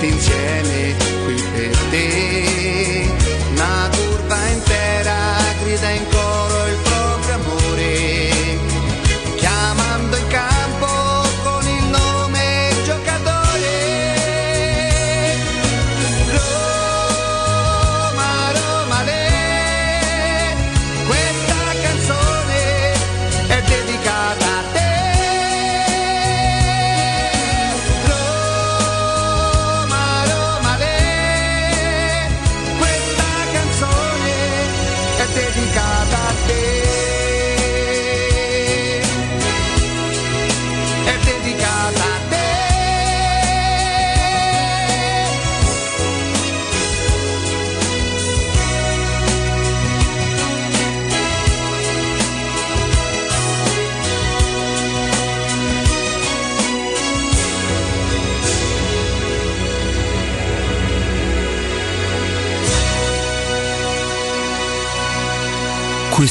tutti insieme qui per te. Una curva intera grida in coro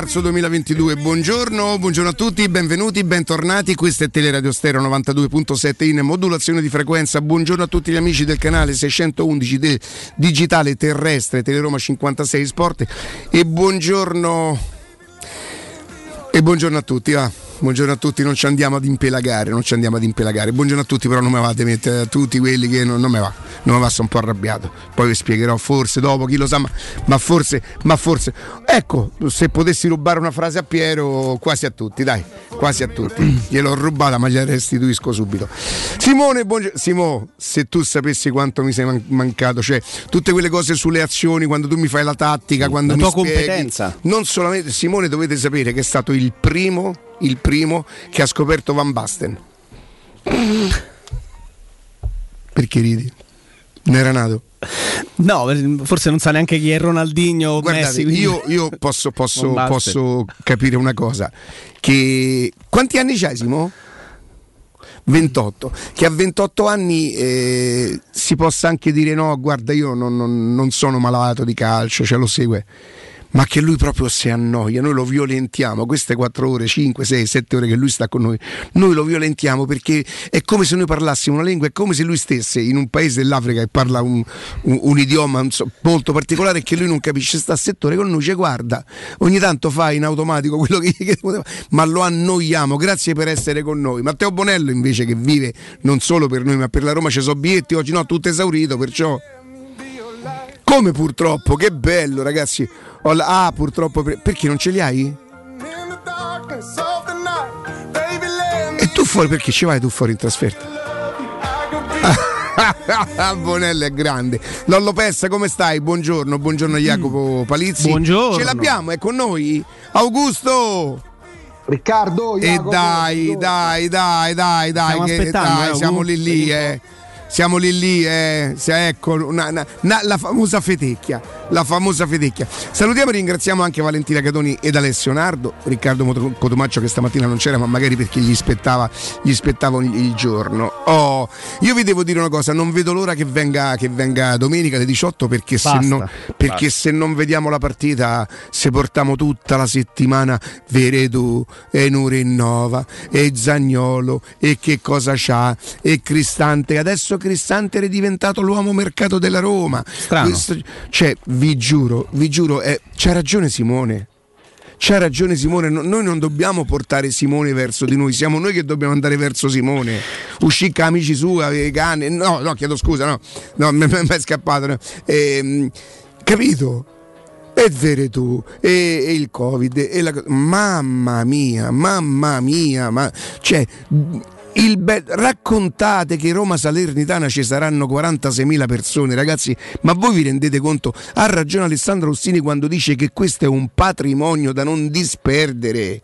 Marzo 2022, buongiorno, buongiorno a tutti, benvenuti, bentornati, questo è Teleradio Stereo 92.7 in modulazione di frequenza, buongiorno a tutti gli amici del canale 611 del digitale terrestre Teleroma 56 Sport. E buongiorno e buongiorno a tutti, va. Buongiorno a tutti, non ci andiamo ad impelagare, non ci andiamo ad impelagare. Buongiorno a tutti, però non mi fate mettere a tutti quelli che non, non me va, non mi va, sono un po' arrabbiato. Poi vi spiegherò forse dopo, chi lo sa, ma, ma forse, ma forse. Ecco, se potessi rubare una frase a Piero, quasi a tutti, dai, quasi a tutti. Gliel'ho rubata, ma gliela restituisco subito. Simone, buongiorno. Simo, se tu sapessi quanto mi sei man- mancato, cioè tutte quelle cose sulle azioni, quando tu mi fai la tattica, quando La mi tua spieghi- competenza. non solamente Simone dovete sapere che è stato il primo il primo che ha scoperto Van Basten perché ridi? non era nato No, forse non sa neanche chi è Ronaldinho o Guardate, Messi. quindi- io, io posso, posso- posso capire una cosa. Che quanti anni c'hai, Simo? 28. Che a 28 anni eh, si possa anche dire no, guarda, io non, non- non sono malato di calcio, ce lo segue. Ma che lui proprio si annoia, noi lo violentiamo, queste 4 ore, 5, 6, 7 ore che lui sta con noi, noi lo violentiamo perché è come se noi parlassimo una lingua, è come se lui stesse in un paese dell'Africa e parla un, un- un idioma molto particolare che lui non capisce, sta a settore con noi, ci guarda, ogni tanto fa in automatico quello che, che poteva, ma lo annoiamo, grazie per essere con noi. Matteo Bonello invece che vive non solo per noi ma per la Roma ci sono bietti, oggi. No, tutto esaurito, perciò... Come purtroppo, che bello ragazzi. La- Ah, purtroppo, per- perché non ce li hai? E tu fuori, perché ci vai tu fuori in trasferta? Bonello è grande. Lollo Pessa, come stai? Buongiorno, buongiorno Jacopo Palizzi. Buongiorno. Ce l'abbiamo, è con noi. Augusto! Riccardo, E Jacopo, dai, buongiorno. dai, dai, dai, dai, Stiamo che- dai, eh, siamo lì lì, eh. Siamo lì lì, eh. Se- ecco, una- una- una- la famosa fetecchia, la famosa fetecchia. Salutiamo e ringraziamo anche Valentina Catoni ed Alessio Nardo, Riccardo Cotomaccio che stamattina non c'era, ma magari perché gli spettava, gli spettava il giorno. Oh, io vi devo dire una cosa, non vedo l'ora che venga, che venga domenica alle 18 perché, se, no- perché se non vediamo la partita, se portiamo tutta la settimana Veredù e Nurinnova e Zagnolo e che cosa c'ha e Cristante. Adesso Cristante è diventato l'uomo mercato della Roma. Strano. cioè, vi giuro, vi giuro, eh, c'ha ragione Simone. C'ha ragione Simone, no- noi non dobbiamo portare Simone verso di noi, siamo noi che dobbiamo andare verso Simone. Uscì con amici suoi, cane. No, no, chiedo scusa, no, no, mi mi è scappato. no. Ehm, capito? E vero tu, e, e il Covid, e la, mamma mia, mamma mia, ma, cioè, be- raccontate che Roma Salernitana ci saranno 46.000 persone, ragazzi, ma voi vi rendete conto? Ha ragione Alessandro Rossini quando dice che questo è un patrimonio da non disperdere.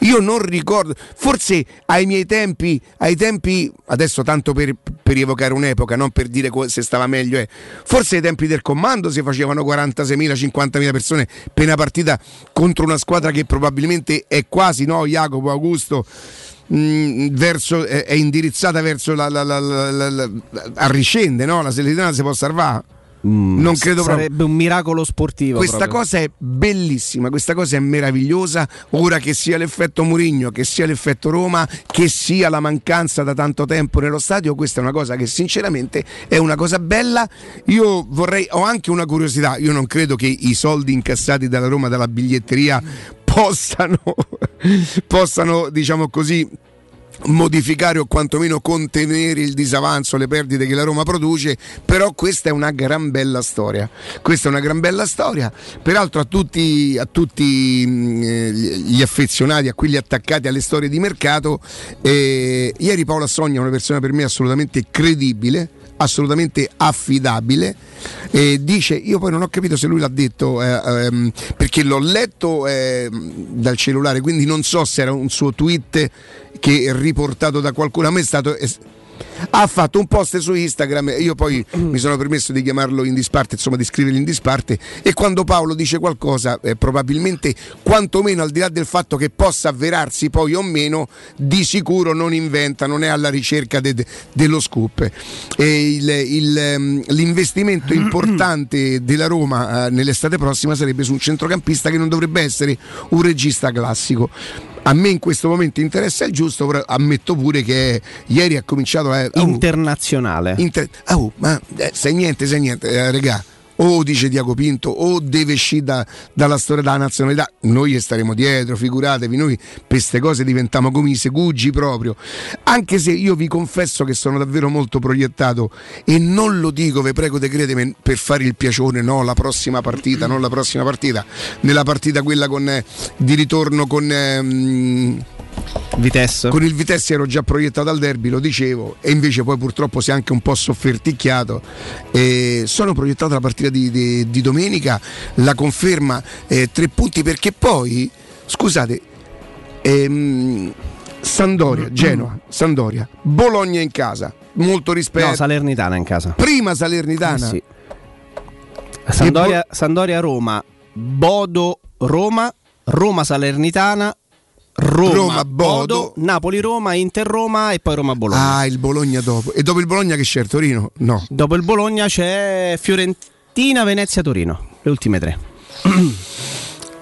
Io non ricordo, forse ai miei tempi, ai tempi, adesso tanto per, per evocare un'epoca, non per dire se stava meglio, eh, forse ai tempi del comando si facevano 46.000, 50.000 persone per una partita contro una squadra che probabilmente è quasi, no, Jacopo, Augusto, mh, verso, è, è indirizzata verso la, la, la, la- a Riscende, no? La Salernitana si può salvare. non credo proprio. Sarebbe un miracolo sportivo. Questa proprio. cosa è bellissima, questa cosa è meravigliosa. Ora che sia l'effetto Murigno, che sia l'effetto Roma, che sia la mancanza da tanto tempo nello stadio, questa è una cosa che sinceramente è una cosa bella. Io vorrei, ho anche una curiosità, io non credo che i soldi incassati dalla Roma dalla biglietteria possano, possano diciamo così, modificare o quantomeno contenere il disavanzo, le perdite che la Roma produce, però questa è una gran bella storia. Questa è una gran bella storia. Peraltro a tutti, a tutti mh, eh, gli affezionati, a quelli attaccati alle storie di mercato, eh, ieri Paola Sogna è una persona per me assolutamente credibile assolutamente affidabile. E dice io poi non ho capito se lui l'ha detto eh, ehm, perché l'ho letto eh, dal cellulare quindi non so se era un suo tweet che riportato da qualcuno. A me è stato è- ha fatto un post su Instagram io poi mi sono permesso di chiamarlo in disparte insomma di scriverlo in disparte e quando Paolo dice qualcosa eh, probabilmente quantomeno al di là del fatto che possa avverarsi poi o meno di sicuro non inventa non è alla ricerca de- de- dello scoop. E il- il, ehm, l'investimento importante della Roma eh, nell'estate prossima sarebbe su un centrocampista che non dovrebbe essere un regista classico a me in questo momento interessa il giusto, però ammetto pure che ieri ha cominciato a... oh, Internazionale. inter- oh, ma eh, sai niente, sai niente, eh, regà. O dice Diaco Pinto, o deve uscire da- dalla storia della nazionalità. Noi gli staremo dietro, figuratevi, noi per queste cose diventiamo come i segugi proprio. Anche se io vi confesso che sono davvero molto proiettato e non lo dico, vi prego, te credeme, per fare il piacione, no, la prossima partita, non la prossima partita, nella partita quella con, eh, di ritorno con... ehm, Vitesse. con il Vitesse ero già proiettato al derby, lo dicevo, e invece poi purtroppo si è anche un po' sofferticchiato. E sono proiettato alla partita di, di- di domenica, la conferma eh, tre punti perché poi, scusate, ehm, Sandoria, Genoa, Sandoria, Bologna in casa, molto rispetto. No, Salernitana in casa. Prima Salernitana. Eh sì. Sandoria, Sandoria Roma, Bodo Roma, Roma Salernitana, Roma, Roma, Bodo, Bodo. Napoli Roma, Inter Roma e poi Roma Bologna. Ah, il Bologna dopo. E dopo il Bologna che c'è il Torino? No. Dopo il Bologna c'è Fiorentina, Venezia, Torino, le ultime tre.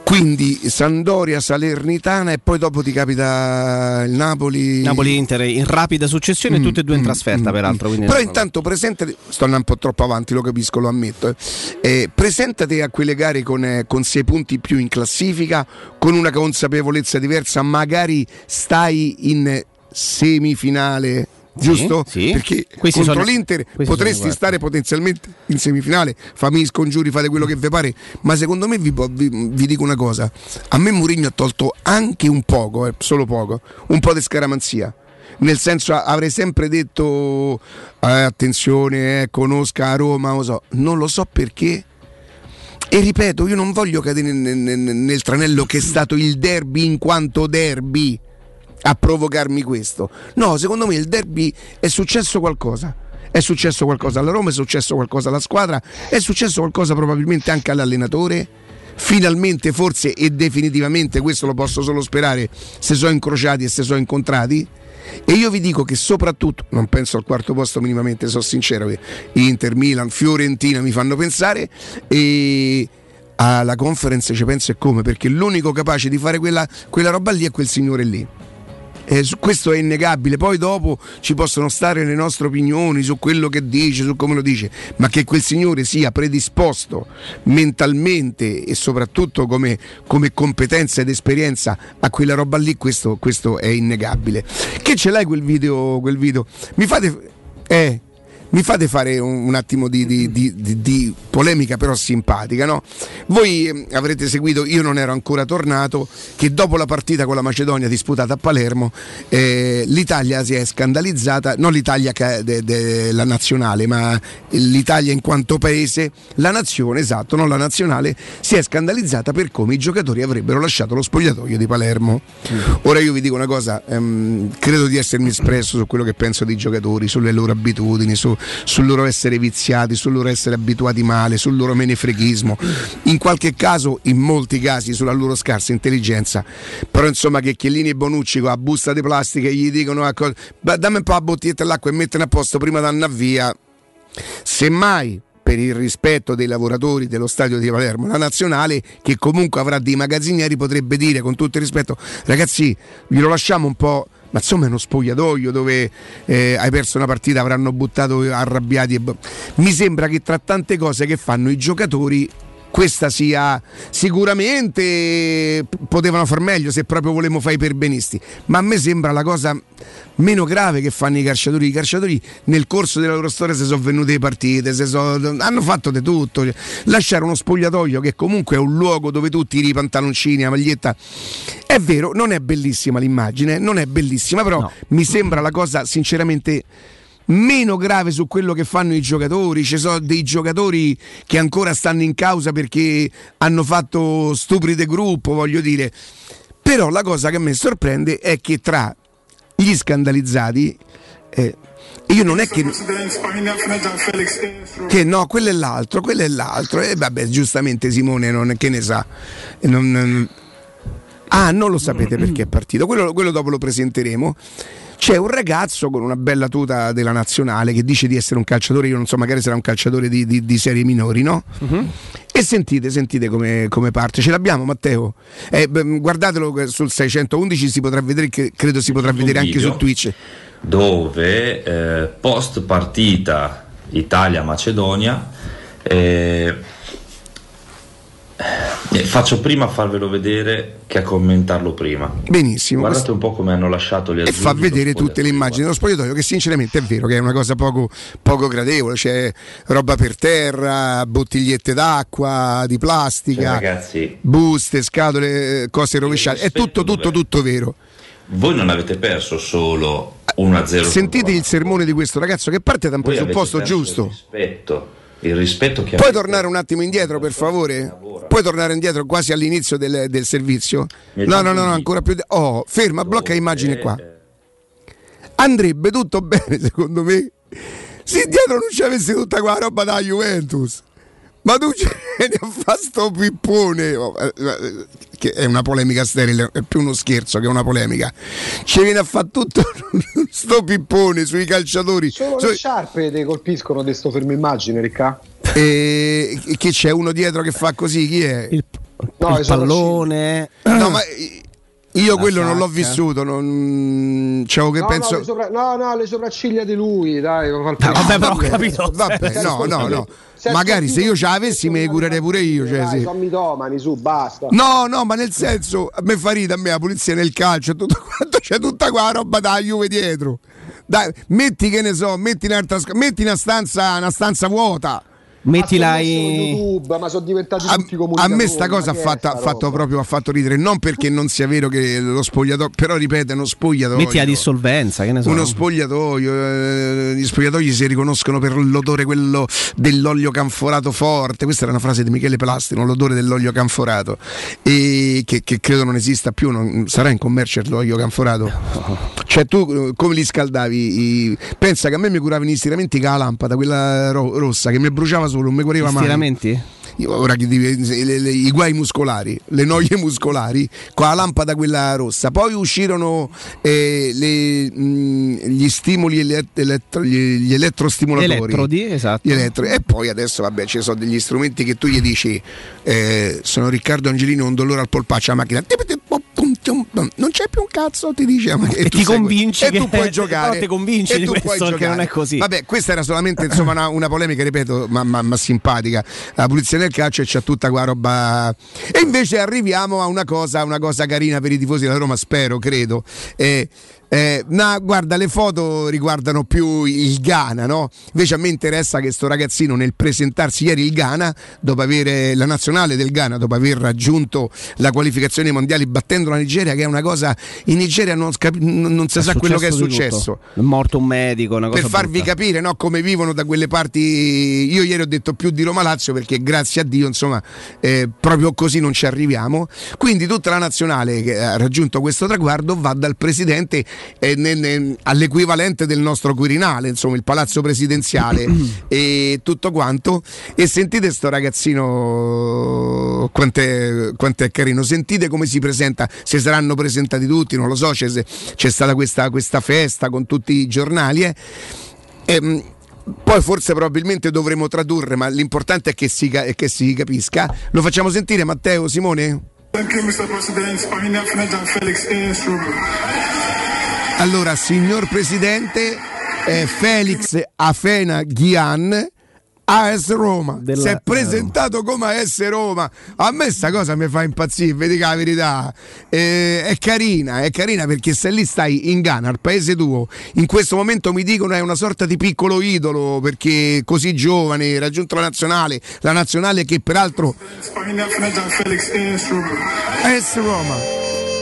Quindi Sandoria, Salernitana e poi dopo ti capita il Napoli. Napoli Inter in rapida successione, Mm, tutte e due in mm, trasferta, mm, peraltro. mm. quindi Però non- intanto presentate, sto andando un po' troppo avanti, lo capisco, lo ammetto. eh. Eh, presentate a quelle gare con, eh, con sei punti più in classifica, con una consapevolezza diversa, magari stai in semifinale. Giusto? sì. Perché Questi contro sono- l'Inter potresti stare potenzialmente in semifinale. Fammi gli scongiuri, fate quello che vi pare. Ma secondo me vi, vi- vi dico una cosa: a me Mourinho ha tolto anche un poco, eh, solo poco, un po' di scaramanzia. Nel senso, avrei sempre detto: eh, attenzione, eh, conosca a Roma, lo so. Non lo so perché. E ripeto, io non voglio cadere nel, nel- nel tranello che è stato il derby in quanto derby a provocarmi questo. No, secondo me il derby è successo qualcosa. È successo qualcosa alla Roma, è successo qualcosa alla squadra, è successo qualcosa probabilmente anche all'allenatore. Finalmente, forse e definitivamente, questo lo posso solo sperare, se sono incrociati e se sono incontrati. E io vi dico che soprattutto, non penso al quarto posto minimamente, sono sincero, che Inter, Milan, Fiorentina mi fanno pensare e alla conference ci penso e come, perché l'unico capace di fare quella, quella roba lì è quel signore lì. Eh, questo è innegabile, poi dopo ci possono stare le nostre opinioni su quello che dice, su come lo dice, ma che quel signore sia predisposto mentalmente e soprattutto come, come competenza ed esperienza a quella roba lì, questo, questo è innegabile. Che ce l'hai quel video? Quel video? Mi fate... Eh, mi fate fare un, un attimo di, di- di- di- polemica però simpatica, no? Voi eh, avrete seguito, io non ero ancora tornato, che dopo la partita con la Macedonia disputata a Palermo, eh, l'Italia si è scandalizzata, non l'Italia de- de- la nazionale, ma l'Italia in quanto paese, la nazione, esatto, non la nazionale, si è scandalizzata per come i giocatori avrebbero lasciato lo spogliatoio di Palermo. Ora io vi dico una cosa, ehm, credo di essermi espresso su quello che penso dei giocatori, sulle loro abitudini, su- sul loro essere viziati, sul loro essere abituati male, sul loro menefreghismo, in qualche caso, in molti casi, sulla loro scarsa intelligenza. Però insomma che Chiellini e Bonucci con la busta di plastica gli dicono dammi un po' la bottiglietta dell'acqua e mettene a posto prima di andare via. Semmai per il rispetto dei lavoratori dello stadio di Palermo, la nazionale che comunque avrà dei magazzinieri potrebbe dire con tutto il rispetto ragazzi glielo lasciamo un po' ma insomma è uno spogliatoio dove eh, hai perso una partita avranno buttato arrabbiati e mi sembra che tra tante cose che fanno i giocatori questa sia sicuramente potevano far meglio se proprio volevamo fare i perbenisti. Ma a me sembra la cosa meno grave che fanno i calciatori. I calciatori nel corso della loro storia si sono venute le partite sono- hanno fatto di tutto. Lasciare uno spogliatoio che comunque è un luogo dove tu tiri i pantaloncini la maglietta. È vero non è bellissima l'immagine non è bellissima però No. mi sembra la cosa sinceramente meno grave su quello che fanno i giocatori. Ci sono dei giocatori che ancora stanno in causa perché hanno fatto stupride gruppo, voglio dire. Però la cosa che a me sorprende è che tra gli scandalizzati, eh, io non è che, che no, quello è l'altro, quello è l'altro. E vabbè, giustamente Simone non che ne sa. Non- non- Ah, non lo sapete perché è partito, quello, quello dopo lo presenteremo. C'è un ragazzo con una bella tuta della nazionale che dice di essere un calciatore, io non so, magari sarà un calciatore di, di- di serie minori, no? E sentite, sentite come, come parte. Ce l'abbiamo, Matteo? Eh, beh, guardatelo sul 611, si potrà vedere, credo si potrà Un vedere anche su Twitch. dove eh, post partita Italia-Macedonia eh, eh, faccio prima a farvelo vedere che a commentarlo prima. Benissimo. Guardate un po' come hanno lasciato gli e azzurri fa vedere tutte le immagini dello spogliatoio che sinceramente è vero che è una cosa poco, poco gradevole c'è roba per terra bottigliette d'acqua di. Cioè, plastica ragazzi, buste scatole cose rovesciate è tutto tutto tutto vero voi non avete perso solo 1-0. sentite il sermone di questo ragazzo che parte da un presupposto giusto rispetto, il rispetto che puoi tornare un attimo indietro per favore? Puoi tornare indietro quasi all'inizio del, del servizio? No no no, no ancora più oh ferma blocca dove, l'immagine qua. eh, andrebbe tutto bene secondo me? Se dietro non ci avessi tutta quella roba da Juventus Ma tu ci vieni a fare sto pippone, oh, eh, eh, che è una polemica sterile, è più uno scherzo che una polemica. Ci viene a fare tutto sto pippone sui calciatori. Solo Sui- le sciarpe ti colpiscono di sto fermo immagine, Ricca. E che c'è uno dietro che fa così? Chi è? Il, No, il sopracciglia. pallone. No, ma io La quello non l'ho sacca. vissuto. Non... C'avevo che No, penso. no, le sopra- no, no, le sopracciglia di lui, dai. Ah, vabbè, però ho capito. Vabbè, no, no, no. sei Magari se io ce l'avessi me ne curerei pure io. Cioè, dai, sì. sono mitomani, su, basta. No, no, ma nel senso, a me fa ride a me la pulizia nel calcio, tutto quanto, c'è tutta qua roba da Juve dietro. Dai, metti che ne so, metti un'altra metti una stanza, una stanza vuota. Mettila su in. YouTube, ma sono diventati A, tutti a comunicatori. me sta cosa ha è fatto, proprio ha fatto ridere, non perché non sia vero che lo spogliatoio, però ripeto, è uno spogliatoio. Metti la dissolvenza, che ne so. Uno spogliatoio, eh, gli spogliatoi si riconoscono per l'odore quello dell'olio canforato forte. Questa era una frase di Michele Plastino, l'odore dell'olio canforato, e che, che credo non esista più. non- sarà in commercio l'olio canforato? Cioè, tu eh, come li scaldavi? I- pensa che a me mi curavano gli stiramenti con la lampada, quella ro- rossa, che mi bruciava solo, non mi guariva mai. Stiramenti? Ora i guai muscolari, le noie muscolari, con la lampada quella rossa. Poi uscirono eh, le- mh, gli stimoli, ele- elettro- gli, gli elettrostimolatori. Elettrodi, esatto. Gli elettro- E poi adesso vabbè ci sono degli strumenti che tu gli dici eh, sono Riccardo Angelino un dolore al polpaccio la macchina non c'è più un cazzo ti dice. E ti convinci e che- tu puoi giocare ti convinci e tu puoi giocare. non è così. vabbè questa era solamente insomma, una, una polemica ripeto ma, ma- ma simpatica la pulizia del calcio e c'è tutta qua roba. E invece arriviamo a una cosa, una cosa carina per i tifosi della Roma spero credo. Eh, eh, no, guarda, le foto riguardano più il Ghana, no? Invece a me interessa che sto ragazzino nel presentarsi ieri il Ghana, dopo avere la nazionale del Ghana, dopo aver raggiunto la qualificazione ai mondiali battendo la Nigeria, che è una cosa in Nigeria non, scapi- non- si sa quello che è successo È morto un medico, una cosa per farvi brutta. capire no, come vivono da quelle parti. Io ieri ho detto più di Roma Lazio perché grazie a Dio, insomma, eh, proprio così non ci arriviamo. Quindi tutta la nazionale che ha raggiunto questo traguardo va dal presidente all'equivalente del nostro Quirinale, insomma, il palazzo presidenziale e tutto quanto. E sentite sto ragazzino quant'è, quant'è carino, sentite come si presenta, se saranno presentati tutti, non lo so, c'è, c'è stata questa, questa festa con tutti i giornali. eh. Ehm, poi forse probabilmente dovremo tradurre, ma l'importante è che si, è che si capisca. Lo facciamo sentire Matteo, Simone? Thank you, Mr. President. Pagina Fnejan Felix AS Rubio. Allora, signor Presidente, eh, Felix Afena Ghian. AS Roma Della- si è presentato come AS Roma a me sta cosa mi fa impazzire vi la verità Eh, è carina è carina perché se lì stai in Ghana al paese tuo in questo momento mi dicono è una sorta di piccolo idolo perché così giovane raggiunto la nazionale la nazionale che peraltro. AS Roma.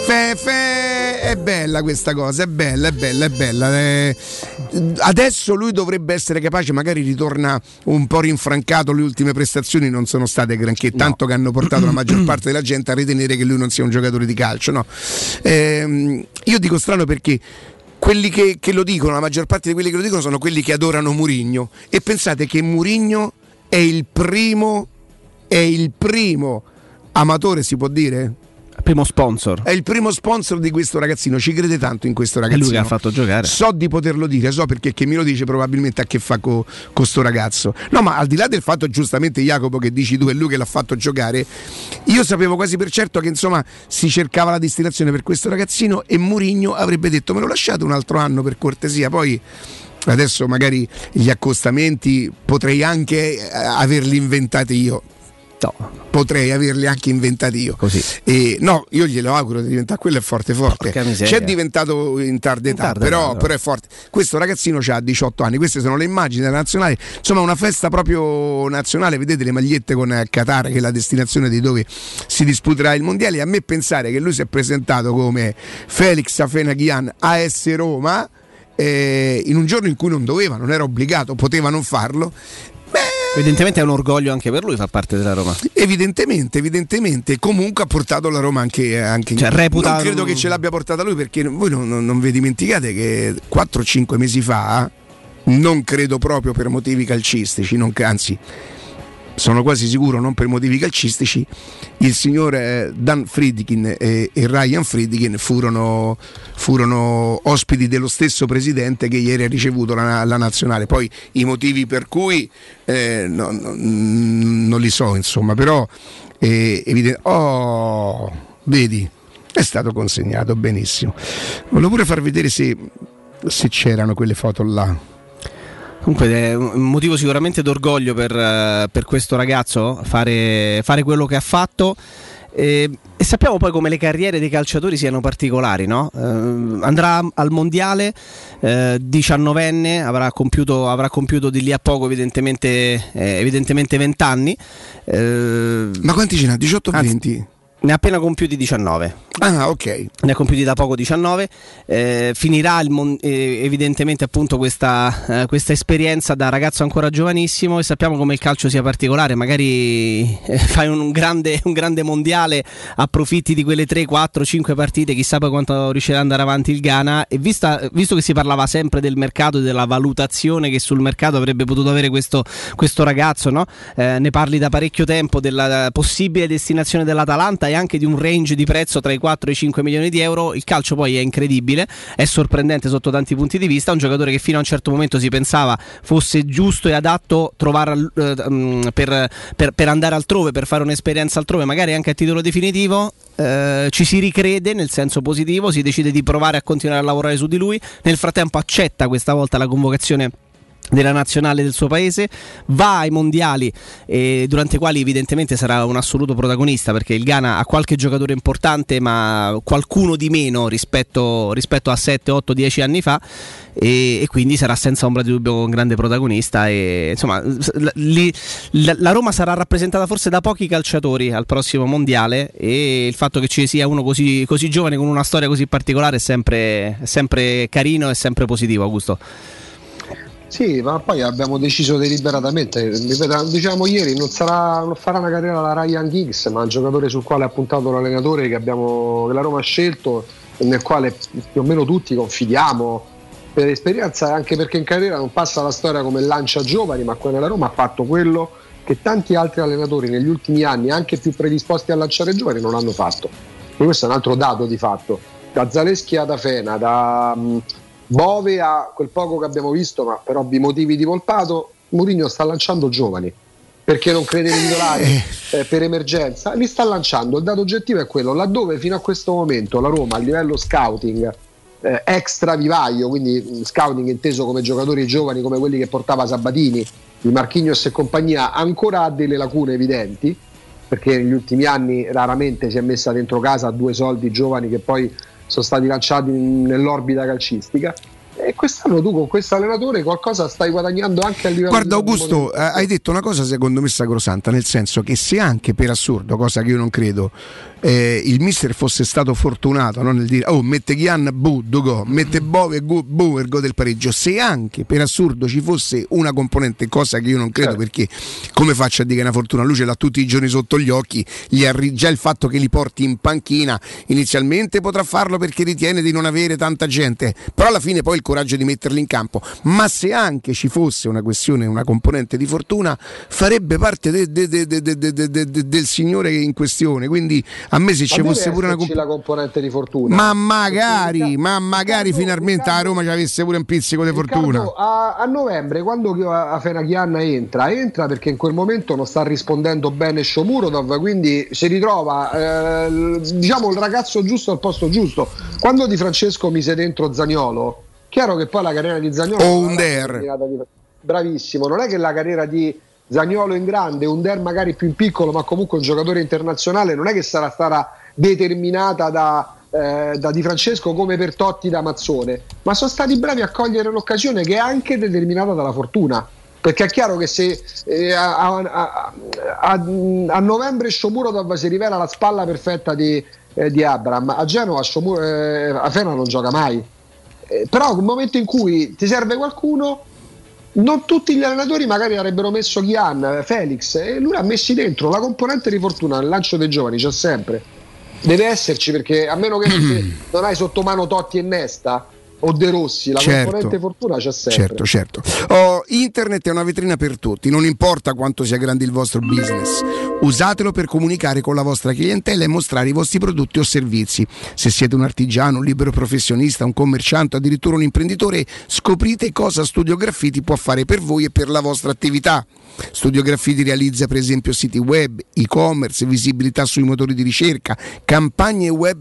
Fe, fe, è bella questa cosa, è bella, è bella, è bella. Eh, adesso lui dovrebbe essere capace, magari ritorna un po' rinfrancato, le ultime prestazioni non sono state granché, tanto che hanno portato la maggior parte della gente a ritenere che lui non sia un giocatore di calcio. No? Ehm, io dico strano perché quelli che, che lo dicono, la maggior parte di quelli che lo dicono sono quelli che adorano Murigno. E pensate che Murigno è il primo, è il primo amatore, si può dire? Primo sponsor. È il primo sponsor di questo ragazzino, ci crede tanto in questo È ragazzino. lui che ha fatto giocare. So di poterlo dire, so perché chi me lo dice probabilmente ha a che fa con questo ragazzo. No, ma al di là del fatto, giustamente, Jacopo, che dici tu è lui che l'ha fatto giocare, io sapevo quasi per certo che insomma si cercava la destinazione per questo ragazzino e Murigno avrebbe detto me lo lasciate un altro anno per cortesia, poi. Adesso magari gli accostamenti potrei anche eh, averli inventati io. No. Potrei averli anche inventati io. Così. E, no, io glielo auguro di diventare quello è forte forte. C'è diventato in tarda età, tarda però, età, però è forte. Questo ragazzino ha 18 anni, queste sono le immagini della nazionale. Insomma, una festa proprio nazionale. Vedete le magliette con Qatar, che è la destinazione di dove si disputerà il mondiale. A me pensare che lui si è presentato come Felix Afenaghian AS Roma. eh, in un giorno in cui non doveva, non era obbligato, poteva non farlo. Evidentemente è un orgoglio anche per lui far parte della Roma. Evidentemente, evidentemente, comunque ha portato la Roma anche, anche in Cioè, reputa- Non credo che ce l'abbia portata lui perché voi non, non- non vi dimenticate che 4-5 mesi fa, non credo proprio per motivi calcistici, non- anzi, sono quasi sicuro non per motivi calcistici, il signor eh, Dan Friedkin e, e Ryan Friedkin furono, furono, ospiti dello stesso presidente che ieri ha ricevuto la, la nazionale. Poi i motivi per cui eh, no, no, non li so, insomma, però è evidente. Oh, vedi, è stato consegnato benissimo. Volevo pure far vedere se, se c'erano quelle foto là. Comunque è un motivo sicuramente d'orgoglio per, eh, per questo ragazzo fare, fare, quello che ha fatto. E, e, sappiamo poi come le carriere dei calciatori siano particolari, no? eh, andrà al mondiale, eh, 19enne, avrà compiuto, avrà compiuto, di lì a poco evidentemente, eh, evidentemente 20 anni. Eh, Ma quanti ce n'ha? 18 o 20? Ne ha appena compiuti 19. Ah, ok. Ne ha compiuti da poco 19. Eh, finirà mon- eh, evidentemente appunto questa, eh, questa, esperienza da ragazzo ancora giovanissimo e sappiamo come il calcio sia particolare. Magari eh, fai un grande, un grande, mondiale, approfitti di quelle 3, 4, 5 partite, chissà poi quanto riuscirà ad andare avanti il Ghana. E vista, visto che si parlava sempre del mercato e della valutazione che sul mercato avrebbe potuto avere questo, questo ragazzo, no? Eh, ne parli da parecchio tempo della possibile destinazione dell'Atalanta anche di un range di prezzo tra i 4 e i 5 milioni di euro. Il calcio poi è incredibile, è sorprendente sotto tanti punti di vista. Un giocatore che fino a un certo momento si pensava fosse giusto e adatto trovare, eh, per, per, per, andare altrove, per fare un'esperienza altrove, magari anche a titolo definitivo. Eh, ci si ricrede nel senso positivo, si decide di provare a continuare a lavorare su di lui. Nel frattempo accetta questa volta la convocazione della nazionale del suo paese, va ai mondiali eh, durante i quali evidentemente sarà un assoluto protagonista perché il Ghana ha qualche giocatore importante ma qualcuno di meno rispetto, rispetto a 7, 8, 10 anni fa e, e, quindi sarà senza ombra di dubbio un grande protagonista e insomma li, la, la, Roma sarà rappresentata forse da pochi calciatori al prossimo mondiale e il fatto che ci sia uno così, così giovane con una storia così particolare è sempre, è sempre carino e sempre positivo Augusto. Sì, ma poi abbiamo deciso deliberatamente, diciamo ieri, non, sarà, non farà una carriera la Ryan Giggs, ma un giocatore sul quale ha puntato l'allenatore che, abbiamo, che la Roma ha scelto e nel quale più o meno tutti confidiamo per esperienza, anche perché in carriera non passa la storia come lancia giovani, ma qua nella Roma ha fatto quello che tanti altri allenatori negli ultimi anni, anche più predisposti a lanciare giovani, non hanno fatto. E questo è un altro dato di fatto. Da Zaleschi ad Afena, da Bove ha quel poco che abbiamo visto, ma per ovvi motivi di Volpato, Mourinho sta lanciando giovani perché non crede nei titolari eh. eh, per emergenza, li sta lanciando. Il dato oggettivo è quello, laddove fino a questo momento la Roma a livello scouting eh, extra vivaio, quindi mm, scouting inteso come giocatori giovani come quelli che portava Sabatini, di Marchignos e compagnia, ancora ha delle lacune evidenti, perché negli ultimi anni raramente si è messa dentro casa due soldi giovani che poi sono stati lanciati nell'orbita calcistica. E quest'anno tu con questo allenatore qualcosa stai guadagnando anche a livello Guarda Augusto, eh, hai detto una cosa secondo me sacrosanta, nel senso che se anche per assurdo, cosa che io non credo, eh, il mister fosse stato fortunato no? nel dire oh mette Ghian, bu, mette Bove, gu, bu, ergo del pareggio se anche per assurdo ci fosse una componente, cosa che io non credo certo. perché come faccio a dire che è una fortuna lui ce l'ha tutti i giorni sotto gli occhi gli arri- già il fatto che li porti in panchina inizialmente potrà farlo perché ritiene di non avere tanta gente però alla fine poi il coraggio di metterli in campo ma se anche ci fosse una questione, una componente di fortuna farebbe parte de- de- de- del signore in questione quindi a me se ci fosse pure una comp- componente di fortuna. Ma magari, ma magari Riccardo, finalmente Riccardo, a Roma ci avesse pure un pizzico di fortuna. A, a, novembre, quando a Fenachianna entra, entra perché in quel momento non sta rispondendo bene Shomurodov, quindi si ritrova eh, diciamo il ragazzo giusto al posto giusto. Quando Di Francesco mise dentro Zagnolo, chiaro che poi la carriera di Zagnolo o un der. Bravissimo, non è che la carriera di Zagnolo in grande, un Der magari più in piccolo, ma comunque un giocatore internazionale, non è che sarà stata determinata da, eh, da Di Francesco come per Totti da Mazzone, ma sono stati bravi a cogliere l'occasione che è anche determinata dalla fortuna. Perché è chiaro che se eh, a, a, a, a, novembre Shomurodov si rivela la spalla perfetta di, eh, di Abram, a Genova Shomur, eh, a Fena non gioca mai. Eh, però nel momento in cui ti serve qualcuno, non tutti gli allenatori magari avrebbero messo Ghian, Felix, e lui ha messi dentro la componente di fortuna nel lancio dei giovani, c'è sempre. Deve esserci perché a meno che non hai sotto mano Totti e Nesta, o De Rossi, la Certo. componente fortuna c'è sempre. Certo, certo. Oh, internet è una vetrina per tutti, non importa quanto sia grande il vostro business. Usatelo per comunicare con la vostra clientela e mostrare i vostri prodotti o servizi. Se siete un artigiano, un libero professionista, un commerciante, addirittura un imprenditore, scoprite cosa Studio Graffiti può fare per voi e per la vostra attività. Studio Graffiti realizza per esempio siti web, e-commerce, visibilità sui motori di ricerca, campagne web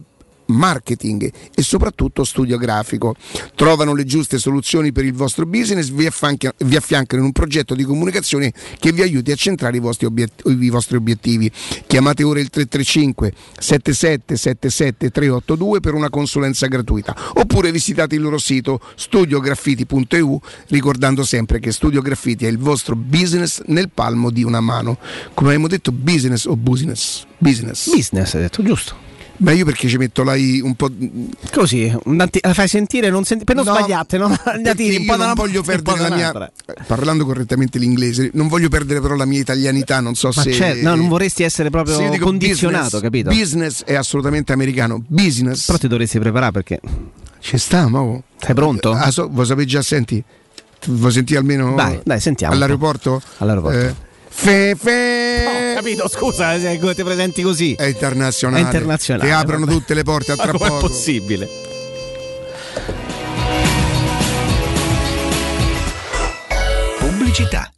marketing e soprattutto studio grafico. Trovano le giuste soluzioni per il vostro business, vi, affianca- vi affiancano in un progetto di comunicazione che vi aiuti a centrare i vostri, obiet- i vostri obiettivi. Chiamate ora il 335 7777 382 per una consulenza gratuita oppure visitate il loro sito studiograffiti.eu ricordando sempre che Studio Graffiti è il vostro business nel palmo di una mano. Come abbiamo detto business o business? Business. Business, hai detto giusto. Ma io perché ci metto la I un po'. Così, la fai sentire non senti- per non No, sbagliate, no? Andati un po' da non voglio perdere la mia. un'altra. Parlando correttamente l'inglese, non voglio perdere però la mia italianità. Non so Ma se. certo, no, non vorresti essere proprio condizionato, business, capito? Business è assolutamente americano. Business. Però ti dovresti preparare perché Ci sta, ma. oh. sei pronto? Ah, so, vuoi sapere già, senti? Vuoi sentire almeno. Dai, dai, sentiamo. All'aeroporto? All'aeroporto. Eh, fe, fe. Ho capito, scusa, se ti presenti così. È internazionale. È internazionale, Ti aprono vabbè. tutte le porte a Ma tra com'è poco. possibile? Pubblicità.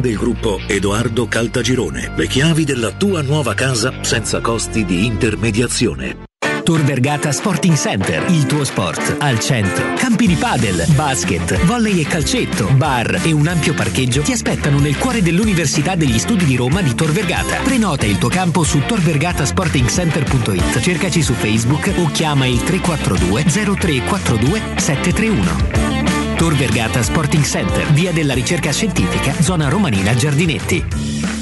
del gruppo Edoardo Caltagirone. Le chiavi della tua nuova casa senza costi di intermediazione. Tor Vergata Sporting Center, il tuo sport al centro. Campi di padel, basket, volley e calcetto, bar e un ampio parcheggio ti aspettano nel cuore dell'Università degli Studi di Roma di Tor Vergata. Prenota il tuo campo su torvergatasportingcenter.it. Cercaci su Facebook o chiama il 342 0342 731. Tor Vergata Sporting Center, via della ricerca scientifica, zona romanina Giardinetti.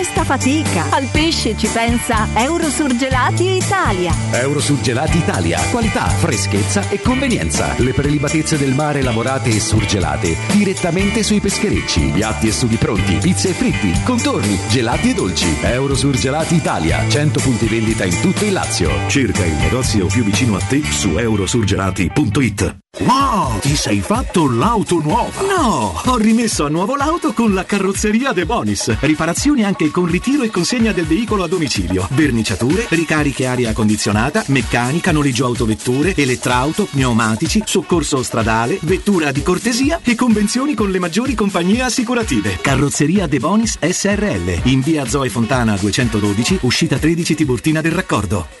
questa fatica. Al pesce ci pensa Eurosurgelati Italia. Eurosurgelati Italia. Qualità, freschezza e convenienza. Le prelibatezze del mare lavorate e surgelate direttamente sui pescherecci. Piatti e sughi pronti, pizze e fritti, contorni, gelati e dolci. Eurosurgelati Italia. 100 punti vendita in tutto il Lazio. Cerca il negozio più vicino a te su eurosurgelati.it. Wow, ti sei fatto l'auto nuova? No, ho rimesso a nuovo l'auto con la carrozzeria De Bonis. Riparazioni anche con ritiro e consegna del veicolo a domicilio. Verniciature, ricariche aria condizionata, meccanica, noleggio autovetture, elettrauto, pneumatici, soccorso stradale, vettura di cortesia e convenzioni con le maggiori compagnie assicurative. Carrozzeria De Bonis SRL. In via Zoe Fontana 212, uscita 13 Tiburtina del Raccordo.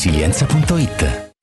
laresilienza.it.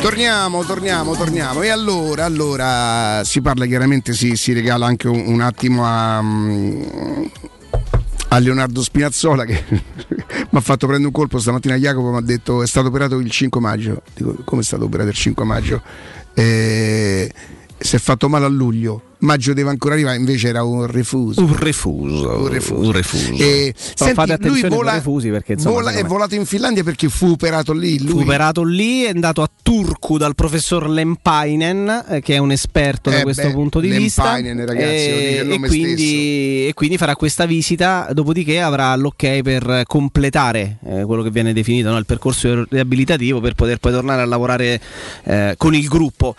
Torniamo, torniamo, torniamo. E allora, allora si parla chiaramente, si, si regala anche un, un attimo a, mm, a Leonardo Spinazzola che mi ha fatto prendere un colpo stamattina Jacopo mi ha detto è stato operato il 5 maggio. Dico come è stato operato il 5 maggio? Eh, si è fatto male a luglio. Maggio deve ancora arrivare, invece era un refuso. Un refuso. Un refuso. Un refuso. E, senti, fate lui attenzione vola, con i refusi perché insomma, vola- è volato in Finlandia perché fu operato lì. Lui. Fu operato lì, è andato a Turku dal professor Lempainen, eh, che è un esperto da Eh questo beh, punto di vista. Lempainen, ragazzi, dice il e, nome quindi, e quindi farà questa visita, dopodiché avrà l'ok per completare eh, quello che viene definito no, il percorso riabilitativo per poter poi tornare a lavorare eh, con il gruppo.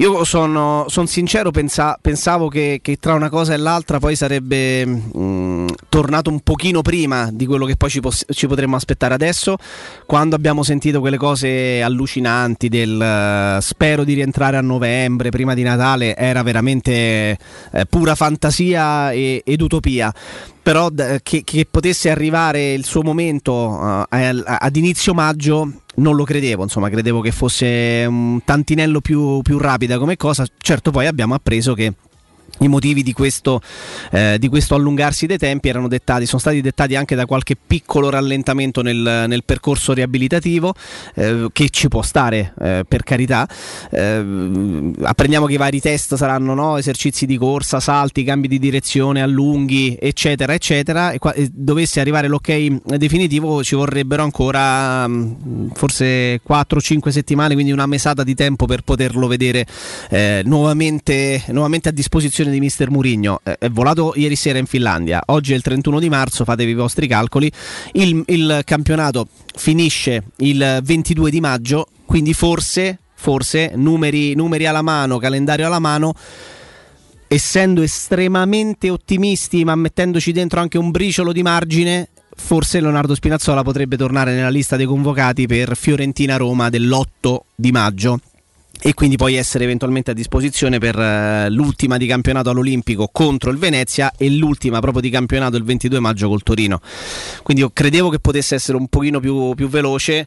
Io sono, son sincero, pensa- pensavo che, che tra una cosa e l'altra poi sarebbe mm, tornato un pochino prima di quello che poi ci, poss- ci potremmo aspettare adesso, quando abbiamo sentito quelle cose allucinanti del eh, spero di rientrare a novembre, prima di Natale, era veramente eh, pura fantasia e- ed utopia. Però che, che potesse arrivare il suo momento al- ad inizio maggio non lo credevo, insomma, credevo che fosse un tantinello più, più rapida come cosa. Certo, poi abbiamo appreso che i motivi di questo, eh, di questo allungarsi dei tempi erano dettati, sono stati dettati anche da qualche piccolo rallentamento nel, nel percorso riabilitativo eh, che ci può stare eh, per carità. Eh, apprendiamo che i vari test saranno no, esercizi di corsa, salti, cambi di direzione, allunghi, eccetera, eccetera. E, qua, e dovesse arrivare l'ok definitivo ci vorrebbero ancora mh, forse 4-5 settimane, quindi una mesata di tempo per poterlo vedere eh, nuovamente, nuovamente a disposizione di mister Murigno. Eh, è volato ieri sera in Finlandia, oggi è il 31 di marzo, fatevi i vostri calcoli. Il, il campionato finisce il 22 di maggio, quindi forse, forse numeri, numeri alla mano, calendario alla mano essendo estremamente ottimisti, ma mettendoci dentro anche un briciolo di margine, forse Leonardo Spinazzola potrebbe tornare nella lista dei convocati per Fiorentina-Roma dell'8 di maggio e quindi poi essere eventualmente a disposizione per eh, l'ultima di campionato all'Olimpico contro il Venezia e l'ultima proprio di campionato il 22 maggio col Torino. Quindi io credevo che potesse essere un pochino più, più veloce.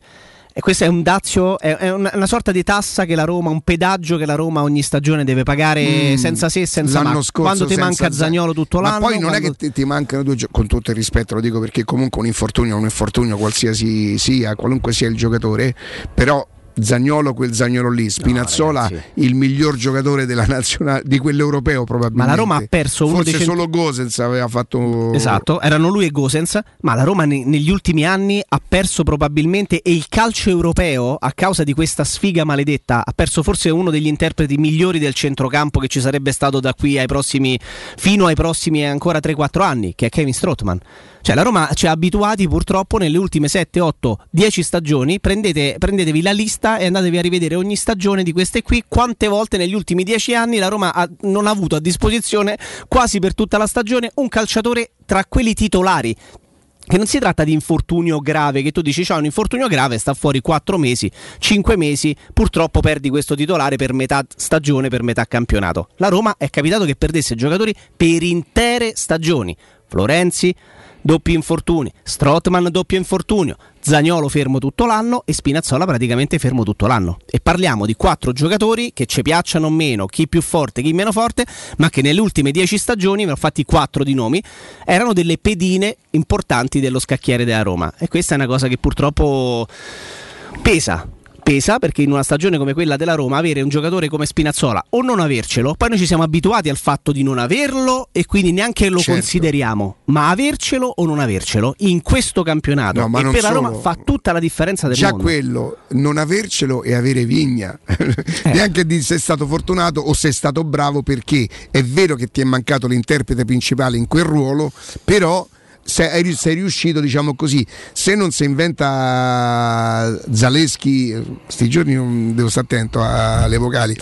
E questo è un dazio, è, è una, sorta di tassa che la Roma, un pedaggio che la Roma ogni stagione deve pagare Mm, senza se e senza ma. scorso Quando ti manca Zagnolo tutto Ma l'anno. poi non è quando- che ti, ti mancano due giocatori, con tutto il rispetto lo dico perché comunque un infortunio è un infortunio qualsiasi sia, qualunque sia il giocatore, però Zagnolo quel Zagnolo lì, Spinazzola il miglior giocatore della nazionale di quell'europeo probabilmente. Ma la Roma ha perso uno Forse dei cent- solo Gosens aveva fatto Esatto, erano lui e Gosens, ma la Roma ne- negli ultimi anni ha perso probabilmente e il calcio europeo, a causa di questa sfiga maledetta, ha perso forse uno degli interpreti migliori del centrocampo che ci sarebbe stato da qui ai prossimi, fino ai prossimi ancora 3-4 anni, che è Kevin Strootman. Cioè la Roma ci ha abituati purtroppo nelle ultime 7, 8, 10 stagioni, prendete, prendetevi la lista e andatevi a rivedere ogni stagione di queste qui, quante volte negli ultimi 10 anni la Roma ha- non ha avuto a disposizione quasi per tutta la stagione un calciatore tra quelli titolari. Che non si tratta di infortunio grave, che tu dici c'è un infortunio grave, sta fuori 4 mesi, 5 mesi, purtroppo perdi questo titolare per metà stagione, per metà campionato. La Roma è capitato che perdesse giocatori per intere stagioni. Florenzi, doppi infortuni, Strotman doppio infortunio, Zagnolo fermo tutto l'anno e Spinazzola praticamente fermo tutto l'anno. E parliamo di quattro giocatori che ci piacciono meno, chi più forte, chi meno forte, ma che nelle ultime dieci stagioni, ne ho fatti quattro di nomi, erano delle pedine importanti dello scacchiere della Roma. E questa è una cosa che purtroppo pesa. Pesa perché in una stagione come quella della Roma avere un giocatore come Spinazzola o non avercelo, poi noi ci siamo abituati al fatto di non averlo e quindi neanche lo Certo. consideriamo, ma avercelo o non avercelo in questo campionato No, ma e per la Roma solo. fa tutta la differenza del Già mondo. quello, non avercelo e avere vigna. Eh. Neanche di se sei stato fortunato o sei stato bravo perché è vero che ti è mancato l'interprete principale in quel ruolo, però sei, sei riuscito, diciamo così, se non si inventa Zaleschi, sti giorni devo stare attento alle vocali,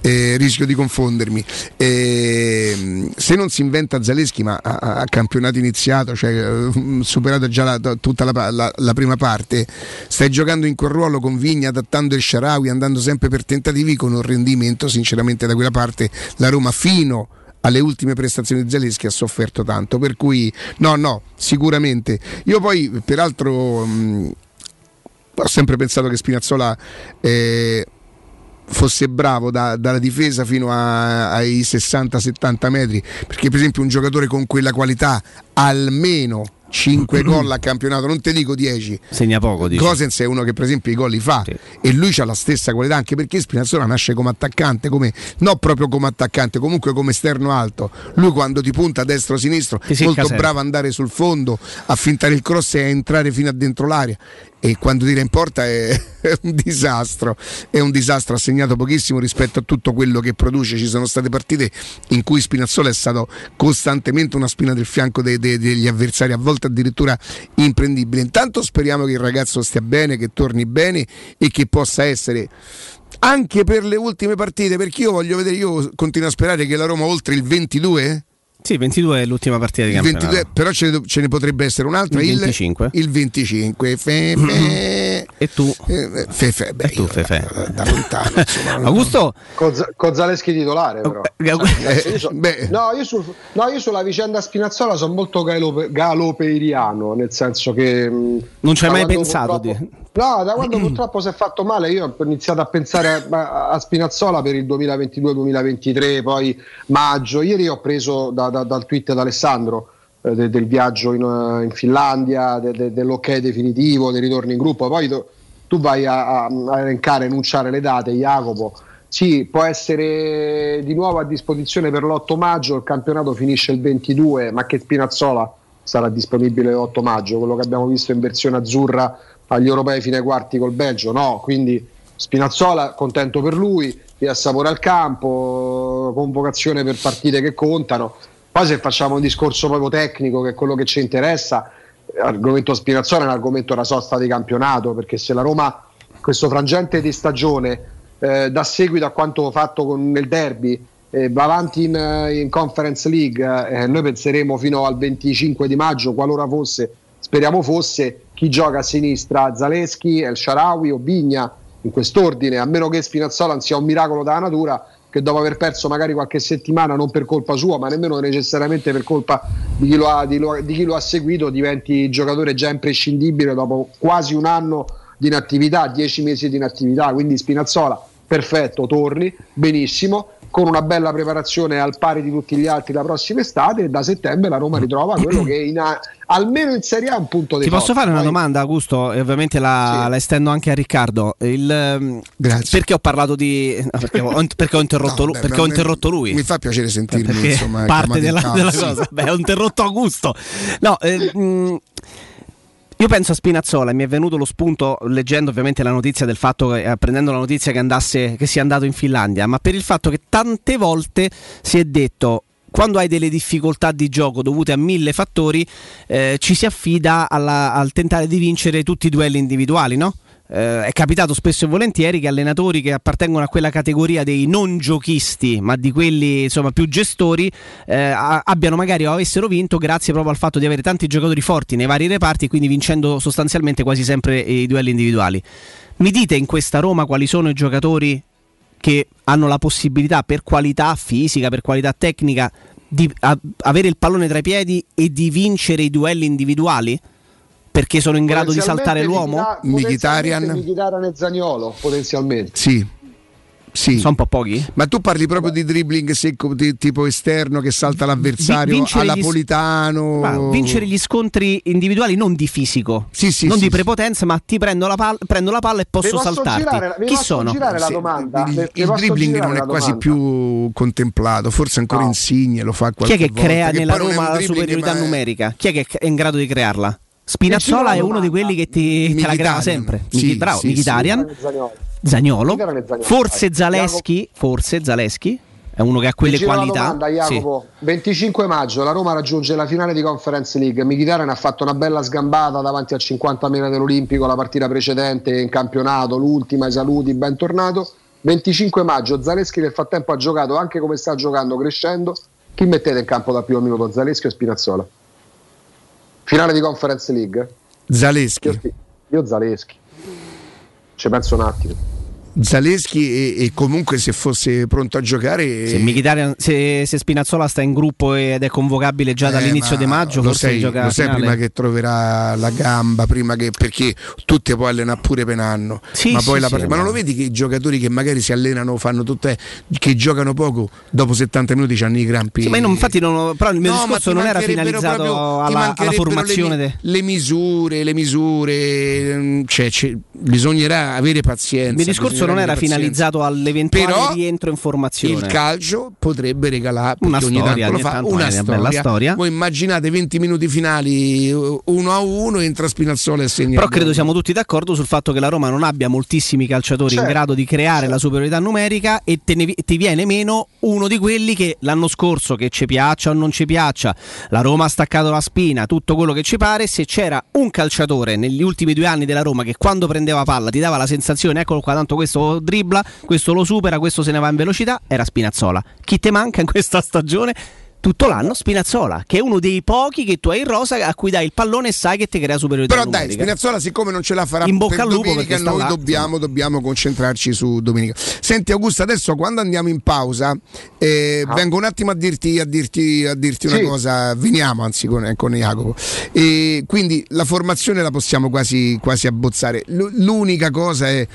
eh, rischio di confondermi, Eh, se non si inventa Zaleschi ma a, a campionato iniziato, cioè eh, superato già la- tutta la, la- la prima parte, stai giocando in quel ruolo con Vigna, adattando il Sharawi, andando sempre per tentativi con un rendimento sinceramente da quella parte la Roma fino alle ultime prestazioni di Zaleschi ha sofferto tanto, per cui no, no, sicuramente. Io poi peraltro mh, ho sempre pensato che Spinazzola eh, fosse bravo da- dalla difesa fino a- ai 60-70 metri, perché per esempio un giocatore con quella qualità almeno 5 gol a campionato, non te dico 10. Segna poco. Gosens è uno che per esempio i gol li fa e lui ha la stessa qualità anche perché Spinazzola nasce come attaccante, come, non proprio come attaccante, comunque come esterno alto. Lui quando ti punta a destra o a sinistro Ti è molto sempre. bravo ad andare sul fondo, a fintare il cross e a entrare fino a dentro l'area. E quando tira in porta è, è un disastro, è un disastro, ha segnato pochissimo rispetto a tutto quello che produce. Ci sono state partite in cui Spinazzola è stato costantemente una spina del fianco dei- dei- degli avversari, a volte addirittura imprendibile. Intanto speriamo che il ragazzo stia bene, che torni bene e che possa essere anche per le ultime partite, perché io voglio vedere, io continuo a sperare che la Roma oltre il 22 Sì, 22 è l'ultima partita di il campionato. 22, però ce ne, ce ne potrebbe essere un'altra Il il 25. il 25 fe, fe, e tu eh, fe, fe, beh, tu, io Fefe. da, da lontano insomma, Augusto, Con, con Zaleschi titolare, però. Eh, Io so- no, io sul- no, io sulla vicenda Spinazzola sono molto galope- galopeiriano, nel senso che. mh, non ci hai mai pensato di... No, da quando purtroppo si è fatto male, io ho iniziato a pensare a, a Spinazzola per il 2022-2023, poi maggio. Ieri ho preso da- da- dal tweet di Alessandro eh, de- del viaggio in, eh, in Finlandia, de- de- dell'ok definitivo, del ritorno in gruppo. Poi tu, tu vai a, a, a elencare, enunciare le date, Jacopo. Sì, può essere di nuovo a disposizione per l'8 maggio, il campionato finisce il 22, ma che Spinazzola sarà disponibile l'8 maggio, quello che abbiamo visto in versione azzurra agli europei fine quarti col Belgio, no, quindi Spinazzola contento per lui, di assapore al campo, convocazione per partite che contano. Poi se facciamo un discorso proprio tecnico, che è quello che ci interessa, l'argomento Spinazzola è un argomento da sosta di campionato, perché se la Roma questo frangente di stagione eh, dà seguito a quanto fatto con, nel derby eh, va avanti in, in Conference League eh, noi penseremo fino al 25 di maggio qualora fosse speriamo fosse chi gioca a sinistra Zaleschi, El Sharawi o Vigna in quest'ordine a meno che Spinazzola non sia un miracolo dalla natura che dopo aver perso magari qualche settimana non per colpa sua ma nemmeno necessariamente per colpa di chi lo ha, di lo- di chi lo ha seguito diventi giocatore già imprescindibile dopo quasi un anno di inattività, 10 mesi di inattività, quindi Spinazzola perfetto, torni benissimo. Con una bella preparazione al pari di tutti gli altri la prossima estate e da settembre la Roma ritrova quello che in a- almeno in Serie A è un punto di Ti posso fare una Poi- domanda, Augusto? E ovviamente la, la estendo anche a Riccardo. Il, ehm, perché ho parlato di. no, perché, ho, perché ho interrotto, No, lui, beh, perché ho interrotto lui. Mi fa piacere sentirmi, Perché insomma, parte in della, della Sì. cosa. Beh, ho interrotto Augusto. No, eh, mh, io penso a Spinazzola e mi è venuto lo spunto leggendo ovviamente la notizia del fatto che, eh, prendendo la notizia che, andasse, che sia andato in Finlandia, ma per il fatto che tante volte si è detto quando hai delle difficoltà di gioco dovute a mille fattori, eh, ci si affida alla- al tentare di vincere tutti i duelli individuali, no? Eh, è capitato spesso e volentieri che allenatori che appartengono a quella categoria dei non giochisti, ma di quelli insomma più gestori, eh, abbiano magari o avessero vinto grazie proprio al fatto di avere tanti giocatori forti nei vari reparti quindi vincendo sostanzialmente quasi sempre i duelli individuali. Mi dite in questa Roma quali sono i giocatori che hanno la possibilità per qualità fisica, per qualità tecnica, di a- avere il pallone tra i piedi e di vincere i duelli individuali? Perché sono in grado di saltare l'uomo? Mkhitaryan Mkhitaryan e Zaniolo potenzialmente Sì. Sì. Sono un po' pochi? Ma tu parli proprio di dribbling secco di- tipo esterno che salta l'avversario Vi- vincere alla Politano. Ma vincere gli scontri individuali non di fisico, non di prepotenza, ma ti prendo la, palla, prendo la palla e posso, saltarti. girare- Chi sono? girare la Sì, domanda? il, il dribbling non è quasi domanda? più contemplato, forse ancora Insigne lo fa Chi qualche è che volta, crea che nella Roma la superiorità è- numerica? Chi è che è in grado di crearla? Spinazzola è uno di quelli che ti, te la Mkhitaryan. sempre. Sì, Michi- bravo, sì, Mkhitaryan, sì. Zagnolo, forse. Zaleschi, forse Zaleschi è uno che ha quelle qualità. domanda, Jacopo. 25 maggio la Roma raggiunge la finale di Conference League. Mkhitaryan ha fatto una bella sgambata davanti a 50 metri dell'Olimpico la partita precedente in campionato, l'ultima, i saluti, bentornato. 25 maggio Zaleschi nel frattempo ha giocato anche come sta giocando, crescendo. Chi mettete in campo dal primo minuto, Zaleschi o Spinazzola? Finale di Conference League? Zaleschi. Io, io Zaleschi. Ci penso un attimo. Zaleschi e, e comunque se fosse pronto a giocare Se, Mkhitaryan- se, se Spinazzola sta in gruppo ed è convocabile già Eh, dall'inizio di maggio, lo forse sai, gioca lo sai prima che troverà la gamba, prima che perché tutti poi allenano pure penanno. Sì, ma, sì, la sì, ma non lo vedi che i giocatori che magari si allenano, fanno tutte che giocano poco, dopo 70 minuti hanno i crampi. Ma non- infatti non però il mio No, discorso non era finalizzato proprio- alla, alla formazione. le, de- le misure, le misure, mm, cioè, bisognerà avere pazienza. Il discorso bisognerà non era finalizzato all'eventuale Però rientro in formazione. Il calcio potrebbe regalare Una storia, ogni fa, una storia. bella storia. Voi immaginate 20 minuti finali 1 a 1 entra Spinazzola e segna Però credo siamo tutti d'accordo sul fatto che la Roma non abbia moltissimi calciatori in Certo, grado di creare la superiorità numerica e te ne ti viene meno uno di quelli che l'anno scorso, che ci piaccia o non ci piaccia, la Roma ha staccato la spina, tutto quello che ci pare, se c'era un calciatore negli ultimi due anni della Roma che quando prendeva palla ti dava la sensazione, eccolo qua, tanto questo dribbla, questo lo supera, questo se ne va in velocità, era Spinazzola. Chi te manca in questa stagione? Tutto l'anno Spinazzola, che è uno dei pochi che tu hai in rosa a cui dai il pallone e sai che ti crea superiorità Però dai. Spinazzola siccome non ce la farà In bocca per al lupo domenica, noi là, dobbiamo, dobbiamo concentrarci su domenica. Senti Augusto, adesso quando andiamo in pausa eh, vengo un attimo a dirti, a dirti, a dirti una Sì. cosa, veniamo anzi con, con Jacopo. E quindi la formazione la possiamo quasi, quasi abbozzare. L- l'unica cosa è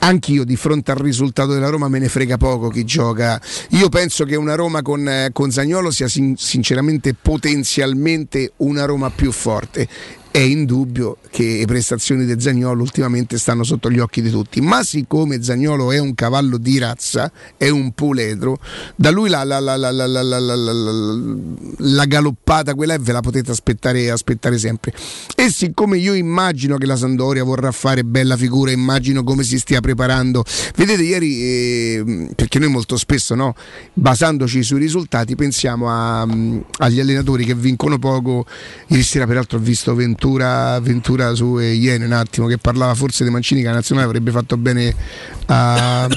Anch'io di fronte al risultato della Roma me ne frega poco chi gioca. Io penso che una Roma con, eh, con Zagnolo sia sin- sinceramente potenzialmente una Roma più forte è indubbio che le prestazioni di Zagnolo ultimamente stanno sotto gli occhi di tutti, ma siccome Zagnolo è un cavallo di razza, è un puledro, da lui la, la, la, la galoppata quella ve la potete aspettare, aspettare, sempre. E siccome io immagino che la Sandoria vorrà fare bella figura, immagino come si stia preparando, vedete ieri, eh, perché noi molto spesso no, basandoci sui risultati pensiamo a, um, agli allenatori che vincono poco, ieri sera peraltro ho visto 21 Ventura, Ventura su eh, Iene un attimo che parlava forse di Mancini, che la nazionale avrebbe fatto bene a,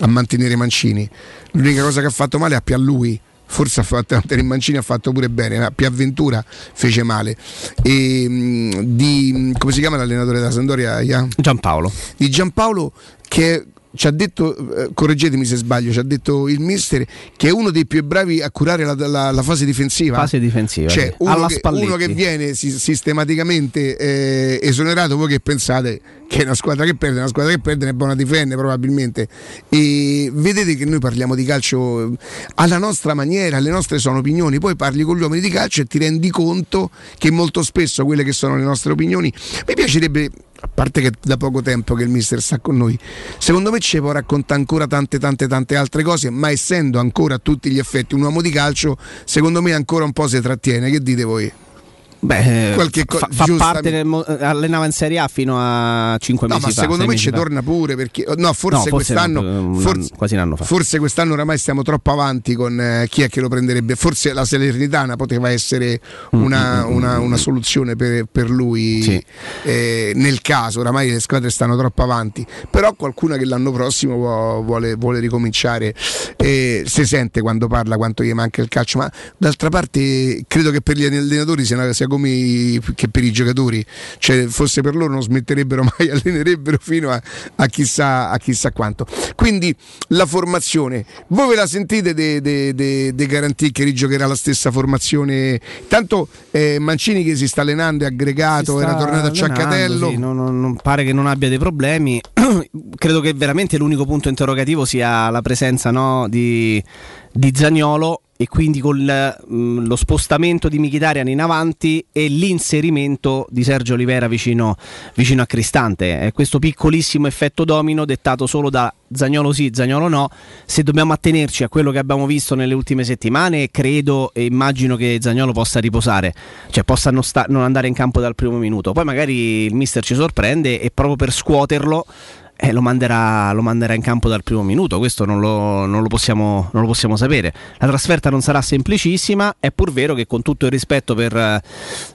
a mantenere Mancini. L'unica cosa che ha fatto male è a Pia lui. Forse ha fatto mantenere Mancini ha fatto pure bene, ma Pia Ventura fece male. E, mh, di, come si chiama l'allenatore della Sandoria? Giampaolo. Di Giampaolo che ci ha detto, eh, correggetemi se sbaglio, ci ha detto il mister che è uno dei più bravi a curare la, la- la fase difensiva. Fase difensiva. Cioè, uno che, uno che viene si- sistematicamente eh, esonerato, voi che pensate che è una squadra che perde, una squadra che perde è buona a difendere probabilmente. E vedete che noi parliamo di calcio eh, alla nostra maniera, le nostre sono opinioni, poi parli con gli uomini di calcio e ti rendi conto che molto spesso quelle che sono le nostre opinioni, mi piacerebbe a parte che da poco tempo che il mister sta con noi, secondo me ci può raccontare ancora tante tante tante altre cose, ma essendo ancora a tutti gli effetti un uomo di calcio, secondo me ancora un po' si trattiene, che dite voi? Beh, eh, Qualche co- fa, fa parte del mo- eh, allenava in Serie A fino a 5 No, mesi ma fa. secondo me ci fa. torna pure perché no, forse, No, forse quest'anno un- forse, quasi un anno fa. forse quest'anno oramai stiamo troppo avanti con eh, chi è che lo prenderebbe. Forse la Salernitana poteva essere una, una- una soluzione per, per lui Mm, Sì. eh, nel caso, oramai le squadre stanno troppo avanti. Però qualcuna che l'anno prossimo vuo- vuole, vuole ricominciare eh, si sente quando parla quanto gli manca il calcio, ma d'altra parte credo che per gli allenatori sia, sia come che per i giocatori, cioè fosse per loro non smetterebbero mai, allenerebbero fino a, a chissà, a chissà quanto. Quindi la formazione, voi ve la sentite De, de, de, De Garantì che rigiocherà la stessa formazione? Tanto eh, Mancini che si sta allenando è aggregato, era tornato a Ciaccatello. sì, non, non- non pare che non abbia dei problemi. Credo che veramente l'unico punto interrogativo sia la presenza no, di, di Zagnolo e quindi con mh, lo spostamento di Michitarian in avanti e l'inserimento di Sergio Olivera vicino, vicino a Cristante. È questo piccolissimo effetto domino dettato solo da Zagnolo sì, Zagnolo no. Se dobbiamo attenerci a quello che abbiamo visto nelle ultime settimane, credo e immagino che Zagnolo possa riposare, cioè possa non, sta- non andare in campo dal primo minuto. Poi magari il mister ci sorprende e proprio per scuoterlo eh, lo, manderà, lo manderà in campo dal primo minuto, questo non lo, non lo possiamo, non lo possiamo sapere. La trasferta non sarà semplicissima, è pur vero che con tutto il rispetto per,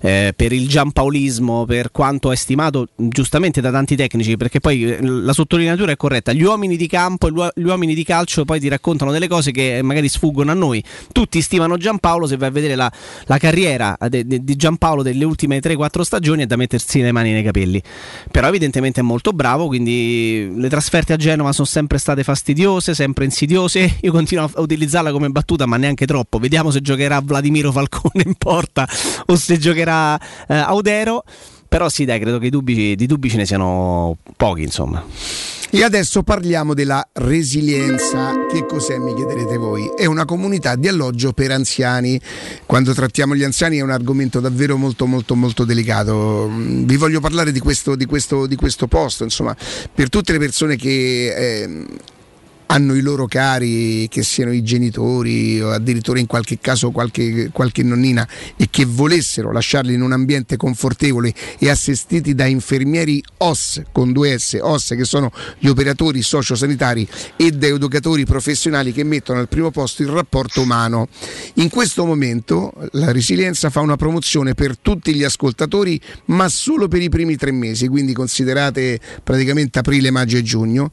eh, per il giampaulismo, per quanto è stimato giustamente da tanti tecnici, perché poi eh, la sottolineatura è corretta, gli uomini di campo e gli uo- gli uomini di calcio poi ti raccontano delle cose che magari sfuggono a noi. Tutti stimano Giampaolo, se vai a vedere la, la carriera de- de- di Giampaolo delle ultime 3-4 stagioni è da mettersi le mani nei capelli. Però evidentemente è molto bravo, quindi le trasferte a Genova sono sempre state fastidiose, sempre insidiose. Io continuo a utilizzarla come battuta, ma neanche troppo. Vediamo se giocherà Vladimiro Falcone in porta o se giocherà eh, Audero. Però sì, dai, credo che dubbi, di dubbi ce ne siano pochi, insomma. E adesso parliamo della resilienza. Che cos'è, mi chiederete voi? È una comunità di alloggio per anziani. Quando trattiamo gli anziani è un argomento davvero molto molto molto delicato. Mm, Vi voglio parlare di questo, di questo, di questo posto, insomma, per tutte le persone che... ehm, hanno i loro cari, che siano i genitori o addirittura in qualche caso qualche, qualche nonnina e che volessero lasciarli in un ambiente confortevole e assistiti da infermieri OS con due S, OS che sono gli operatori sociosanitari e da educatori professionali che mettono al primo posto il rapporto umano. In questo momento la resilienza fa una promozione per tutti gli ascoltatori ma solo per i primi tre mesi, quindi considerate praticamente aprile, maggio e giugno.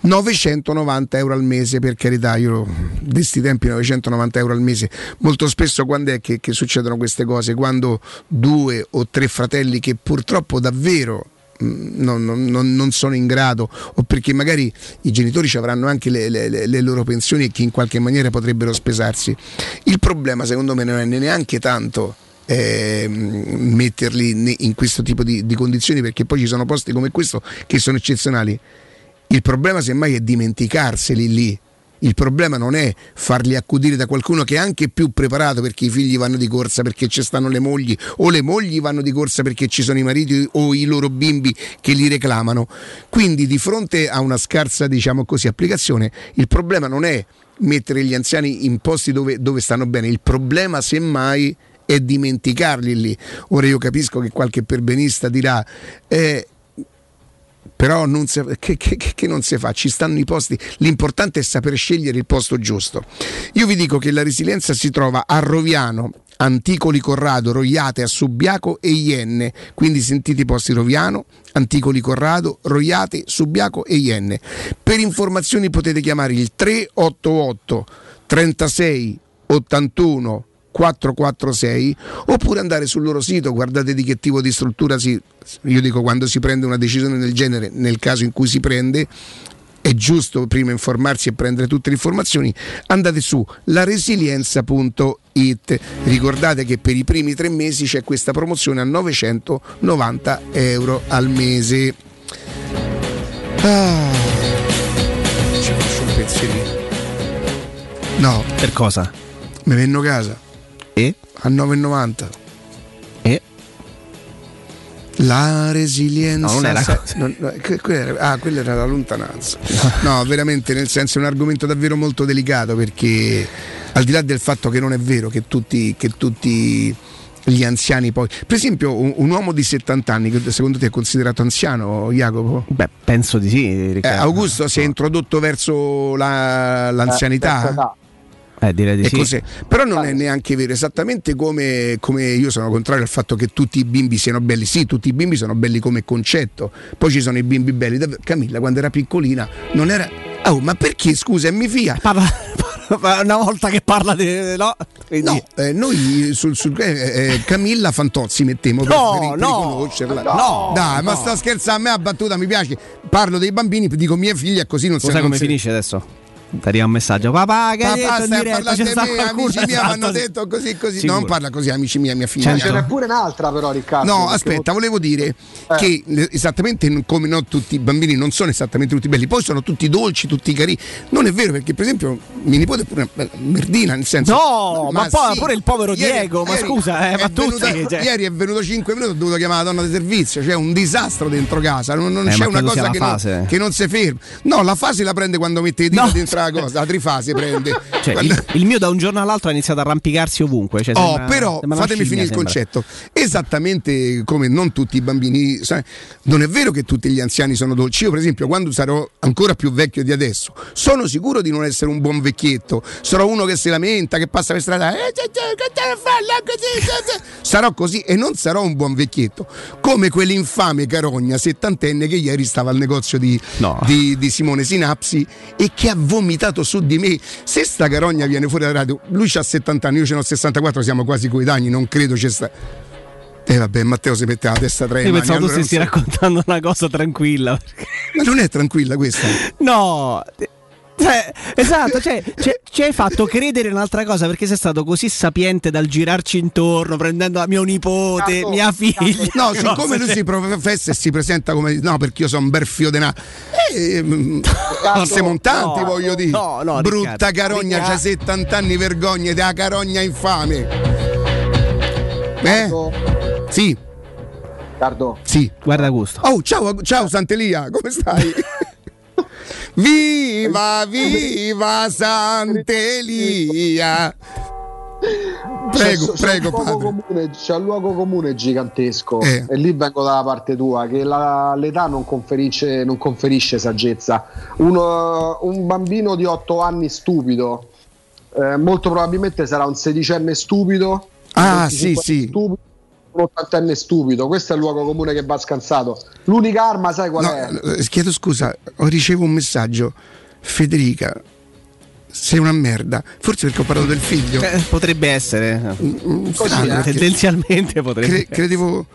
990 euro al mese per carità, io di sti tempi 990 euro al mese, molto spesso quando è che, che succedono queste cose? Quando due o tre fratelli che purtroppo davvero mm, non, non- non- non sono in grado o perché magari i genitori ci avranno anche le, le- le- loro pensioni che in qualche maniera potrebbero spesarsi. Il problema secondo me non è neanche tanto eh, metterli in questo tipo di, di condizioni perché poi ci sono posti come questo che sono eccezionali. Il problema semmai è dimenticarseli lì. Il problema non è farli accudire da qualcuno che è anche più preparato perché i figli vanno di corsa perché ci stanno le mogli o le mogli vanno di corsa perché ci sono i mariti o i loro bimbi che li reclamano. Quindi di fronte a una scarsa diciamo così, applicazione il problema non è mettere gli anziani in posti dove, dove stanno bene, il problema semmai è dimenticarli lì. Ora io capisco che qualche perbenista dirà eh, però non si- che, che- che- non si fa, ci stanno i posti, l'importante è saper scegliere il posto giusto. Io vi dico che la resilienza si trova a Roviano, Anticoli Corrado, Roiate, Subiaco e Ienne, quindi sentite i posti Roviano, Anticoli Corrado, Roiate, Subiaco e Ienne. Per informazioni potete chiamare il 388 36 81 446 oppure andare sul loro sito, guardate di che tipo di struttura si, io dico quando si prende una decisione del genere, nel caso in cui si prende, è giusto prima informarsi e prendere tutte le informazioni, andate su laresilienza.it. Ricordate che per i primi tre mesi c'è questa promozione a 990 euro al mese. Ah, ci faccio un pensierino. No. Per cosa? Mi venno a casa. E? A 9,90. E? La resilienza. No, non era sa- non- no, que- quella era- ah, quella era la lontananza. No, veramente, nel senso è un argomento davvero molto delicato perché al di là del fatto che non è vero che tutti, che tutti gli anziani poi. Per esempio, un, un uomo di 70 anni, che secondo te è considerato anziano, Jacopo? Beh, penso di sì, Eh. Augusto si è introdotto verso la- l'anzianità? Eh, direi di sì. Però non è neanche vero, esattamente come, come io sono contrario al fatto che tutti i bimbi siano belli. Sì, tutti i bimbi sono belli come concetto, poi ci sono i bimbi belli. Camilla, quando era piccolina, non era. Oh, ma perché scusa, è mia figlia? Una volta che parla di. No, No, eh, noi sul, sul- eh, eh, Camilla Fantozzi mettiamo per, No, per- per no, riconoscerla. no, Dai, ma no. sta scherzando, a me la battuta mi piace. Parlo dei bambini, dico mia figlia, così non Lo si sai come si- finisce adesso? Ti arriva un messaggio. Papà, che hai detto Papà, in diretta? C'è di sta me, amici miei mi Esatto, hanno detto così così. Sicuro. Non parla così, amici miei, mia figlia. Ce n'è pure un'altra però Riccardo. No, aspetta, volevo dire che eh, esattamente come no, tutti i bambini non sono esattamente tutti belli, poi sono tutti dolci, tutti carini. Non è vero perché, per esempio, mio nipote è pure una bella merdina, nel senso. No, ma poi sì. pure il povero Diego, ma scusa, eh, ma tutti, venuta- cioè. Ieri è venuto 5 minuti, ho dovuto chiamare la donna di servizio, c'è un disastro dentro casa, non, non Eh, c'è ma una cosa che non, fase. che non si ferma. No, la fase la prende quando mette i dita No. dentro la cosa, la trifase prende. Cioè, Quando- il, il mio da un giorno all'altro ha iniziato a arrampicarsi ovunque. Cioè, Oh, sembra- però sembra fatemi scimmia, finire il sembra. concetto. Esattamente come non tutti i bambini, sai, non è vero che tutti gli anziani sono dolci. Io, per esempio, quando sarò ancora più vecchio di adesso, sono sicuro di non essere un buon vecchietto. Sarò uno che si lamenta, che passa per strada. "Eh, che te- che te ne fai là così, che te-" Sarò così e non sarò un buon vecchietto. Come quell'infame carogna settantenne che ieri stava al negozio di, di- di Simone Sinapsi e che ha vomitato su di me. Se sta carogna viene fuori dalla radio, lui ha 70 anni, io ce ne ho 64, siamo quasi coetanei, non credo ci sta. E vabbè, Matteo si mette la testa tra le Io mani. pensavo tu allora non stessi so- raccontando una cosa tranquilla. Ma non è tranquilla questa. No. Cioè, esatto, cioè, ci- ci hai fatto credere un'altra cosa perché sei stato così sapiente dal girarci intorno, prendendo mio nipote, mia figlia. No, cose, siccome lui cioè. si professa e si presenta come no, perché io sono un bel fio de na. Eh, siamo montanti, no, voglio dire. no, no, Brutta Riccardo, carogna, Riccardo. c'ha 70 anni, vergogna, da carogna infame. Eh? Sì. Riccardo. Sì. Guarda gusto. Oh, ciao, ciao Sant'Elia, come stai? viva, viva Sant'Elia. Prego, C'è- c'è prego, un luogo padre. comune- c'è un luogo comune gigantesco Eh. e lì vengo dalla parte tua che la- l'età non conferisce, non conferisce saggezza Uno- un bambino di 8 anni stupido eh, molto probabilmente sarà un sedicenne stupido Ah, un sì, 25enne sì. stupido, un ottantenne stupido questo è il luogo comune che va scansato l'unica arma sai qual è? No, eh, chiedo scusa, ho ricevuto un messaggio. Federica, sei una merda. Forse perché ho parlato del figlio. Eh, potrebbe essere. strano, eh, perché- tendenzialmente potrebbe. Cre- credevo.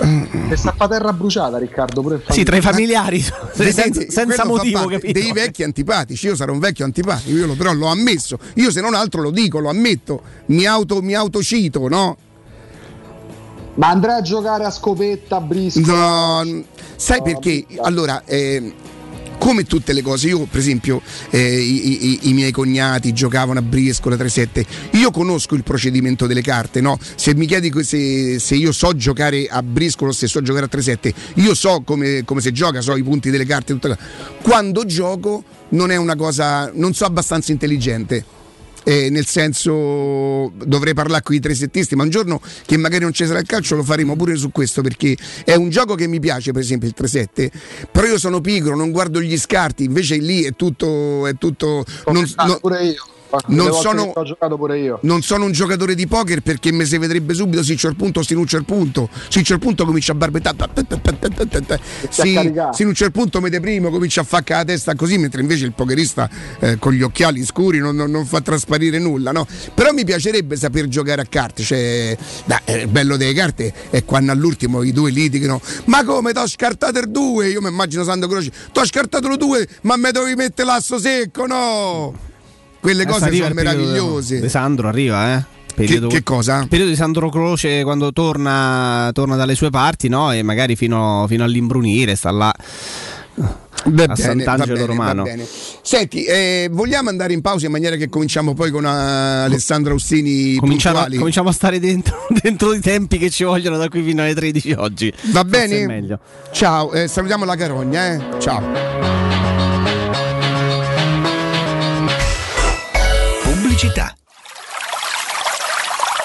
e sta a terra bruciata Riccardo pure Sì, tra i familiari, senza, Vedete, senza fa motivo? Dei vecchi antipatici, io sarò un vecchio antipatico, io lo- però l'ho ammesso. Io se non altro lo dico, lo ammetto, mi, auto, mi autocito, no? Ma andrai a giocare a scopetta a briscola No, sai perché? Allora, eh, come tutte le cose, io per esempio eh, i, i- i miei cognati giocavano a briscola 3-7, io conosco il procedimento delle carte, no? Se mi chiedi se, se io so giocare a briscola o se so giocare a 3-7, io so come, come si gioca, so i punti delle carte, tutta la- quando gioco non è una cosa, non so abbastanza intelligente. Eh, nel senso dovrei parlare con i tresettisti ma un giorno che magari non ci sarà il calcio lo faremo pure su questo perché è un gioco che mi piace per esempio il 3-7 però io sono pigro non guardo gli scarti invece lì è tutto è tutto non, Ah, no- pure io Non sono, ho non sono un giocatore di poker perché mi si vedrebbe subito Siccio al punto, Sinuccio al punto. Siccio al punto comincia a barbettare. Sinuccio al punto mette primo, comincia a faccare la testa così, mentre invece il pokerista eh, con gli occhiali scuri non, non- non fa trasparire nulla. No? Però mi piacerebbe saper giocare a carte. Cioè, dai, eh, il bello delle carte è quando all'ultimo i due litigano. Ma come t'ho scartato il 2? Io mi immagino Sandro Croce. T'ho scartato il 2, ma me dovevi mettere l'asso secco, no? Quelle Adesso cose sono meravigliose. di Sandro arriva, eh. Periodo- che cosa? Il periodo di Sandro Croce quando torna, torna dalle sue parti, no? E magari fino, fino all'imbrunire sta là. Va a bene, Sant'Angelo va bene, Romano. va bene. Senti, eh, vogliamo andare in pausa in maniera che cominciamo poi con eh, Alessandro Austini Cominciamo, cominciamo a stare dentro, dentro i tempi che ci vogliono da qui fino alle 13 oggi. Va bene? Ciao, eh, salutiamo la Carogna, eh. Ciao. Pubblicità.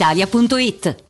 brispalitalia.it.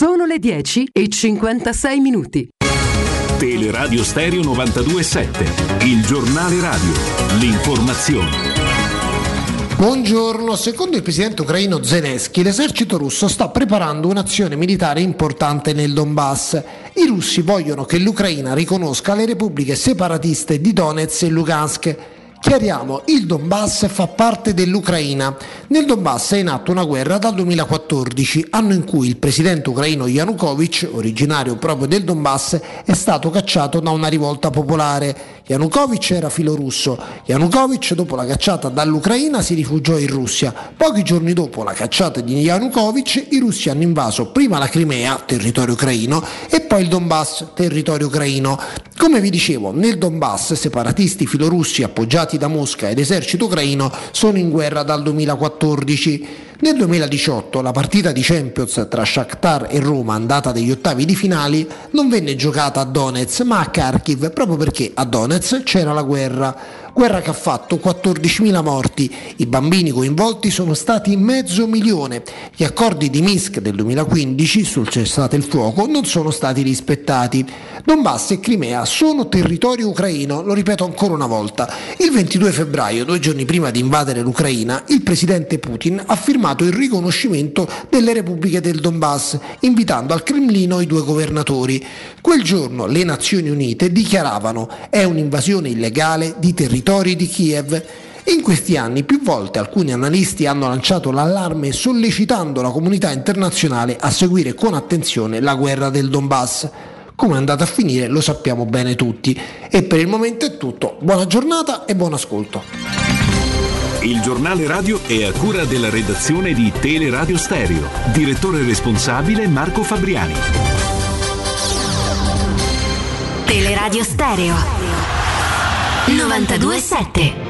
Sono le 10 e 56 minuti. Teleradio Stereo 927, il giornale radio, l'informazione. Buongiorno, secondo il presidente ucraino Zelensky, l'esercito russo sta preparando un'azione militare importante nel Donbass. I russi vogliono che l'Ucraina riconosca le repubbliche separatiste di Donetsk e Lugansk. Chiariamo, il Donbass fa parte dell'Ucraina. Nel Donbass è in atto una guerra dal 2014, anno in cui il presidente ucraino Yanukovych, originario proprio del Donbass, è stato cacciato da una rivolta popolare. Yanukovych era filorusso. Yanukovych, dopo la cacciata dall'Ucraina, si rifugiò in Russia. Pochi giorni dopo la cacciata di Yanukovych, i russi hanno invaso prima la Crimea, territorio ucraino, e poi il Donbass, territorio ucraino. Come vi dicevo, nel Donbass separatisti filorussi appoggiati da Mosca ed esercito ucraino sono in guerra dal 2014. Nel 2018 la partita di Champions tra Shakhtar e Roma andata degli ottavi di finali non venne giocata a Donetsk ma a Kharkiv proprio perché a Donetsk c'era la guerra. Guerra che ha fatto 14.000 morti, i bambini coinvolti sono stati mezzo milione, gli accordi di Minsk del 2015 sul cessate il fuoco non sono stati rispettati. Donbass e Crimea sono territorio ucraino, lo ripeto ancora una volta. Il 22 febbraio, due giorni prima di invadere l'Ucraina, il presidente Putin ha firmato il riconoscimento delle repubbliche del Donbass, invitando al Cremlino i due governatori. Quel giorno le Nazioni Unite dichiaravano è un'invasione illegale di territori di Kiev. In questi anni più volte alcuni analisti hanno lanciato l'allarme sollecitando la comunità internazionale a seguire con attenzione la guerra del Donbass. Come è andata a finire lo sappiamo bene tutti. E per il momento è tutto. Buona giornata e buon ascolto. Il giornale radio è a cura della redazione di Teleradio Stereo. Direttore responsabile Marco Fabriani. Teleradio Stereo 927.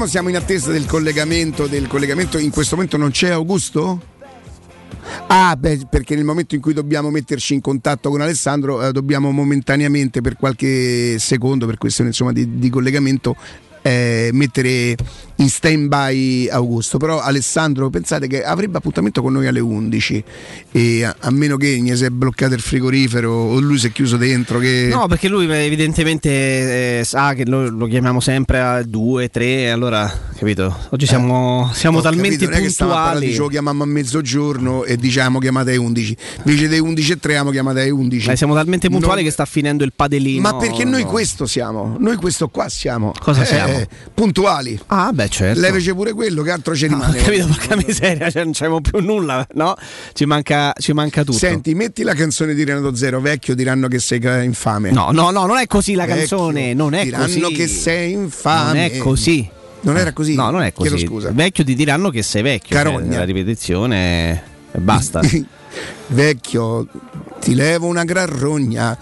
Noi rientriamo, siamo in attesa del collegamento, del collegamento. In questo momento non c'è Augusto? Ah, beh, perché nel momento in cui dobbiamo metterci in contatto con Alessandro, eh, dobbiamo momentaneamente per qualche secondo, per questione insomma, di, di collegamento, eh, mettere in stand by Augusto. Però Alessandro, pensate che avrebbe appuntamento con noi alle 11 e a, a meno che gli si è bloccato il frigorifero o lui si è chiuso dentro. Che... No, perché lui evidentemente eh, sa che lo, lo chiamiamo sempre a 2, 3, allora, capito? Oggi siamo, siamo Ho talmente capito, puntuali. dicevo chiamiamo a mezzogiorno e diciamo chiamate alle 11 invece delle 11 e 3 abbiamo chiamate alle 11 Eh, siamo talmente puntuali Non- che sta finendo il padelino. ma perché noi no. questo siamo noi questo qua siamo Cosa Eh, siamo? puntuali Ah, beh, certo. levece pure quello che altro ci No, rimane ho capito, porca miseria, cioè non c'abbiamo più nulla, no? Ci manca, ci manca tutto. Senti, metti la canzone di Renato Zero, vecchio diranno che sei infame. No, no, no, non è così la Vecchio, canzone, non è diranno così. che sei infame. Non è così. Non era così? No, non è così. Chiedo scusa. Vecchio ti diranno che sei vecchio. Carogna. cioè, La ripetizione e basta. Vecchio, ti levo una gran rogna.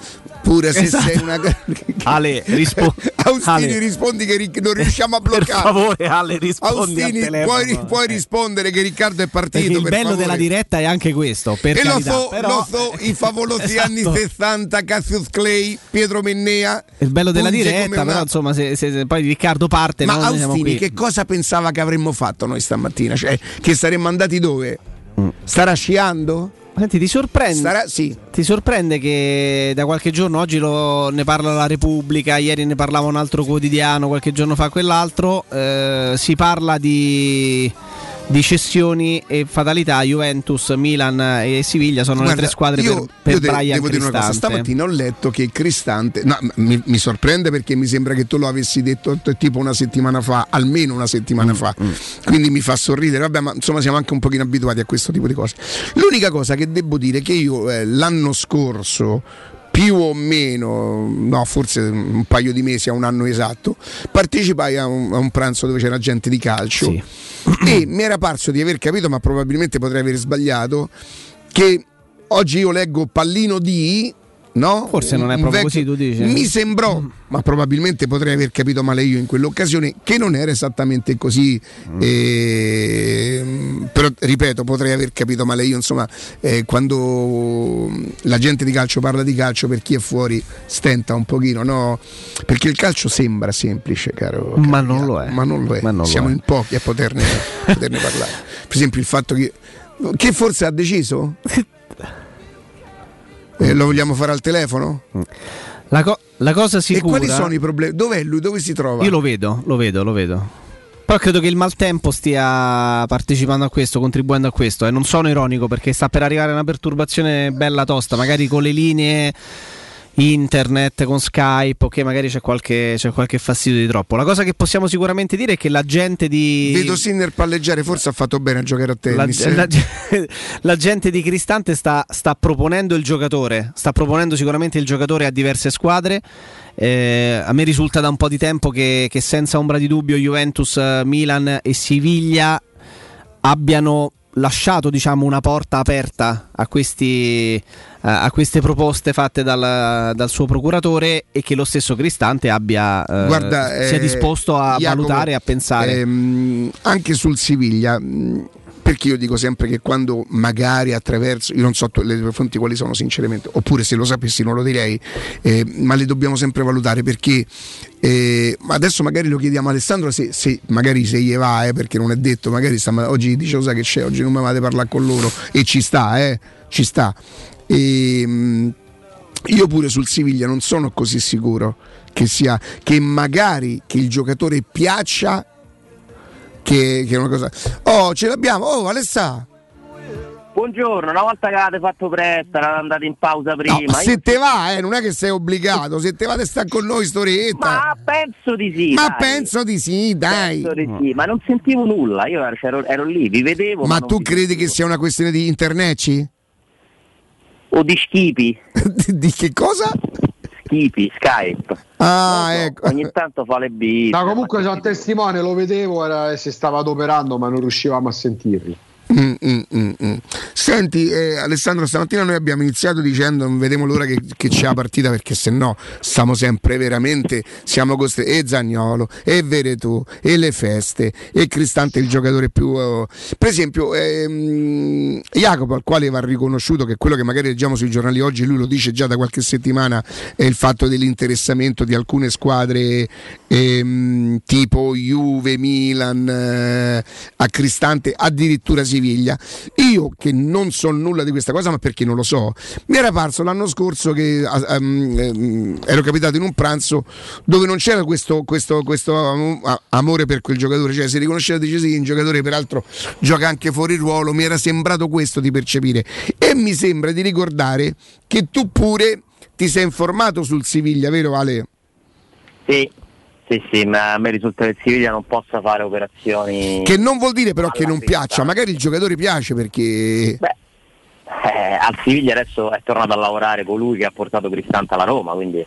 Pure se Esatto. sei una. Ale, rispo- Austini, Ale. rispondi che Ric- non riusciamo a bloccare. Per favore, Ale, rispondi Austini, puoi, puoi rispondere che Riccardo è partito. Perché il per bello favore. della diretta è anche questo. Per e lo carità, so, però- lo so, i favolosi Esatto. anni 60, Cassius Clay, Pietro Mennea. Il bello della diretta, una- però insomma, se, se- se poi Riccardo parte, Ma no, Austini, che cosa pensava che avremmo fatto noi stamattina? Cioè, che saremmo andati dove? Mm. Starà sciando? Senti, ti sorprende? Starà, sì. Ti sorprende che da qualche giorno, oggi lo- ne parla la Repubblica, ieri ne parlava un altro quotidiano, qualche giorno fa quell'altro, eh, si parla di, di cessioni e fatalità, Juventus, Milan e Siviglia sono Guarda, le tre squadre io, per, per io Brian devo dire una cosa, Cristante. stamattina ho letto che Cristante, no, mi, mi sorprende perché mi sembra che tu lo avessi detto tipo una settimana fa, almeno una Mm, settimana fa, quindi mi fa sorridere, vabbè ma insomma siamo anche un pochino abituati a questo tipo di cose. L'unica cosa che devo dire è che io eh, l'anno scorso più o meno, no, forse un paio di mesi a un anno esatto, partecipai a un, a un pranzo dove c'era gente di calcio e mi era parso di aver capito, ma probabilmente potrei aver sbagliato, che oggi io leggo pallino di. No? Forse non è proprio così, tu dici. Mi sembrò, ma probabilmente potrei aver capito male io in quell'occasione, che non era esattamente così. Mm. ehm, però ripeto, potrei aver capito male io. Insomma, eh, quando la gente di calcio parla di calcio, per chi è fuori stenta un pochino, no? Perché il calcio sembra semplice, caro. Ma non lo è. Ma non lo è. Non lo Siamo è. in pochi a poterne, poterne parlare. Per esempio, il fatto che. Che forse ha deciso? Eh, lo vogliamo fare al telefono? La, co- la cosa sicura... E quali sono i problemi? Dov'è lui? Dove si trova? Io lo vedo, lo vedo, lo vedo. Però credo che il maltempo stia partecipando a questo, contribuendo a questo. E non sono ironico perché sta per arrivare una perturbazione bella tosta, magari con le linee internet, con Skype, ok, magari c'è qualche, c'è qualche fastidio di troppo. La cosa che possiamo sicuramente dire è che la gente di... Vedo Sinner palleggiare, forse ha fatto bene a giocare a La, tennis. la- la gente di Cristante sta, sta proponendo il giocatore, sta proponendo sicuramente il giocatore a diverse squadre. Eh, a me risulta da un po' di tempo che, che senza ombra di dubbio Juventus, eh, Milan e Siviglia abbiano lasciato diciamo, una porta aperta a, questi, eh, a queste proposte fatte dal, dal suo procuratore e che lo stesso Cristante abbia, eh, Guarda, sia eh, disposto a Jacopo, valutare e a pensare. ehm, anche sul Siviglia, mh, perché io dico sempre che quando magari attraverso, io non so le tue fonti quali sono sinceramente, oppure se lo sapessi non lo direi, eh, ma le dobbiamo sempre valutare perché eh, adesso magari lo chiediamo a Alessandro se, se magari se gli va, eh, perché non è detto, magari sta, oggi dice "Lo sai che c'è, oggi non mi vado a parlare con loro e ci sta, eh, ci sta. E, mh, io pure sul Siviglia non sono così sicuro che sia che magari che il giocatore piaccia che, che è una cosa. Oh, ce l'abbiamo, oh Alessà. Buongiorno, una volta che avete fatto presto, eravate andati in pausa prima. No, se io- te va, eh, non è che sei obbligato, se te va te sta con noi storetta. Ma penso di sì. Ma dai. penso di sì, dai. Penso di sì, ma non sentivo nulla, io ero, ero lì, vi vedevo. Ma non tu credi sentivo. che sia una questione di internetci? O di schipi? di che cosa? Schipi, Skype. Ah, ecco. Ogni tanto fa le beat. No, comunque sono testimone, lo vedevo era, e si stava adoperando, ma non riuscivamo a sentirlo. Mm, mm, mm. Senti, eh, Alessandro, stamattina noi abbiamo iniziato dicendo non vediamo l'ora che, che c'è la partita perché se no stiamo sempre veramente, siamo costretti, e Zagnolo, e Veretù, e le feste, e Cristante il giocatore più... eh, per esempio, ehm, Jacopo, al quale va riconosciuto che quello che magari leggiamo sui giornali oggi, lui lo dice già da qualche settimana, è il fatto dell'interessamento di alcune squadre ehm, tipo Juve, Milan, eh, a Cristante, addirittura Siviglia. Io che non so nulla di questa cosa, ma perché non lo so, mi era parso l'anno scorso che ehm, ero capitato in un pranzo dove non c'era questo, questo, questo amore per quel giocatore, cioè si riconosceva dice sì, un giocatore peraltro gioca anche fuori ruolo, mi era sembrato questo di percepire e mi sembra di ricordare che tu pure ti sei informato sul Siviglia, vero Ale? Sì, sì, sì, ma a me risulta che il Siviglia non possa fare operazioni. Che non vuol dire però che non piaccia, magari il giocatore piace perché... Eh, al Siviglia adesso è tornato a lavorare colui che ha portato Cristante alla Roma, quindi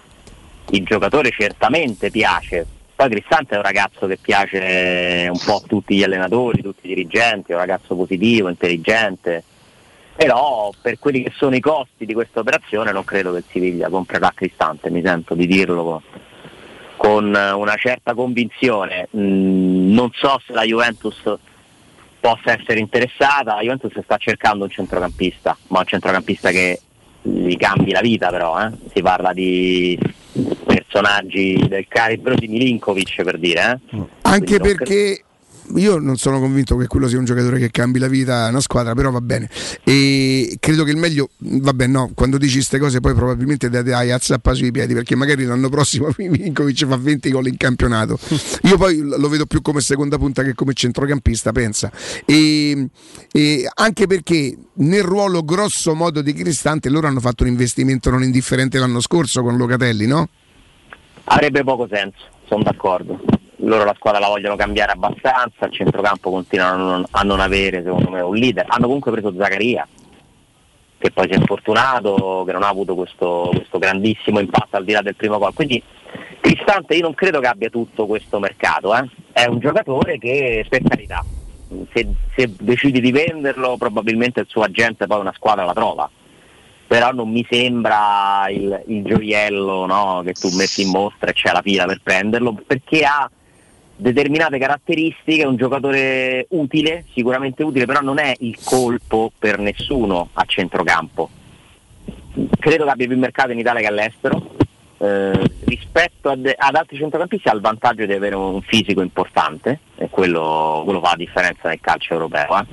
il giocatore certamente piace. Poi Cristante è un ragazzo che piace un po' a tutti gli allenatori, tutti i dirigenti, è un ragazzo positivo, intelligente. Però per quelli che sono i costi di questa operazione non credo che il Siviglia comprerà Cristante, mi sento di dirlo con, con una certa convinzione. Mm, non so se la Juventus possa essere interessata, la Juventus sta cercando un centrocampista, ma un centrocampista che gli cambi la vita però, eh? si parla di personaggi del calibro di Milinkovic per dire. Eh? Anche Quindi perché io non sono convinto che quello sia un giocatore che cambi la vita a una squadra, però va bene. E credo che il meglio, vabbè, no, quando dici queste cose poi probabilmente te dai a zappa sui piedi, perché magari l'anno prossimo Milinkovic fa 20 gol in campionato. Io poi lo vedo più come seconda punta che come centrocampista, pensa. E, e anche perché nel ruolo grosso modo di Cristante loro hanno fatto un investimento non indifferente l'anno scorso con Locatelli, no? Avrebbe poco senso, sono d'accordo. Loro la squadra la vogliono cambiare abbastanza, il centrocampo continuano a non, a non avere secondo me un leader. Hanno comunque preso Zaccaria, che poi si è infortunato, che non ha avuto questo, questo grandissimo impatto al di là del primo gol. Quindi Cristante io non credo che abbia tutto questo mercato, eh. è un giocatore che per carità, se, se decidi di venderlo probabilmente il suo agente poi una squadra la trova però non mi sembra il, il gioiello no, che tu metti in mostra e c'è la fila per prenderlo, perché ha determinate caratteristiche, è un giocatore utile, sicuramente utile, però non è il colpo per nessuno a centrocampo. Credo che abbia più mercato in Italia che all'estero. Eh, rispetto ad, ad altri centrocampisti ha il vantaggio di avere un fisico importante e quello, quello fa la differenza nel calcio europeo. eh.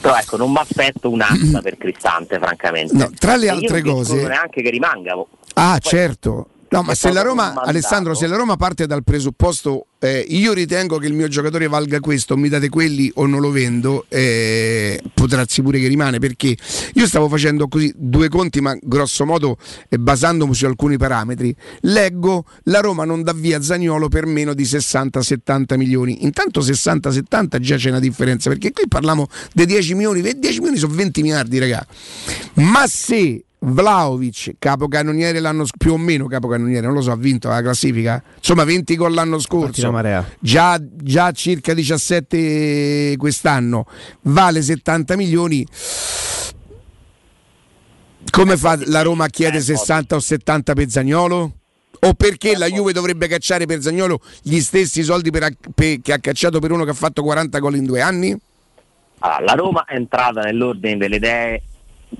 Però ecco, non mi aspetto un'asta per Cristante, francamente. No, tra le altre non cose- escludo neanche che rimanga. Ah, Poi- certo. No, ma se la Roma. Alessandro, se la Roma parte dal presupposto eh, io ritengo che il mio giocatore valga questo, mi date quelli o non lo vendo, eh, potrà pure che rimane perché io stavo facendo così due conti, ma grosso modo eh, basandomi su alcuni parametri. Leggo la Roma non dà via Zagnolo per meno di 60-70 milioni. Intanto 60-70 già c'è una differenza perché qui parliamo dei 10 milioni, 10 milioni sono 20 miliardi, raga. Ma se Vlaovic, capocannoniere l'anno scorso, più o meno capocannoniere, non lo so, ha vinto la classifica. Insomma, 20 gol l'anno scorso. marea. Già, già circa 17 quest'anno. Vale 70 milioni. Come fa la Roma a chiedere 60 o 70 per Zagnolo? O perché la Juve dovrebbe cacciare per Zagnolo gli stessi soldi per- per- che ha cacciato per uno che ha fatto 40 gol in due anni? Allora, la Roma è entrata nell'ordine delle idee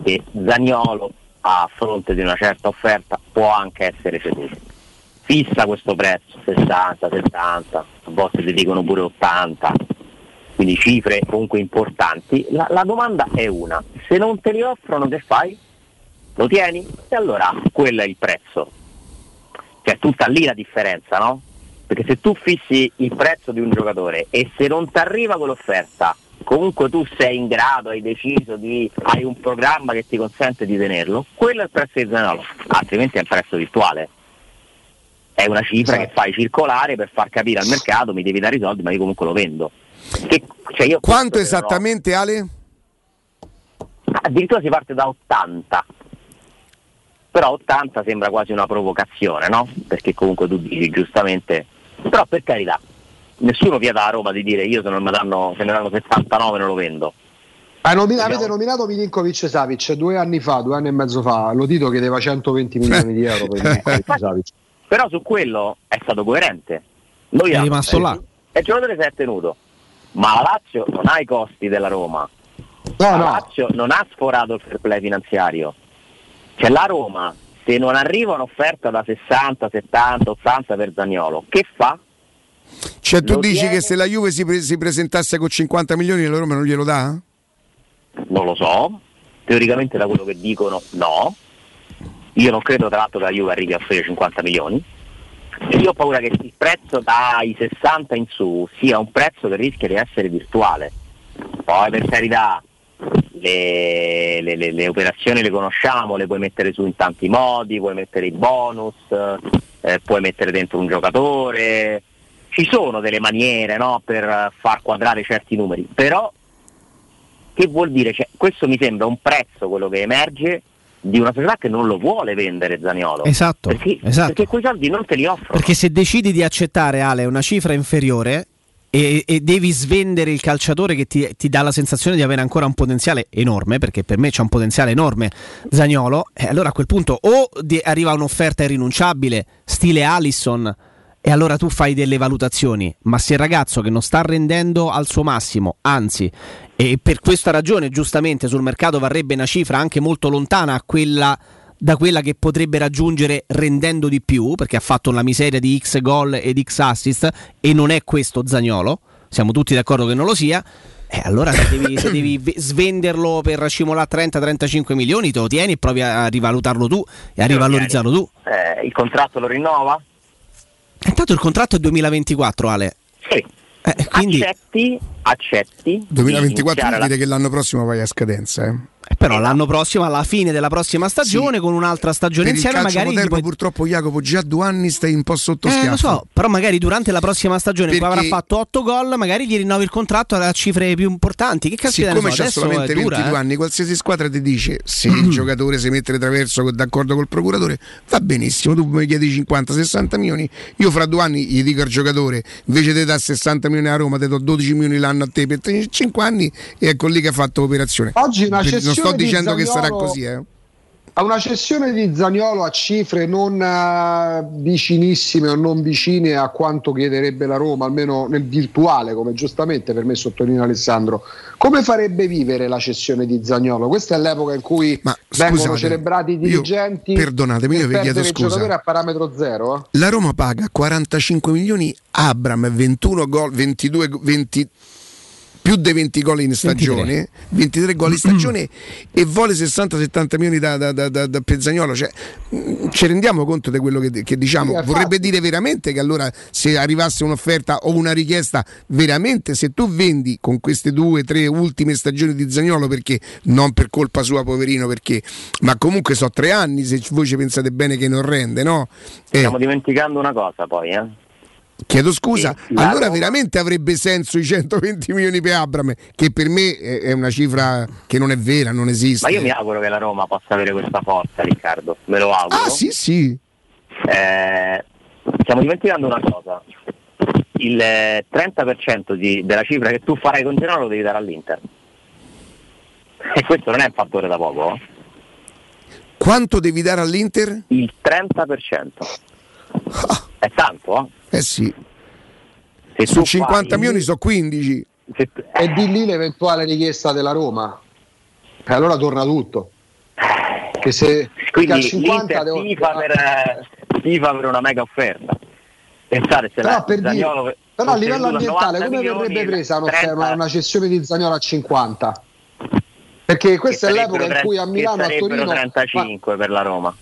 che Zagnolo a fronte di una certa offerta può anche essere ceduto. Fissa questo prezzo, 60, 70, a volte ti dicono pure 80, quindi cifre comunque importanti. La, la domanda è una, se non te li offrono che fai? Lo tieni? E allora quello è il prezzo. Cioè tutta lì la differenza, no? Perché se tu fissi il prezzo di un giocatore e se non ti arriva quell'offerta, comunque tu sei in grado, hai deciso di, hai un programma che ti consente di tenerlo, quello è il prezzo di Zanolo, altrimenti è un prezzo virtuale. È una cifra che fai circolare per far capire al mercato mi devi dare i soldi, ma io comunque lo vendo. Che- cioè io Quanto questo però- esattamente, Ale? addirittura si parte da 80 però 80 sembra quasi una provocazione no? perché comunque tu dici giustamente però per carità nessuno vieta a Roma di dire io se, non mi danno, se ne danno 79 non lo vendo Hai nomina- avete nominato Milinkovic Savic due anni fa, due anni e mezzo fa. Lo Tito chiedeva 120 milioni di euro per Milinkovic Savic. Però su quello è stato coerente. Noi È rimasto là. E il giocatore si è tenuto. Ma la Lazio non ha i costi della Roma. la Lazio non ha sforato il fair play finanziario. Cioè la Roma, se non arriva un'offerta da 60, 70, 80 per Zagnolo, che fa? Cioè tu Lo dici tiene- che se la Juve si, pre- si presentasse con 50 milioni la Roma non glielo dà? Non lo so. Teoricamente da quello che dicono no. Io non credo tra l'altro che la Juve arrivi a offrire 50 milioni. E io ho paura che il prezzo dai 60 in su sia un prezzo che rischia di essere virtuale. Poi per carità le, le- le- le operazioni le conosciamo, le puoi mettere su in tanti modi, puoi mettere i bonus, eh, puoi mettere dentro un giocatore, ci sono delle maniere no, per eh, far quadrare certi numeri, però che vuol dire? Cioè, questo mi sembra un prezzo, quello che emerge, di una società che non lo vuole vendere Zaniolo. Esatto, Perché, esatto. perché quei soldi non te li offrono. Perché se decidi di accettare Ale una cifra inferiore e, e devi svendere il calciatore che ti, ti dà la sensazione di avere ancora un potenziale enorme, perché per me c'è un potenziale enorme Zagnolo, eh, allora a quel punto o arriva un'offerta irrinunciabile, stile Allison, e allora tu fai delle valutazioni, ma se il ragazzo che non sta rendendo al suo massimo, anzi, e per questa ragione giustamente sul mercato varrebbe una cifra anche molto lontana quella da quella che potrebbe raggiungere rendendo di più, perché ha fatto una miseria di X gol ed X assist e non è questo Zagnolo, siamo tutti d'accordo che non lo sia. E allora se devi, se devi ve- svenderlo per scimolare 30-35 milioni, te lo tieni e provi a rivalutarlo tu e a rivalorizzarlo tu. Eh, il contratto lo rinnova? Intanto il contratto è 2024, Ale. Sì. quindi- Accetti, accetti. 2024 di vuol dire che l'anno prossimo vai a scadenza. Eh. Eh, Però l'anno prossimo, alla fine della prossima stagione, con un'altra stagione Per insieme, magari. moderno puoi- purtroppo Jacopo già due anni stai un po' sotto Eh, schiaffo. lo so, però magari durante la prossima stagione Perché- avrà fatto 8 gol, magari gli rinnovi il contratto a cifre più importanti. Che caspita ne Siccome so, c'ha adesso solamente dura, 22 eh. anni, qualsiasi squadra ti dice se il giocatore si mette traverso co- d'accordo col procuratore, va benissimo. Tu mi chiedi 50-60 milioni, io fra due anni gli dico al giocatore invece di dare 60 milioni a Roma, ti do 12 milioni l'anno a te per 5 anni e ecco lì che ha fatto l'operazione. Oggi una Per- non sto dicendo che sarà Zaniolo- così, eh. A una cessione di Zaniolo a cifre non eh, vicinissime o non vicine a quanto chiederebbe la Roma, almeno nel virtuale, come giustamente per me sottolinea Alessandro, come farebbe vivere la cessione di Zaniolo? Questa è l'epoca in cui vengono scusate, celebrati i io- dirigenti perdonatemi, io vi chiedo scusa. a parametro zero. eh? La Roma paga 45 milioni Abram, 21 gol, 22, go- 20 più dei 20 gol in stagione, 23, gol in stagione e vuole 60-70 milioni da, da, da, da, da Pezzagnolo. Cioè, mh, ci rendiamo conto di quello che, che diciamo? Vorrebbe dire veramente che allora se arrivasse un'offerta o una richiesta, veramente se tu vendi con queste due, tre ultime stagioni di Zagnolo, perché non per colpa sua, poverino, perché ma comunque so tre anni se voi ci pensate bene che non rende, no? Eh, Stiamo dimenticando una cosa poi, eh. Chiedo scusa, Sì, allora Roma- veramente avrebbe senso i 120 milioni per Abram, che per me è una cifra che non è vera, non esiste. Ma io mi auguro che la Roma possa avere questa forza, Riccardo. Me lo auguro. Ah, sì, sì. Eh, stiamo dimenticando una cosa. Il eh, 30% di- della cifra che tu farai con Genoa lo devi dare all'Inter. E questo non è un fattore da poco. eh. Quanto devi dare all'Inter? Il 30%. È tanto, Eh sì. Se Su tu 50 fai- milioni sono 15. E di lì l'eventuale richiesta della Roma. E allora torna tutto. Che se Quindi che a 50 l'Inter devo- tifa, per, eh, tifa per una mega offerta. Pensate se Però, la per dire- Zaniolo però a livello ambientale 90 come verrebbe presa il un'offerta- 30 una cessione di Zagnolo a 50? Perché questa è l'epoca in cui a Milano a sarebbero Torino 35 per la Roma.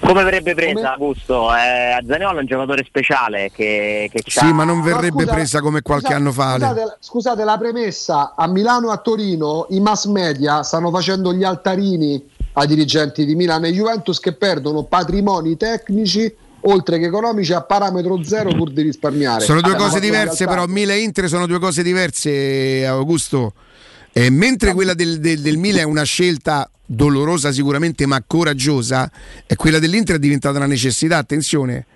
Come verrebbe presa Augusto? Eh, Zaniolo è un giocatore speciale che, che c'ha- Sì, ma non verrebbe scusa, presa come qualche scusa- anno fa. Scusate, scusate, la premessa, a Milano e a Torino i mass media stanno facendo gli altarini ai dirigenti di Milano e Juventus che perdono patrimoni tecnici oltre che economici a parametro zero pur di risparmiare. Sono due cose diverse, però Milan e Inter sono due cose diverse, Augusto. Eh, mentre quella del, del, del Milan è una scelta dolorosa sicuramente, ma coraggiosa, e quella dell'Inter è diventata una necessità. Attenzione,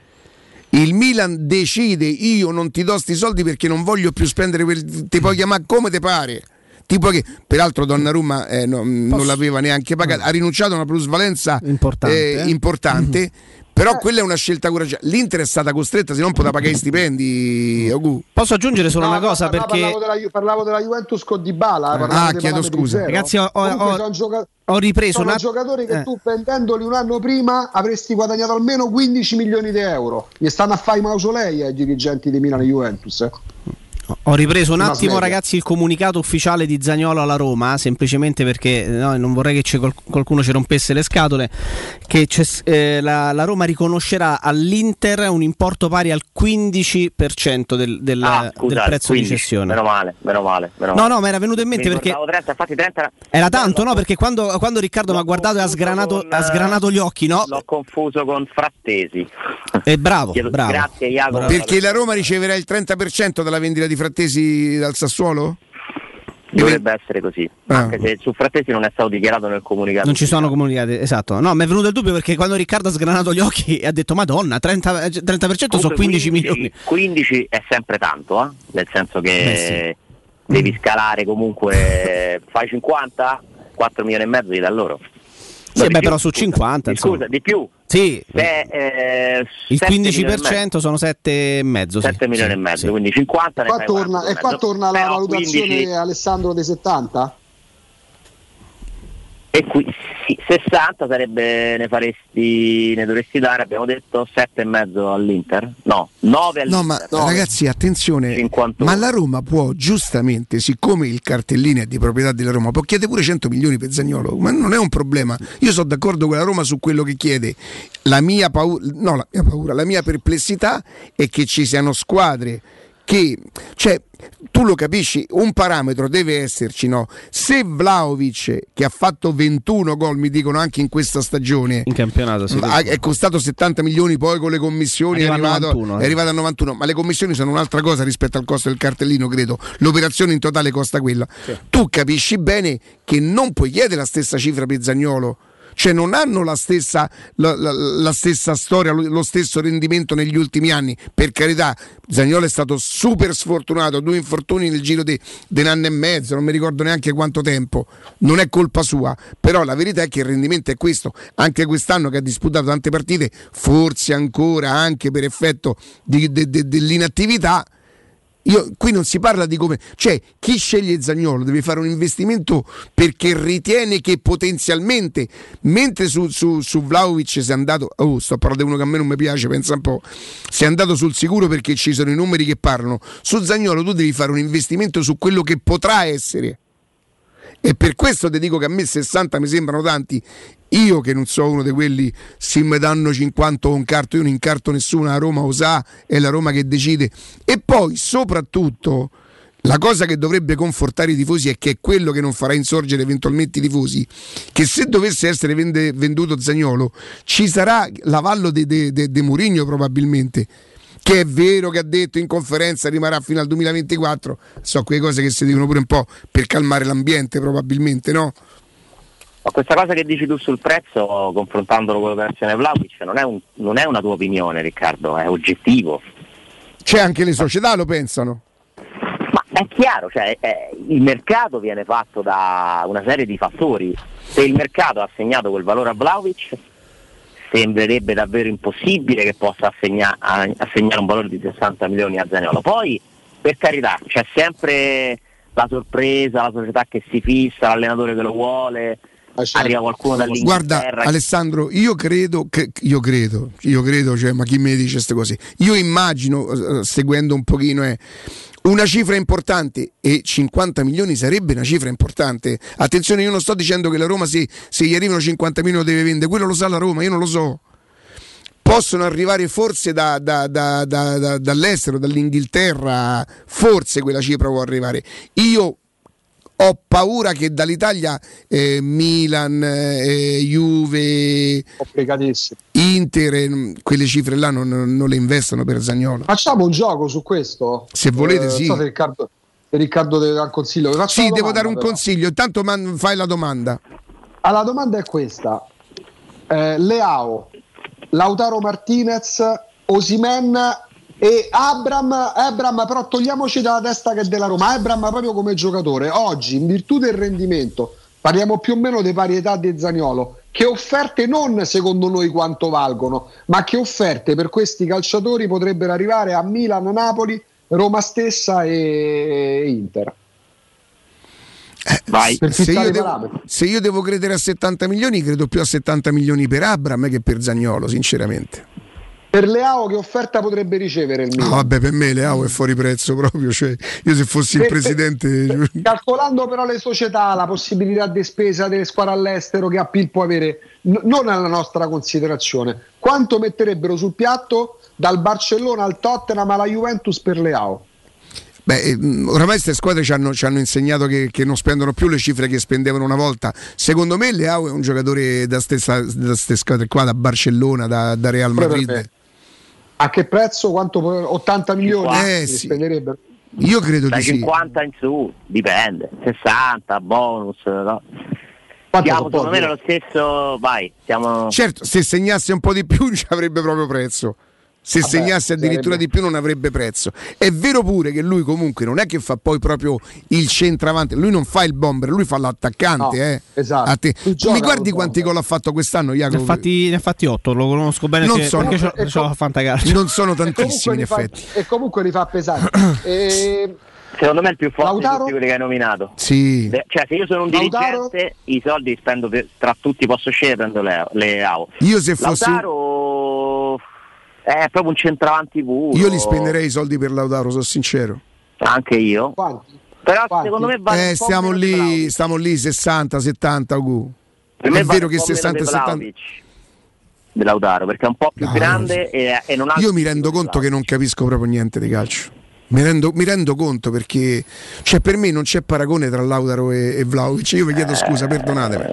il Milan decide: io non ti do sti soldi perché non voglio più spendere quel. Ti puoi chiamare come ti pare. tipo che peraltro Donnarumma eh, no- non l'aveva neanche pagata, ha rinunciato a una plusvalenza Importante, eh, eh. importante, però quella è una scelta coraggiosa. L'Inter è stata costretta, se non poteva pagare i stipendi. Ogu. Posso aggiungere solo No, una cosa no, perché Parlavo della, Ju- parlavo della Juventus con Dybala. Ah, parlavo dei chiedo parametri scusa. Ragazzi, ho- ho- ho- gioca- ho ripreso sono una- giocatori che eh. tu vendendoli un anno prima avresti guadagnato almeno 15 milioni di euro. Gli stanno a fare i mausolei ai dirigenti di Milano e Juventus. eh. Ho ripreso un attimo, ragazzi, il comunicato ufficiale di Zagnolo alla Roma, semplicemente perché no, non vorrei che qualcuno ci rompesse le scatole. Che eh, la, la Roma riconoscerà all'Inter un importo pari al 15% del, del- Ah, del scusate, prezzo 15, di cessione. Meno male, meno male. Meno No, male. no, ma era venuto in mente Mi perché ricordavo 30, infatti 30 era- era tanto, no? Perché quando, quando Riccardo mi ha guardato e ha sgranato, ha sgranato gli occhi, no? L'ho confuso con Frattesi. E bravo, Chiedo- bravo. Grazie Jacopo. Perché la Roma riceverà il 30% dalla vendita di Frattesi dal Sassuolo? Dovrebbe essere così. Ah. Anche se su Frattesi non è stato dichiarato nel comunicato. Non ci sono comunicati, esatto. No, mi è venuto il dubbio perché quando Riccardo ha sgranato gli occhi e ha detto Madonna, 30%, 30% sono Comunque 15 15 milioni. 15 è sempre tanto, eh? nel senso che Beh, devi scalare comunque. fai 50? 4 milioni e mezzo gli dà loro. Sì, beh, più, però su scusa. 50, Di- Scusa, insomma. di più. Sì, Se, eh, il 7 milioni e 15% sono 7,5. 7 milioni e mezzo, quindi 50 ne Qua torna, e e qua mezzo. torna la valutazione 15 Alessandro dei 70? E qui sì, 60 sarebbe, ne faresti, ne dovresti dare, abbiamo detto 7 e mezzo all'Inter? No, 9 all'Inter. No, ma ragazzi, attenzione, 51. ma la Roma può giustamente, siccome il cartellino è di proprietà della Roma, può chiedere pure 100 milioni per Zagnolo, ma non è un problema. Io sono d'accordo con la Roma su quello che chiede. La mia paura, no, la mia paura, la mia perplessità è che ci siano squadre che, cioè, tu lo capisci, un parametro deve esserci, no? Se Vlaovic, che ha fatto 21 gol, mi dicono anche in questa stagione, In campionato, sì. ha- è costato 70 milioni, poi con le commissioni è arrivato, 91, è eh. arrivato a 91, ma le commissioni sono un'altra cosa rispetto al costo del cartellino, credo. L'operazione in totale costa quella. Tu capisci bene che non puoi chiedere la stessa cifra per Zagnolo. Cioè non hanno la stessa, la, la- la stessa storia, lo, stesso rendimento negli ultimi anni. Per carità, Zagnolo è stato super sfortunato, due infortuni nel giro di di un anno e mezzo, non mi ricordo neanche quanto tempo. Non è colpa sua, però la verità è che il rendimento è questo. Anche quest'anno che ha disputato tante partite, forse ancora anche per effetto di- de- dell'inattività, io, qui non si parla di come, cioè chi sceglie Zagnolo deve fare un investimento perché ritiene che potenzialmente, mentre su, su, su Vlaovic si è andato, oh sto parlando di uno che a me non mi piace, pensa un po', si è andato sul sicuro perché ci sono i numeri che parlano, su Zagnolo tu devi fare un investimento su quello che potrà essere. E per questo ti dico che a me 60 mi sembrano tanti. Io che non so uno di quelli, se mi danno 50 o un carto, io non incarto nessuno, la Roma lo sa, è la Roma che decide. E poi soprattutto la cosa che dovrebbe confortare i tifosi è che è quello che non farà insorgere eventualmente i tifosi, che se dovesse essere vende- venduto Zagnolo ci sarà l'avallo di Mourinho probabilmente che è vero che ha detto in conferenza rimarrà fino al 2024, so quelle cose che si dicono pure un po' per calmare l'ambiente probabilmente, no? Ma questa cosa che dici tu sul prezzo, confrontandolo con l'operazione Vlaovic, non è, un- non è una tua opinione Riccardo, è oggettivo. C'è anche le società lo pensano. Ma è chiaro, cioè, eh, il mercato viene fatto da una serie di fattori. Se il mercato ha assegnato quel valore a Vlaovic, sembrerebbe davvero impossibile che possa assegna- assegnare un valore di 60 milioni a Zaniolo. Poi, per carità, c'è sempre la sorpresa, la società che si fissa, l'allenatore che lo vuole, arriva qualcuno Guarda dall'Inghilterra. Alessandro, io credo, che, io credo, io credo, cioè, ma chi mi dice queste cose? Io immagino, eh, seguendo un pochino, è una cifra importante e 50 milioni sarebbe una cifra importante. Attenzione, io non sto dicendo che la Roma se, se gli arrivano 50 milioni lo deve vendere, quello lo sa la Roma, io non lo so. Possono arrivare forse da- da- da- da- da- dall'estero, dall'Inghilterra, forse quella cifra può arrivare. Io ho paura che dall'Italia eh, Milan, eh, Juve, Inter, eh, quelle cifre là non, non le investono per Zagnolo. Facciamo un gioco su questo? Se volete, Eh, sì. so se Riccardo, se Riccardo deve dare un consiglio. Vi faccio Sì, una devo domanda, dare un però. consiglio. Intanto man- fai la domanda. Ah, la domanda è questa: Eh, Leao, Lautaro Martinez, Osimen E Abram, Abram, però togliamoci dalla testa che è della Roma. Abram proprio come giocatore, oggi in virtù del rendimento, parliamo più o meno di parietà di Zaniolo, che offerte non secondo noi quanto valgono, ma che offerte per questi calciatori potrebbero arrivare a Milan, Napoli, Roma stessa e Inter. Vai. Per Se, io devo, se io devo credere a 70 milioni, credo più a 70 milioni per Abram che per Zagnolo, sinceramente. Per Leao che offerta potrebbe ricevere il No, Milan? vabbè, per me Leao è fuori prezzo proprio. Cioè, io se fossi il Per- per- presidente. Calcolando però le società, la possibilità di spesa delle squadre all'estero che Appeal può avere, n- non alla nostra considerazione, quanto metterebbero sul piatto dal Barcellona al Tottenham alla Juventus per Leao? Beh, eh, oramai queste squadre ci hanno, ci hanno insegnato che, che non spendono più le cifre che spendevano una volta. Secondo me Leao è un giocatore da stessa, da queste squadre qua, da Barcellona, da, da Real Madrid. A che prezzo? Quanto po- 80 milioni Eh, si sì. spenderebbero? Io credo Dai di sì. 50 in su, dipende. 60, bonus, no? Quanto Siamo secondo me nello stesso, vai, siamo... Certo, se segnasse un po' di più ci avrebbe proprio prezzo. Se Vabbè, segnasse addirittura sarebbe- di più non avrebbe prezzo. È vero pure che lui comunque non è che fa poi proprio il centravanti, lui non fa il bomber, lui fa l'attaccante. No, eh. esatto. Mi guardi quanti gol ha fatto quest'anno, Jacopo? ne ha fatti 8, lo conosco bene Non sono- perché e com- a fantacalcio. Non sono comunque tantissimi in li fa- effetti. E comunque li fa pesare. E- Secondo me è il più forte Lautaro? di tutti quelli che hai nominato. Sì. Cioè, se io sono un Lautaro? dirigente, i soldi spendo per- tra tutti, posso scegliere, prendo le, le AO. Io se fossi Lautaro è proprio un centravanti puro. io li spenderei i soldi per Lautaro, sono sincero. Anche io. Quanti? Però Quanti? secondo me vale Eh, stiamo lì, stiamo lì 60, 70, Ugu. Per me È vero un che po' meno 60 e di 70 Vlahovic di Lautaro perché è un po' più No, grande e, e non ha Io mi rendo conto che non capisco proprio niente di calcio. Mi rendo, mi rendo conto perché cioè, per me non c'è paragone tra Lautaro e, e Vlaovic. Io vi Eh, chiedo scusa, perdonatemi.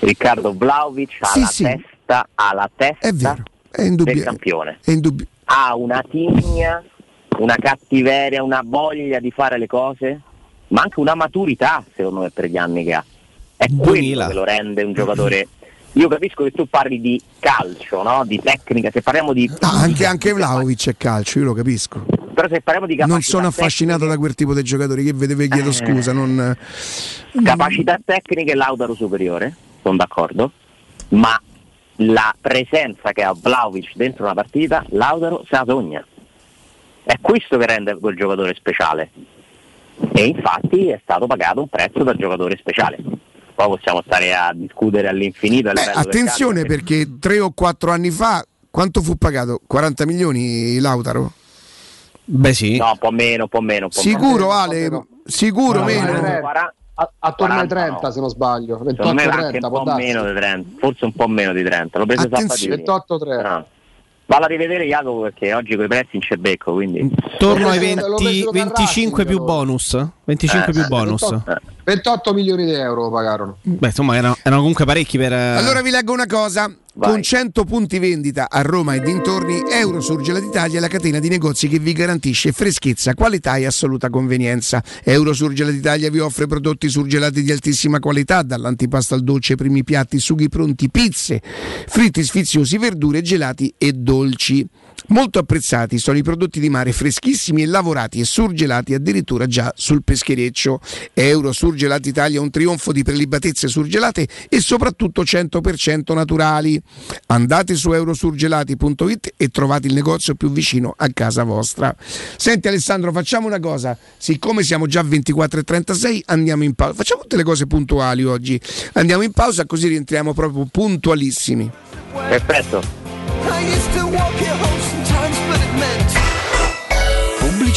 Riccardo Vlaovic ha Sì, la sì. testa ha la testa È è del campione È indubbio. ha una tigna una cattiveria una voglia di fare le cose ma anche una maturità secondo me per gli anni che ha è 2000. quello che lo rende un giocatore io capisco che tu parli di calcio no? di tecnica se parliamo di Ah, anche, anche Vlaovic è calcio, io lo capisco. però se parliamo di capacità Non sono affascinato da quel tipo di giocatori che vedevo e chiedo Eh. scusa. Non... capacità tecniche Lautaro superiore, sono d'accordo, ma la presenza che ha Vlaovic dentro una partita, Lautaro se la sogna. È questo che rende quel giocatore speciale. E infatti è stato pagato un prezzo dal giocatore speciale. Poi possiamo stare a discutere all'infinito. Beh, attenzione perché tre o quattro anni fa quanto fu pagato? 40 milioni Lautaro? Beh sì. No, un po' meno, un po' meno. Un po sicuro eh, meno, Ale, meno. sicuro no, meno. 40, attorno 40, ai 30 no. se non sbaglio. 28 me 30, un po' meno di 30 forse un po' meno di 30 l'ho preso Attenzione. 28 30 no. Vado a rivedere Jacopo perché oggi con i prezzi in cebecco quindi. Intorno ai 20, 25 più bonus? 25 eh, più eh, bonus? 28, 28, milioni di euro pagarono. Beh insomma erano, erano comunque parecchi per eh, allora vi leggo una cosa. Con 100 punti vendita a Roma e dintorni, Eurosurgelati Italia è la catena di negozi che vi garantisce freschezza, qualità e assoluta convenienza. Eurosurgelati Italia vi offre prodotti surgelati di altissima qualità, dall'antipasto al dolce, primi piatti, sughi pronti, pizze, fritti sfiziosi, verdure, gelati e dolci. Molto apprezzati sono i prodotti di mare freschissimi e lavorati e surgelati addirittura già sul peschereccio. Euro Surgelati Italia è un trionfo di prelibatezze surgelate e soprattutto 100% naturali. Andate su eurosurgelati.it e trovate il negozio più vicino a casa vostra. Senti Alessandro, facciamo una cosa, siccome siamo già 24.36 andiamo in pausa. Facciamo tutte le cose puntuali oggi. Andiamo in pausa così rientriamo proprio puntualissimi. Perfetto. Meant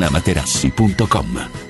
artigianamaterassi.com.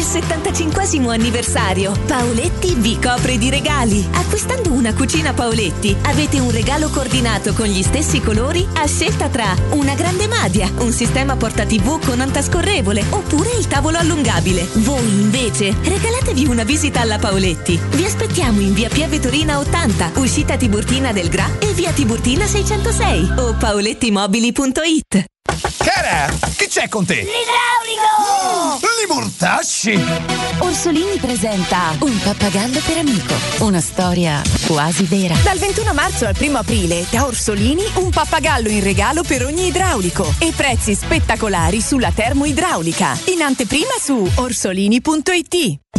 Il 75 anniversario, Paoletti vi copre di regali. Acquistando una cucina Paoletti, avete un regalo coordinato con gli stessi colori a scelta tra una grande madia, un sistema porta TV con antascorrevole oppure il tavolo allungabile. Voi invece regalatevi una visita alla Paoletti. Vi aspettiamo in via Pieve Torina 80, uscita Tiburtina del Gra e via Tiburtina 606 o paolettimobili.it. Cara, che c'è con te? L'idraulico! Li mortasci! Orsolini presenta Un pappagallo per amico. Una storia quasi vera. Dal 21 marzo al 1 aprile, da Orsolini, un pappagallo in regalo per ogni idraulico e prezzi spettacolari sulla termoidraulica. In anteprima su orsolini.it.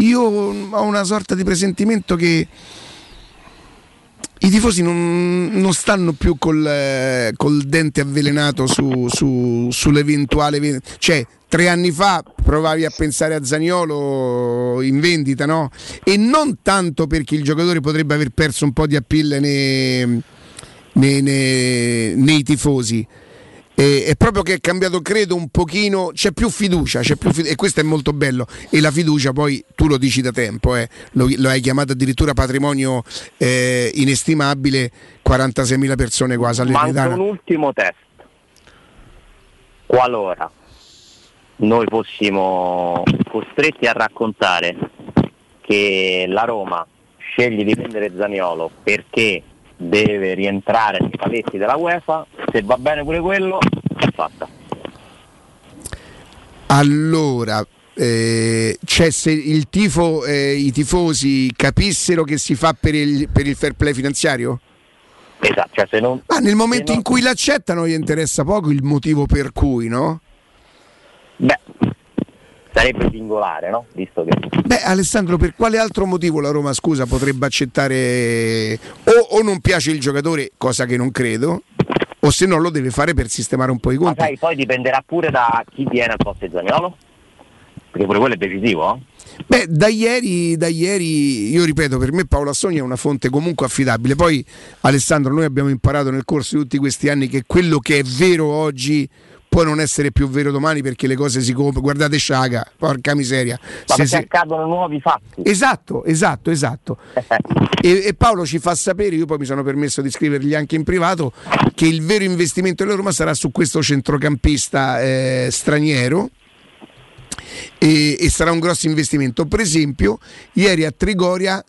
io ho una sorta di presentimento che i tifosi non, non stanno più col, col dente avvelenato su, su- sull'eventuale. ven- Cioè, tre anni fa provavi a pensare a Zaniolo in vendita, no? E non tanto perché il giocatore potrebbe aver perso un po' di appeal nei, nei- nei- nei tifosi. E- è proprio che è cambiato, credo, un pochino, c'è più fiducia, c'è più fid- e questo è molto bello. E la fiducia poi tu lo dici da tempo, eh, lo, lo hai chiamato addirittura patrimonio eh, inestimabile, 46.000 persone qua a Manca Salernitana. un ultimo test. Qualora noi fossimo costretti a raccontare che la Roma sceglie di prendere Zaniolo perché deve rientrare nei paletti della UEFA, se va bene pure quello, è fatta. Allora, eh, cioè se il tifo, eh, i tifosi capissero che si fa per il, per il fair play finanziario? Esatto, cioè se non... Ah, nel momento non- in cui l'accettano gli interessa poco il motivo per cui, no? Beh, sarebbe singolare, no? Visto che... Beh, Alessandro, per quale altro motivo la Roma, scusa, potrebbe accettare o, o non piace il giocatore, cosa che non credo, o se no lo deve fare per sistemare un po' i Ma conti? sai, poi dipenderà pure da chi viene al posto di Zaniolo. Perché pure quello è decisivo, eh? Beh, da ieri, da ieri, io ripeto, per me Paolo Assogna è una fonte comunque affidabile. Poi, Alessandro, noi abbiamo imparato nel corso di tutti questi anni che quello che è vero oggi può non essere più vero domani perché le cose si compiono. Guardate Sciaga, porca miseria. Ma Se- se- accadono nuovi fatti. Esatto, esatto, esatto. e, e Paolo ci fa sapere, io poi mi sono permesso di scrivergli anche in privato, che il vero investimento della Roma sarà su questo centrocampista eh, straniero. E, e sarà un grosso investimento. Per esempio, ieri a Trigoria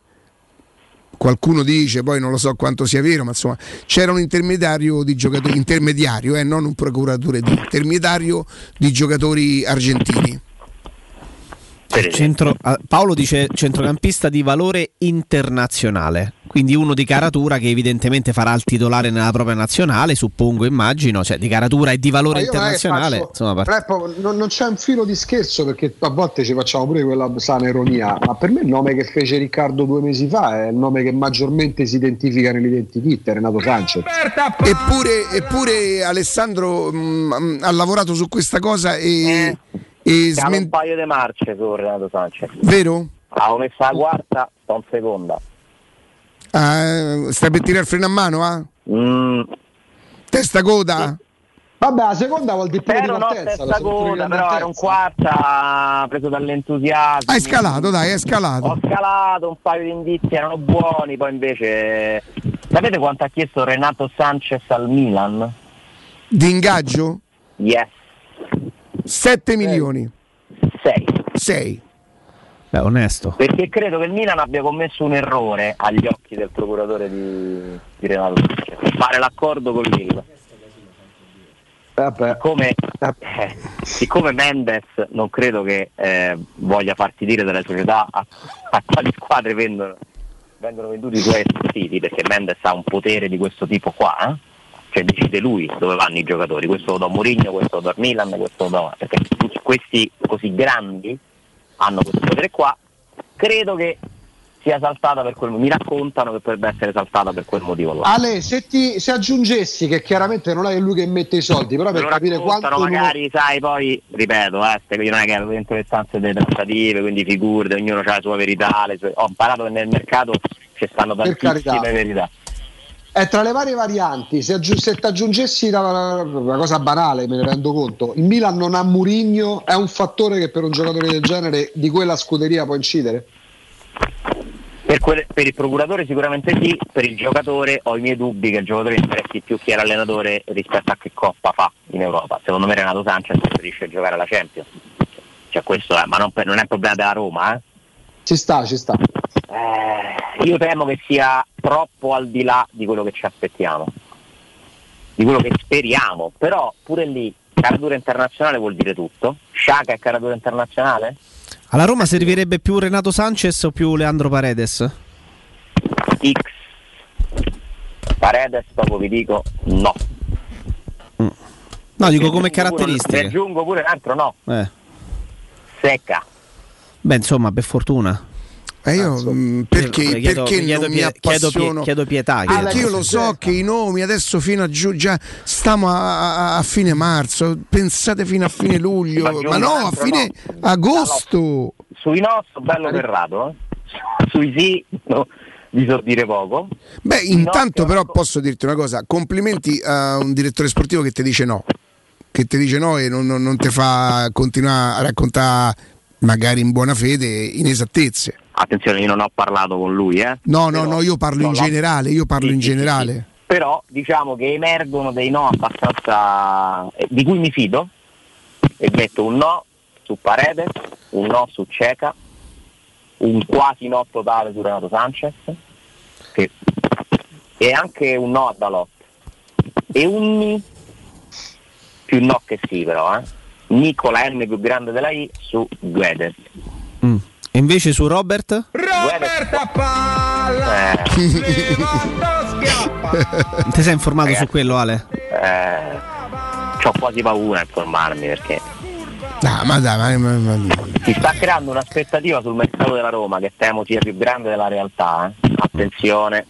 qualcuno dice, poi non lo so quanto sia vero, ma insomma c'era un intermediario di giocatori, intermediario, eh, non un procuratore di intermediario di giocatori argentini. Centro- ah, Paolo dice centrocampista di valore internazionale, quindi uno di caratura che evidentemente farà il titolare nella propria nazionale, suppongo, immagino, cioè di caratura e di valore internazionale. faccio- Insomma, part- non, non- non c'è un filo di scherzo perché a volte ci facciamo pure quella sana ironia, ma per me il nome che fece Riccardo due mesi fa è il nome che maggiormente si identifica nell'identikit, Renato Sanchez. Eppure, eppure Alessandro mh, ha lavorato su questa cosa e, e Siamo smen- un paio di marce su Renato Sanchez. vero? Avevo messo la quarta, sto in seconda. Ah, stai per tirare il freno a mano? ah? Mm. Testa coda? Vabbè, la seconda vuol dire pure Ero no, partenza, testa la seconda coda, di però ero un quarta, preso dall'entusiasmo. Hai scalato, dai, hai scalato. Ho scalato, un paio di indizi erano buoni, poi invece... Sapete quanto ha chiesto Renato Sanchez al Milan? Di ingaggio? Yes. 7 milioni. 6. 6. Beh, onesto. Perché credo che il Milan abbia commesso un errore agli occhi del procuratore di, di Renato. Fare l'accordo con l'Ilva. Siccome, eh, siccome Mendes non credo che eh, voglia farti dire dalle società a, a quali squadre vendono, vengono venduti i suoi vestiti, perché Mendes ha un potere di questo tipo qua, eh? cioè decide lui dove vanno i giocatori, questo lo do a Mourinho, questo lo do al Milan, questo lo do a... perché tutti questi così grandi hanno questo potere qua, credo che sia saltata per quel mi raccontano che potrebbe essere saltata per quel motivo là. Ale, se, ti, se aggiungessi che chiaramente non è lui che mette i soldi, però per capire quanto uno- magari, sai, poi ripeto, eh, io non è che ero dentro le stanze delle trattative, quindi figurate, ognuno ha la sua verità, le sue- ho imparato che nel mercato ci stanno Per tantissime carità. verità. È tra le varie varianti. Se, aggiu- se ti aggiungessi la- una cosa banale, me ne rendo conto. Il Milan non ha Murigno, è un fattore che per un giocatore del genere di quella scuderia può incidere. Per, quel- per il procuratore sicuramente sì, per il giocatore ho i miei dubbi che il giocatore interessi più chi è l'allenatore rispetto a che coppa fa in Europa. Secondo me Renato Sanchez preferisce giocare alla Champions. Cioè questo è, ma non, per- non è un problema della Roma, eh. Ci sta, ci sta. Eh, io temo che sia troppo al di là di quello che ci aspettiamo, di quello che speriamo, però pure lì caratura internazionale vuol dire tutto. Sciaca è caratura internazionale? Alla Roma servirebbe più Renato Sanchez o più Leandro Paredes? X. Paredes, dopo vi dico no. No, dico come Ne caratteristiche. aggiungo pure un altro no. Eh. Secca. Beh, insomma, per fortuna. Eh, io mh, perché, Io chiedo- perché chiedo non mi chiedo pie- appassiono? chiedo pietà, Perché chiedo. io lo so che i nomi adesso fino a giù già stiamo a, a- a fine marzo, pensate fino a fine luglio, aggiungo ma no, a fine agosto. Sui no sto bello ferrato, eh. Sui sì no, vi so dire poco. Beh, intanto però posso dirti una cosa, complimenti a un direttore sportivo che ti dice no, che ti dice no e non, non, non ti fa continuare a raccontare magari in buona fede inesattezze. Attenzione, io non ho parlato con lui, eh. No, no, no, io parlo no, in no. generale, io parlo in generale. Però diciamo che emergono dei no abbastanza eh, di cui mi fido e metto un no su Paredes, un no su Ceca, un quasi no totale su Renato Sanchez che- e anche un no a Dalot e un ni più no che sì però eh. Nicola N più grande della I su Guedes. Mm. E invece su Robert? Roberta Palla! Eh, ti sei informato su quello, Ale? eh, ho quasi paura a informarmi perché Ah, ma dai, ma, ma- ma- si sta creando un'aspettativa sul mercato della Roma che temo sia più grande della realtà. eh. Attenzione,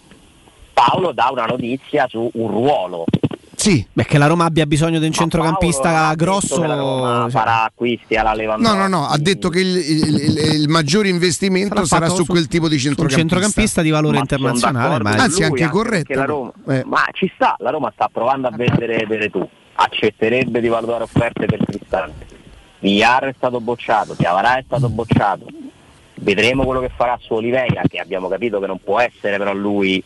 Paolo dà una notizia su un ruolo. Sì. Beh, che la Roma abbia bisogno di un centrocampista grosso. La Roma cioè, farà acquisti alla No, Lewandowski. no, no, ha detto che il, il- il- il maggiore investimento Sarà sarà su su- quel tipo di su un centrocampista. centrocampista di valore Ma internazionale. Ma Anzi, lui, anche corretto. Roma- Eh. Ma ci sta, la Roma sta provando a vendere Veretù, accetterebbe di valutare offerte per Cristante. Villar è stato bocciato, Chiavarà è stato bocciato. Vedremo quello che farà su Oliveira, che abbiamo capito che non può essere però lui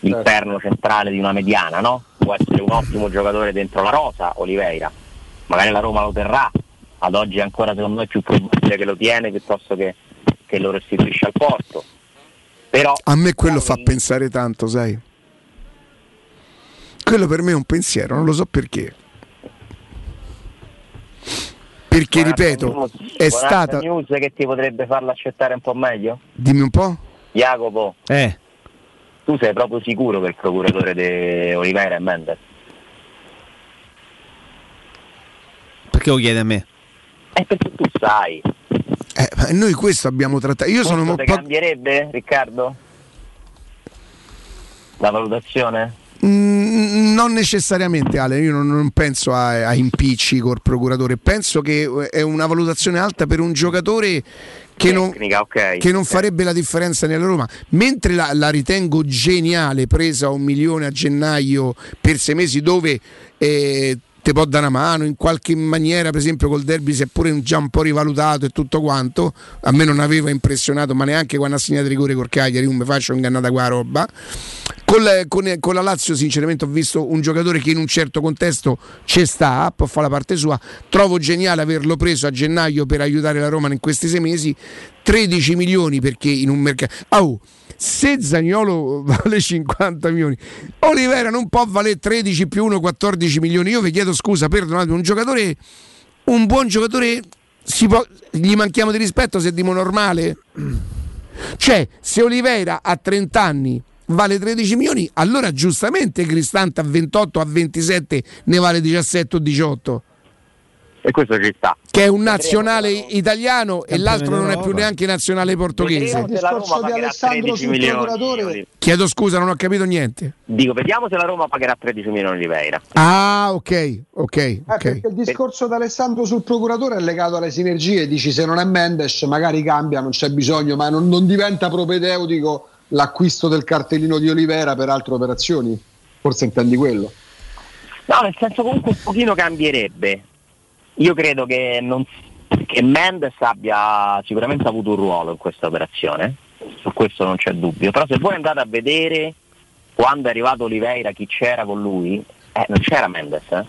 il Certo. perno centrale di una mediana, no? Può essere un ottimo giocatore dentro la rosa, Oliveira. Magari la Roma lo terrà, ad oggi è ancora secondo me più probabile che lo tiene piuttosto che, che lo restituisce al porto. Però A me quello fa pensare tanto, sai. Quello per me è un pensiero, non lo so perché. Perché, Buonasera ripeto, news. è stata... news che ti potrebbe farla accettare un po' meglio? Dimmi un po'. Jacopo, Eh, tu sei proprio sicuro che il procuratore di Oliveira è Mendes? perché lo chiede a me? Eh, perché tu sai. Eh, noi questo abbiamo trattato. Io sono Questo un ti po'... cambierebbe, Riccardo? La valutazione? Mm, non necessariamente Ale, io non, non penso a, a impicci col procuratore, penso che è una valutazione alta per un giocatore che non, Tecnica, ok. che non farebbe la differenza nella Roma. Mentre la, la ritengo geniale, presa a un milione a gennaio per sei mesi, dove eh, te può dare una mano in qualche maniera, per esempio col derby si è pure già un po' rivalutato e tutto quanto. A me non aveva impressionato, ma neanche quando ha segnato rigore col Cagliari, non mi faccio ingannata qua roba. Con con- con la Lazio, sinceramente, ho visto un giocatore che in un certo contesto ci sta, può fare la parte sua. Trovo geniale averlo preso a gennaio per aiutare la Roma in questi sei mesi. 13 milioni perché in un mercato. Oh, se Zagnolo vale 50 milioni, Olivera non può valere 13 più 1, 14 milioni. Io vi chiedo scusa, perdonate, un giocatore, un buon giocatore, può- gli manchiamo di rispetto se dimo normale? Cioè, se Oliveira a 30 anni vale 13 milioni, allora giustamente Cristante a 28, a 27 ne vale 17 o 18. E questo ci sta. Che è un nazionale italiano e l'altro non è più neanche nazionale portoghese. Roma discorso di Alessandro 13 sul procuratore. Chiedo scusa, non ho capito niente. Dico, vediamo se la Roma pagherà 13 milioni di Oliveira. Ah, ok, ok, Eh, ok. perché il discorso di Alessandro sul procuratore è legato alle sinergie, dici se non è Mendes magari cambia, non c'è bisogno, ma non, non diventa propedeutico l'acquisto del cartellino di Olivera per altre operazioni? Forse intendi quello. No, nel senso comunque un pochino cambierebbe. Io credo che, non- che Mendes abbia sicuramente avuto un ruolo in questa operazione, su questo non c'è dubbio, però se voi andate a vedere quando è arrivato Oliveira chi c'era con lui, eh, non c'era Mendes. Eh?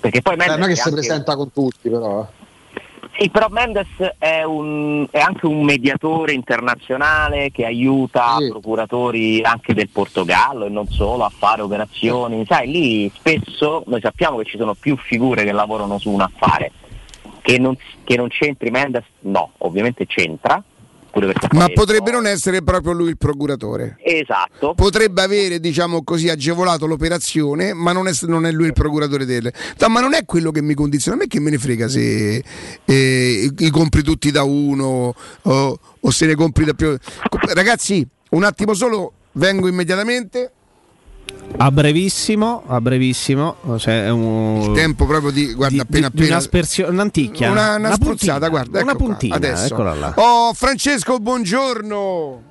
Perché poi Mendes Eh, non è che si anche- presenta con tutti, però. Sì, però Mendes è, un- è anche un mediatore internazionale che aiuta procuratori anche del Portogallo e non solo a fare operazioni. Sai, lì spesso noi sappiamo che ci sono più figure che lavorano su un affare. Che non, che non c'entri Mendes, no, ovviamente c'entra. Pure perché Ma potrebbe non essere proprio lui il procuratore. Esatto. Potrebbe avere, diciamo così, agevolato l'operazione, ma non è, non è lui il procuratore del. No, ma non è quello che mi condiziona. A me che me ne frega se eh, li compri tutti da uno o, o se ne compri da più. Ragazzi, un attimo solo, vengo immediatamente. A brevissimo, a brevissimo, cioè è un Il tempo proprio di. Guarda, appena di una appena. aspersio- un'anticchia, Una, una spruzzata, puntina, guarda. una ecco qua, puntina, adesso. eccola là. Oh, Francesco, buongiorno.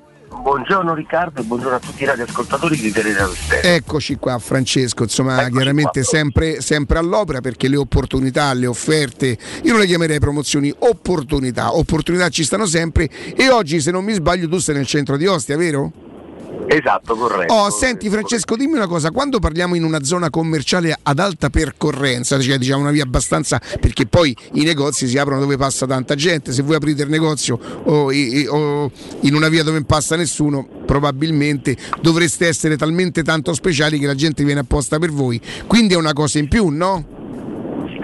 Buongiorno Riccardo e buongiorno a tutti i radioascoltatori di Teleradio Stereo. Eccoci qua Francesco, insomma chiaramente sempre, sempre all'opera perché le opportunità, le offerte, io non le chiamerei promozioni, opportunità, opportunità ci stanno sempre e oggi se non mi sbaglio tu sei nel centro di Ostia, vero? Esatto, corretto. Oh, senti Francesco, dimmi una cosa, quando parliamo in una zona commerciale ad alta percorrenza, cioè diciamo una via abbastanza, perché poi i negozi si aprono dove passa tanta gente, se voi aprite il negozio o, in una via dove non passa nessuno, probabilmente dovreste essere talmente tanto speciali che la gente viene apposta per voi, quindi è una cosa in più, no?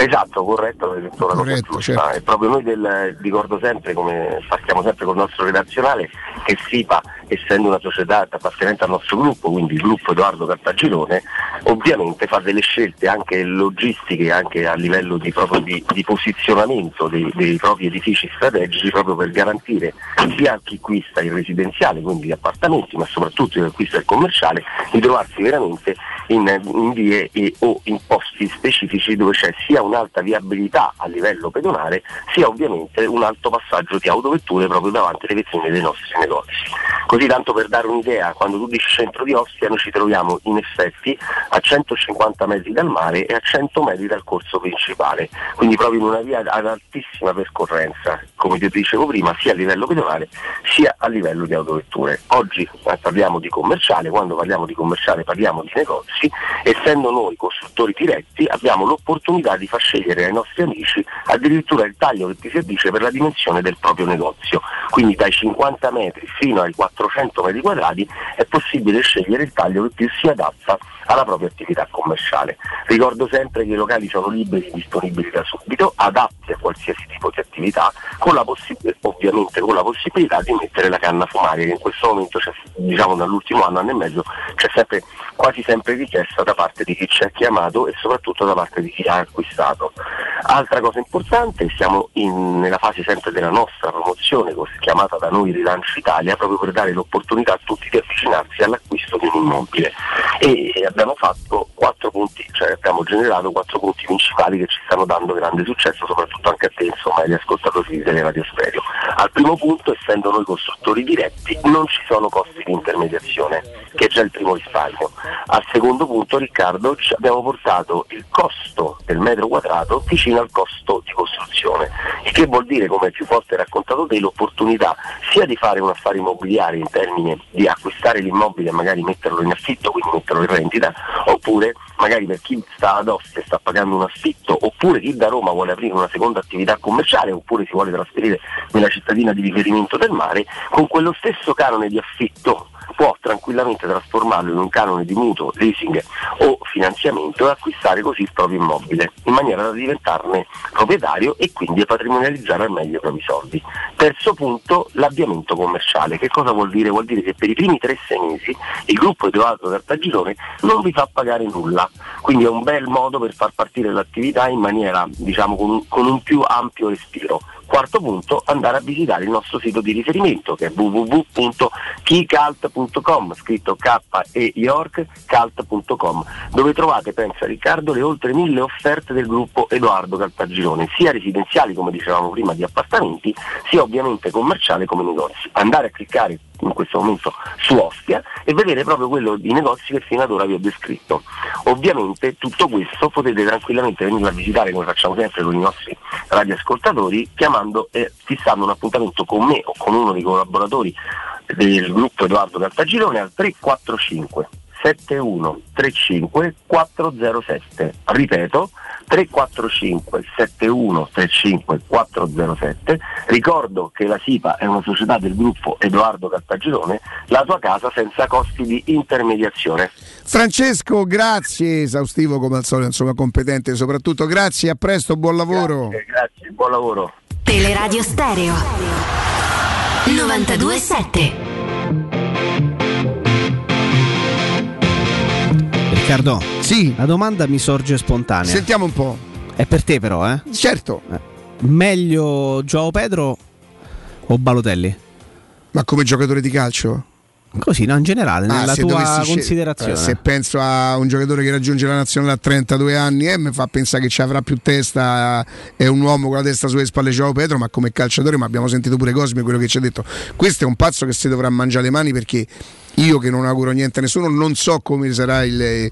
Esatto, corretto, cosa Corretto, giusta. certo. E proprio noi del, ricordo sempre, come partiamo sempre col nostro redazionale, che SIPA, essendo una società appartenente al nostro gruppo, quindi il gruppo Edoardo Cartagirone, ovviamente fa delle scelte anche logistiche, anche a livello di, proprio di, di posizionamento dei, dei propri edifici strategici, proprio per garantire sia a chi acquista il residenziale, quindi gli appartamenti, ma soprattutto chi acquista il commerciale, di trovarsi veramente in, in vie e- o in posti specifici dove c'è sia un'alta viabilità a livello pedonale, sia ovviamente un alto passaggio di autovetture proprio davanti alle vetrine dei nostri negozi. Così tanto per dare un'idea, quando tu dici centro di Ostia noi ci troviamo in effetti a 150 metri dal mare e a 100 metri dal corso principale, quindi proprio in una via ad altissima percorrenza, come ti dicevo prima, sia a livello pedonale sia a livello di autovetture. Oggi parliamo di commerciale, quando parliamo di commerciale parliamo di negozi, essendo noi costruttori diretti abbiamo l'opportunità di far scegliere ai nostri amici addirittura il taglio che ti addice per la dimensione del proprio negozio, quindi dai 50 metri fino ai 400 metri quadrati è possibile scegliere il taglio che più si adatta alla propria attività commerciale. Ricordo sempre che i locali sono liberi e disponibili da subito, adatti a qualsiasi tipo di attività, con possib- ovviamente con la possibilità di mettere la canna fumaria, che in questo momento diciamo dall'ultimo anno, anno e mezzo, c'è sempre, quasi sempre richiesta da parte di chi ci ha chiamato e soprattutto da parte di chi ha acquistato. Altra cosa importante, siamo in- nella fase sempre della nostra promozione, chiamata da noi Rilancio Italia, proprio per dare l'opportunità a tutti di avvicinarsi all'acquisto di un immobile. E abbiamo fatto quattro punti, cioè abbiamo generato quattro punti principali che ci stanno dando grande successo, soprattutto anche a te, insomma, agli ascoltatori di Teleradio Stereo. Al primo punto, essendo noi costruttori diretti, non ci sono costi di intermediazione, che è già il primo risparmio. Al secondo punto, Riccardo, abbiamo portato il costo del metro quadrato vicino al costo di costruzione, il che vuol dire, come più volte raccontato te, l'opportunità sia di fare un affare immobiliare in termini di acquistare l'immobile e magari metterlo in affitto, quindi metterlo in rendita, oppure magari per chi sta ad Ostia sta pagando un affitto, oppure chi da Roma vuole aprire una seconda attività commerciale, oppure si vuole trasferire nella cittadina di riferimento del mare, con quello stesso canone di affitto può tranquillamente trasformarlo in un canone di mutuo, leasing o finanziamento e acquistare così il proprio immobile, in maniera da diventarne proprietario e quindi patrimonializzare al meglio i propri soldi. Terzo punto, l'avviamento commerciale. Che cosa vuol dire? Vuol dire che per i primi 3-6 mesi il gruppo Edoardo Cartagirone non vi fa pagare nulla, quindi è un bel modo per far partire l'attività in maniera, diciamo, con un, con un più ampio respiro. Quarto punto, andare a visitare il nostro sito di riferimento che è www.keycult.com, scritto K e York, cult.com, dove trovate, pensa Riccardo, le oltre mille offerte del gruppo Edoardo Caltagirone, sia residenziali come dicevamo prima di appartamenti, sia ovviamente commerciali come negozi. Andare a cliccare in questo momento su Ostia e vedere proprio quello di negozi che fino ad ora vi ho descritto. Ovviamente tutto questo potete tranquillamente venirlo a visitare come facciamo sempre con i nostri radioascoltatori chiamando e fissando un appuntamento con me o con uno dei collaboratori del gruppo Edoardo Cartagirone al 345 7135 407 ripeto 345 7135 407 ricordo che la SIPA è una società del gruppo Edoardo Cartagirone la tua casa senza costi di intermediazione. Francesco, grazie, esaustivo come al solito, insomma competente soprattutto, grazie, a presto, buon lavoro. grazie, grazie buon lavoro. Teleradio Stereo 927 Riccardo, sì. la domanda mi sorge spontanea. Sentiamo un po'. È per te però, eh? Certo. Meglio Joao Pedro o Balotelli? Ma come giocatore di calcio? Così, no, in generale, Ah, nella tua scel- considerazione. eh, se penso a un giocatore che raggiunge la nazionale a 32 anni eh, mi fa pensare che ci avrà più testa è un uomo con la testa sulle spalle Ciao Pedro ma come calciatore ma abbiamo sentito pure Cosmi quello che ci ha detto questo è un pazzo che si dovrà mangiare le mani perché io che non auguro niente a nessuno non so come sarà il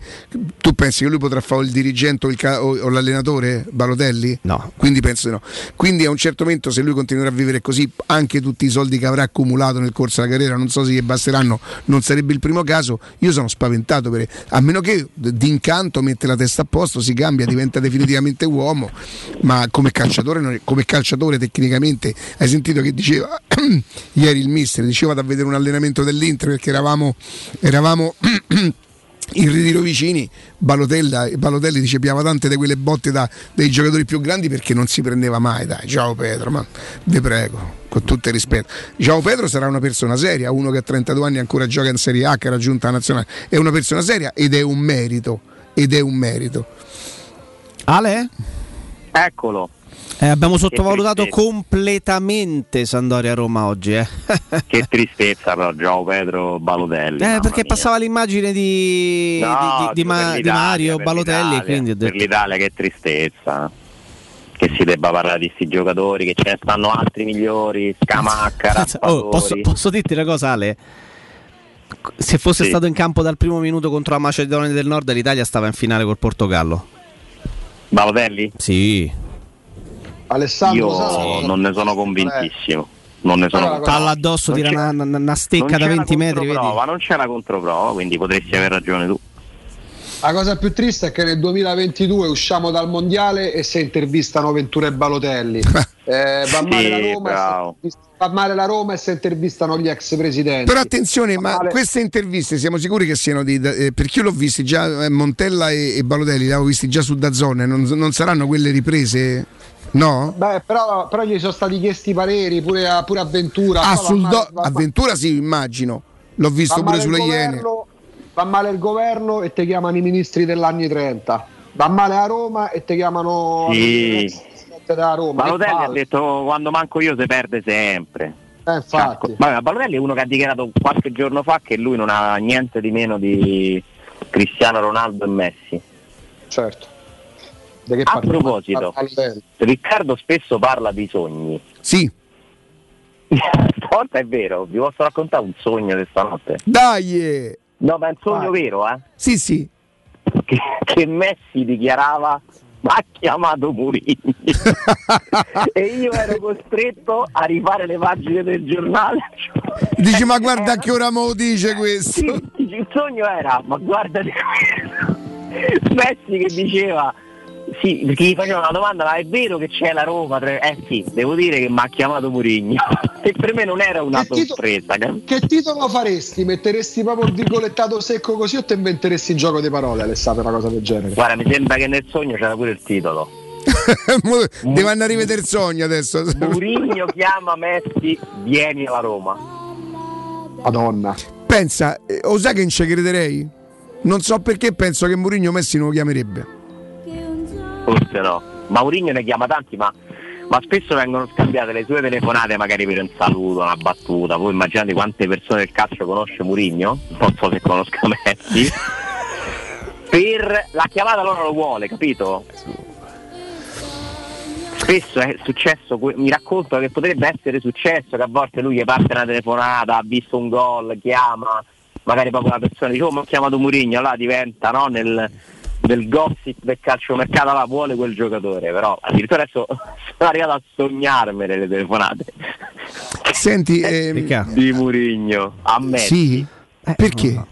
tu pensi che lui potrà fare il dirigente o, il ca- o- l'allenatore Balotelli? No. quindi penso di no quindi a un certo momento se lui continuerà a vivere così anche tutti i soldi che avrà accumulato nel corso della carriera non so se gli basteranno non sarebbe il primo caso io sono spaventato per a meno che d'incanto mette la testa a posto si cambia diventa definitivamente uomo ma come calciatore, come calciatore tecnicamente hai sentito che diceva ieri il mister diceva da vedere un allenamento dell'Inter perché eravamo eravamo in ritiro vicini Balotelli dice piava tante di quelle botte da, dei giocatori più grandi perché non si prendeva mai dai ciao Pedro ma vi prego con tutto il rispetto Ciao Pedro sarà una persona seria uno che a 32 anni ancora gioca in Serie A che ha raggiunto la nazionale è una persona seria ed è un merito ed è un merito Ale? Eccolo. Eh, abbiamo sottovalutato completamente Sandoria Roma oggi, eh. Che tristezza però Gio Pedro Balotelli. Eh, perché mia. passava l'immagine di, No, di- di- Ma- di Mario Balotelli quindi per l'Italia che tristezza. Che si debba parlare di questi giocatori, che ce ne stanno altri migliori, Scamacca, Oh, posso, posso dirti una cosa, Ale? Se fosse Sì. stato in campo dal primo minuto contro la Macedonia del Nord, l'Italia stava in finale col Portogallo. Balotelli? Sì. Alessandro Io Sala- non ne sono convintissimo. Non ne sono cosa- Palla addosso, tira una, una- stecca da c'è 20 la metri. Vedi? non c'è la controprova, quindi potresti aver ragione tu. La cosa più triste è che nel 2022 usciamo dal mondiale e si intervistano Ventura e Balotelli. Eh, va, male la Sì, Roma, e va male la Roma e si intervistano gli ex presidenti. Però attenzione, ma male- queste interviste siamo sicuri che siano di. eh, perché io l'ho visti già, eh, Montella e, e Balotelli, li avevo visti già su Dazzone, non, non saranno quelle riprese? No? Beh, però, però gli sono stati chiesti i pareri pure a, pure a Ventura. Ah, sul do- va- avventura sì, immagino. L'ho visto pure sulle il Iene. governo, Va male il governo e ti chiamano i ministri dell'anni 30. Va male a Roma e ti chiamano Sì. della Roma. Balotelli ha detto quando manco io si perde sempre. Eh, infatti. Vabbè, Balotelli è uno che ha dichiarato qualche giorno fa che lui non ha niente di meno di Cristiano Ronaldo e Messi. Certo. A parliamo? proposito. Riccardo spesso parla di sogni. Sì. Stavolta è vero, vi posso raccontare un sogno di stanotte. Dai! No, ma è un sogno vero, eh? Sì, sì. Che, che Messi dichiarava ma ha chiamato Mourinho e io ero costretto a rifare le pagine del giornale Dici, ma guarda che ora mo dice questo. Sì, il sogno era ma guarda di questo Messi che diceva sì, perché gli faceva una domanda ma è vero che c'è la Roma eh sì, devo dire che mi ha chiamato Mourinho e per me non era una Che sorpresa cap- Che titolo faresti? Metteresti proprio il virgolettato secco così o ti inventeresti il gioco di parole, Alessandro, una cosa del genere? guarda mi sembra che nel sogno c'era pure il titolo Devo andare a rivedere il sogno adesso. Mourinho chiama Messi vieni alla Roma Madonna. Pensa, eh, o sai che non ci crederei? Non so perché penso che Mourinho Messi non lo chiamerebbe. Forse no. Maurigno ne chiama tanti, ma, ma spesso vengono scambiate le sue telefonate magari per un saluto, una battuta. Voi immaginate quante persone del calcio conosce Murigno? Non so se conosca Messi. per la chiamata loro lo vuole, capito? Spesso è successo, mi racconto che potrebbe essere successo che a volte lui gli parte una telefonata, ha visto un gol, chiama, magari proprio la persona dice oh mi ha chiamato Murigno, allora diventa no, nel, del gossip del calciomercato, allora vuole quel giocatore, però addirittura adesso sono arrivato a sognarmene le telefonate Senti, ehm, di Murigno a me. sì? Perché?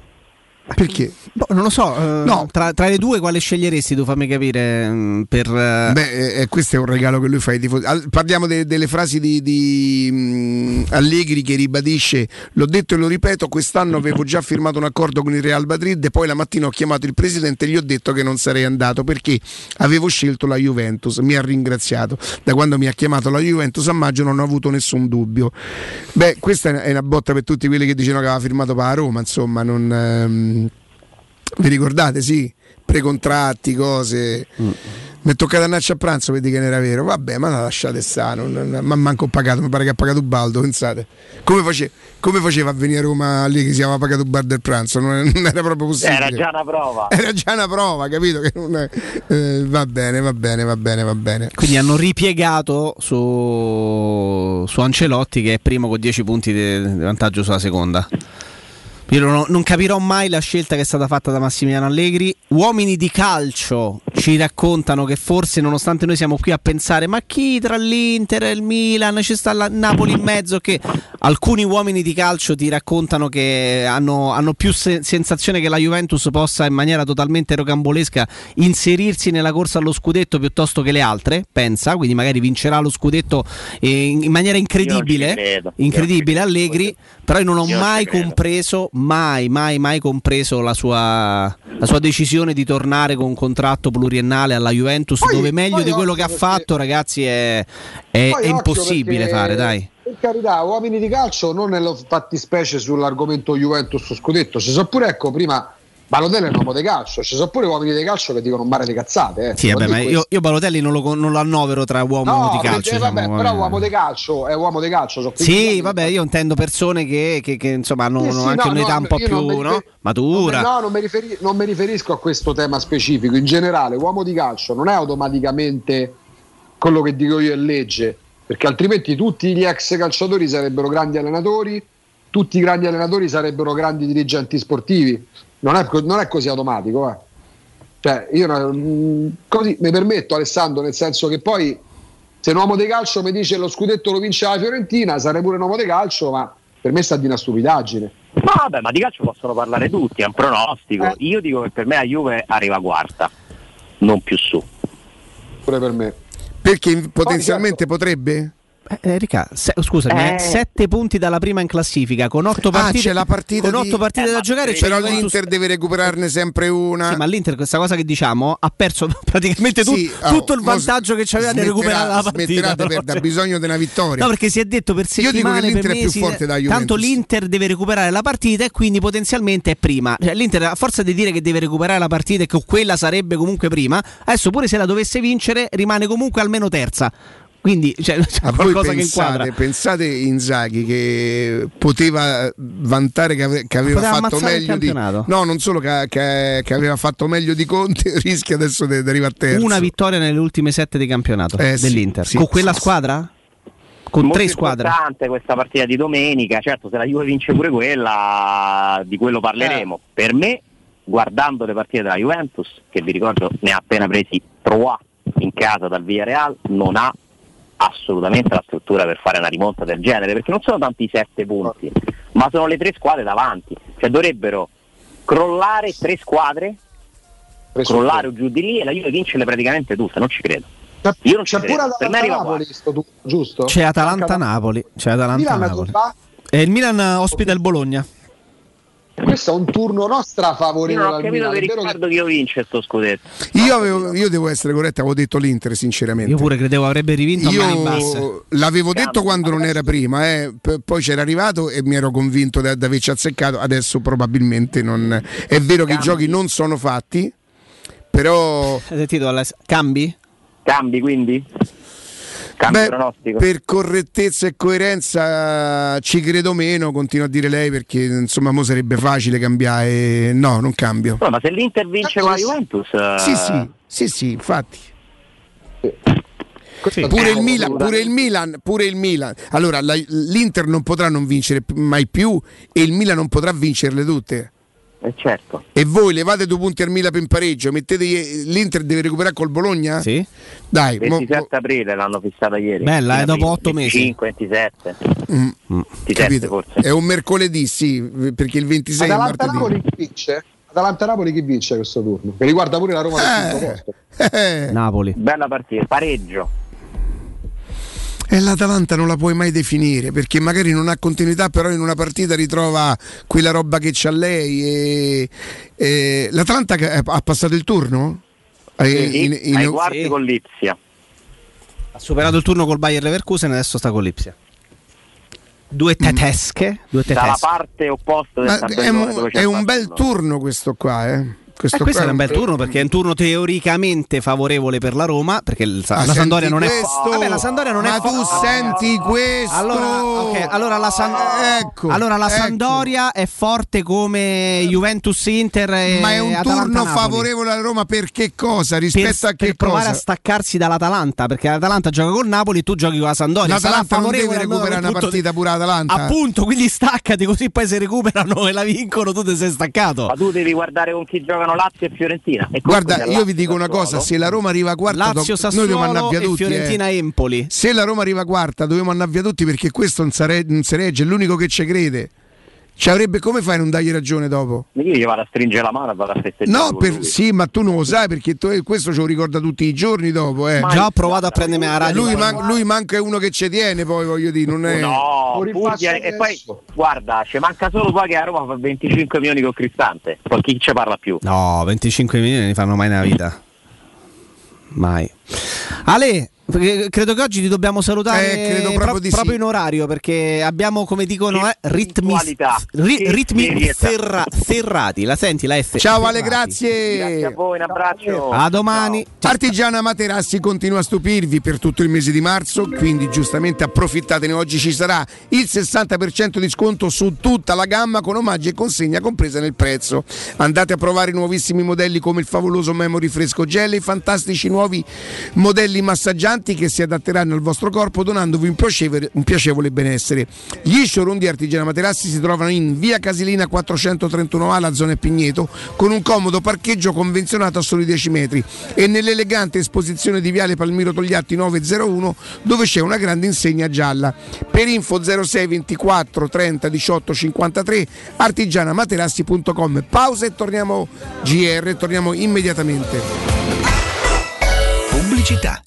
Perché? Boh, non lo so, eh, No. tra, tra le due quale sceglieresti tu? Fammi capire. mm, Per, eh, Beh, eh, questo è un regalo che lui fa ai tifosi. Al- parliamo de- delle frasi di, di, mh, Allegri che ribadisce: L'ho detto e lo ripeto, quest'anno avevo già firmato un accordo con il Real Madrid. E poi la mattina ho chiamato il presidente e gli ho detto che non sarei andato perché avevo scelto la Juventus. Mi ha ringraziato. Da quando mi ha chiamato la Juventus a maggio non ho avuto nessun dubbio. Beh, questa è una botta per tutti quelli che dicevano che aveva firmato per la Roma. Insomma, non. ehm, vi ricordate? Sì, precontratti, cose. Mi è toccato andarci a pranzo, vedi che non era vero. Vabbè, ma la lasciate stare, ma manco ho pagato, mi pare che ha pagato Baldo, pensate. Come, face- come faceva a venire a Roma lì che si aveva pagato bar del pranzo? Non, non era proprio possibile. Era già una prova. Era già una prova, capito? Che non è- eh, va bene, va bene, va bene, va bene. Quindi hanno ripiegato su, su Ancelotti che è primo con 10 punti di vantaggio sulla seconda. Io non, non capirò mai la scelta che è stata fatta da Massimiliano Allegri. Uomini di calcio ci raccontano che forse nonostante noi siamo qui a pensare ma chi tra l'Inter e il Milan? Ci sta la Napoli in mezzo che alcuni uomini di calcio ti raccontano che hanno, hanno più se- sensazione che la Juventus possa in maniera totalmente rocambolesca inserirsi nella corsa allo scudetto piuttosto che le altre, pensa, quindi magari vincerà lo scudetto eh, in, in maniera incredibile, incredibile Allegri, Però io non ho Io mai compreso, mai, mai, mai compreso la sua, la sua decisione di tornare con un contratto pluriennale alla Juventus, Poi- dove meglio di quello che ha perché- fatto, ragazzi, è, è- è impossibile perché, fare, dai. Per carità, uomini di calcio non nello fattispecie sull'argomento Juventus scudetto. Ci sono pure, ecco, prima Balotelli è un uomo di calcio, ci sono pure uomini di calcio che dicono un mare di cazzate. Eh. Sì, vabbè, ma io, io Balotelli non lo, non lo annovero tra uomo No, di perché, calcio. vabbè, diciamo, però eh. uomo di calcio è uomo di calcio. 15 Sì, vabbè, io intendo persone che, che- che, insomma hanno hanno sì, anche no, un'età no, un po' più mi no? rifer- matura. No, non mi, riferi- non mi riferisco a questo tema specifico. In generale, uomo di calcio non è automaticamente quello che dico io è legge, perché altrimenti tutti gli ex calciatori sarebbero grandi allenatori, tutti i grandi allenatori sarebbero grandi dirigenti sportivi. Non è, non è così automatico. eh. Cioè, io mm, così mi permetto, Alessandro, nel senso che poi se un uomo di calcio mi dice lo scudetto lo vince la Fiorentina, sarei pure un uomo di calcio, ma per me sta di una stupidaggine. Ma vabbè, ma di calcio possono parlare tutti, è un pronostico. Eh. Io dico che per me la Juve arriva quarta, non più su. Pure per me. Perché potenzialmente potrebbe? Eh, Enrica, se- scusami, Eh. eh, sette punti dalla prima in classifica con otto Ah, partite, c'è la partita con di- otto partite Eh, da giocare. c'è Però l'Inter deve recuperarne sempre una. Sì, ma l'Inter questa cosa che diciamo ha perso praticamente tu- Sì, oh, tutto il vantaggio che c'aveva di smetterà- recuperare la partita. Smetterà di no? perdere, ha Cioè- bisogno di una vittoria. No, perché si è detto per Io dico che settimane, l'Inter è più mesi, forte della Juventus. Tanto l'Inter deve recuperare la partita e quindi potenzialmente è prima. Cioè, L'Inter a forza di dire che deve recuperare la partita e che quella sarebbe comunque prima, adesso pure se la dovesse vincere rimane comunque almeno terza. Quindi cioè, c'è A voi qualcosa che pensate, inquadra. pensate Inzaghi che poteva vantare che, ave- che aveva Poteva fatto meglio di. No, non solo che, che- che aveva fatto meglio di Conte, rischia adesso di arrivare a terzo. Una vittoria nelle ultime sette di campionato Eh, sì, dell'Inter. sì, Con quella sì, sì. squadra? Con Molto tre squadre? importante questa partita di domenica, certo se la Juve vince pure quella di quello parleremo. Eh. Per me, guardando le partite della Juventus, che vi ricordo ne ha appena presi 3 in casa dal Villarreal, non ha assolutamente la struttura per fare una rimonta del genere, perché non sono tanti i sette punti, ma sono le tre squadre davanti, cioè dovrebbero crollare tre squadre, crollare o giù di lì e la Juve vincerle praticamente tutte, non ci credo. Io non ci C'è credo. pure Per me Atalanta arriva Napoli, sto tu- giusto? C'è Atalanta-Napoli. C'è Atalanta-Napoli. E il Milan ospita il Bologna. Questo è un turno Io strafavorevole non ho capito Milan. che che- Riccardo chi lo vince sto scudetto. Io, avevo- io devo essere corretto, avevo detto l'Inter sinceramente. Io pure credevo avrebbe rivinto. Io l'avevo detto quando non era prima, eh, p- poi c'era arrivato e mi ero convinto di averci azzeccato. Adesso probabilmente non. È vero che i giochi non sono fatti, però. Hai sentito Aless- Cambi? Cambi quindi? Beh, per correttezza e coerenza ci credo meno, continua a dire lei, perché insomma mo sarebbe facile cambiare. No, non cambio. No, ma se l'Inter vince con la Juventus... eh, Sì, sì, sì, sì, infatti. Questo Pure il, Milan, pure il Milan, pure il Milan. Allora, la- l'Inter non potrà non vincere mai più e il Milan non potrà vincerle tutte. Eh, certo. E voi levate due punti al Milan in pareggio, mettete l'Inter deve recuperare col Bologna? Sì. Dai, mo- 27 aprile l'hanno fissata ieri. Bella, eh, dopo Aprile, otto mesi. 25, 27. Mm, 27 capito? forse. È un mercoledì, sì, perché il 26 è martedì. Chi vince? Atalanta-Napoli chi vince questo turno? Che riguarda pure la Roma del quinto posto. Eh, Napoli. Bella partita, pareggio. E l'Atalanta non la puoi mai definire perché magari non ha continuità, però in una partita ritrova quella roba che c'ha lei. E, e- L'Atalanta che- ha passato il turno? Eh, Sì, in- in- ai quarti sì. con l'Ipsia. Ha superato il turno col Bayer Leverkusen e adesso sta con l'Ipsia. Due tedesche. Due Dalla parte opposta del Ma è, un, è un bel turno questo qua, eh. Questo Eh, questo è un bel turno perché è un turno teoricamente favorevole per la Roma perché il- Ah, la Sandoria non è questo? Vabbè, la Sandoria non Ma è tu senti questo? Allora, ok, allora la, San- Ecco, allora la ecco. Sandoria è forte come Juventus Inter e Ma è un turno Atalanta-Napoli. favorevole alla Roma per che cosa? Rispetto per, a che per provare cosa? a staccarsi dall'Atalanta perché l'Atalanta gioca col Napoli e tu giochi con la Sandoria Sarà L'Atalanta non deve recuperare una partita pure l'Atalanta. appunto quindi staccati così poi se recuperano e la vincono tu ti sei staccato Ma tu devi guardare con chi giocano Lazio e Fiorentina. E Guarda, io vi dico una cosa, se la Roma arriva quarta, Lazio, do- noi dobbiamo andare via tutti. eh. Fiorentina Empoli Se la Roma arriva quarta, dobbiamo andare via tutti perché questo non, sare- non si regge, è l'unico che ci crede. Ci avrebbe come fai a non dargli ragione dopo? Io gli vado a stringere la mano e vado a festeggiare. No, per- sì, ma tu non lo sai perché tu- eh, questo ce lo ricorda tutti i giorni dopo. Eh. Ma Già ho provato a prendermi la radio. Lui, man- lui manca uno che ci tiene, poi voglio dire, non è. No, Puglia- rifaccio e poi guarda, ci manca solo poi che a Roma fa 25 milioni con Cristante. Poi chi ci parla più? No, 25 milioni non ne fanno mai nella vita. Mai. Ale, perché credo che oggi ti dobbiamo salutare Eh, credo proprio pro- di sì. proprio in orario perché abbiamo, come dicono, eh, ritmi, ri- ritmi serietà. ferra- ferrati. La senti la F? Ciao Ale, grazie. Grazie a voi, un abbraccio. A domani. Artigiana Materassi continua a stupirvi per tutto il mese di marzo, quindi giustamente approfittatene. Oggi ci sarà il 60% di sconto su tutta la gamma con omaggi e consegna compresa nel prezzo. Andate a provare i nuovissimi modelli come il favoloso Memory Fresco Gel e i fantastici nuovi modelli massaggianti che si adatteranno al vostro corpo donandovi un piacevole, un piacevole benessere. Gli showroom di Artigiana Materassi si trovano in via Casilina 431A, la zona Pigneto, con un comodo parcheggio convenzionato a soli 10 metri e nell'elegante esposizione di Viale Palmiro Togliatti 901 dove c'è una grande insegna gialla. Per info 06 24 30 18 53 artigianamaterassi.com. Pausa e torniamo GR, torniamo immediatamente. Pubblicità.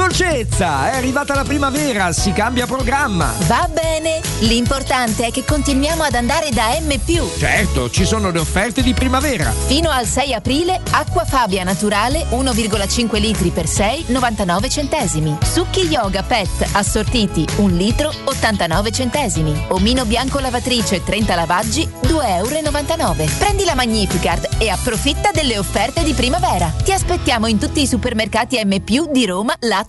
Dolcezza, è arrivata la primavera, si cambia programma. Va bene, l'importante è che continuiamo ad andare da M+. Certo, ci sono le offerte di primavera. Fino al 6 aprile, acqua Fabia naturale 1,5 litri per 6, 99 centesimi. Succhi yoga pet assortiti 1 litro 89 centesimi. Omino bianco lavatrice 30 lavaggi 2,99 euro. Prendi la Magnificard e approfitta delle offerte di primavera. Ti aspettiamo in tutti i supermercati M+, di Roma, Lazio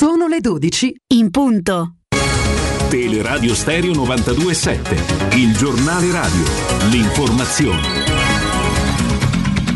Sono le 12 in punto. Teleradio Stereo 927, il giornale radio, l'informazione.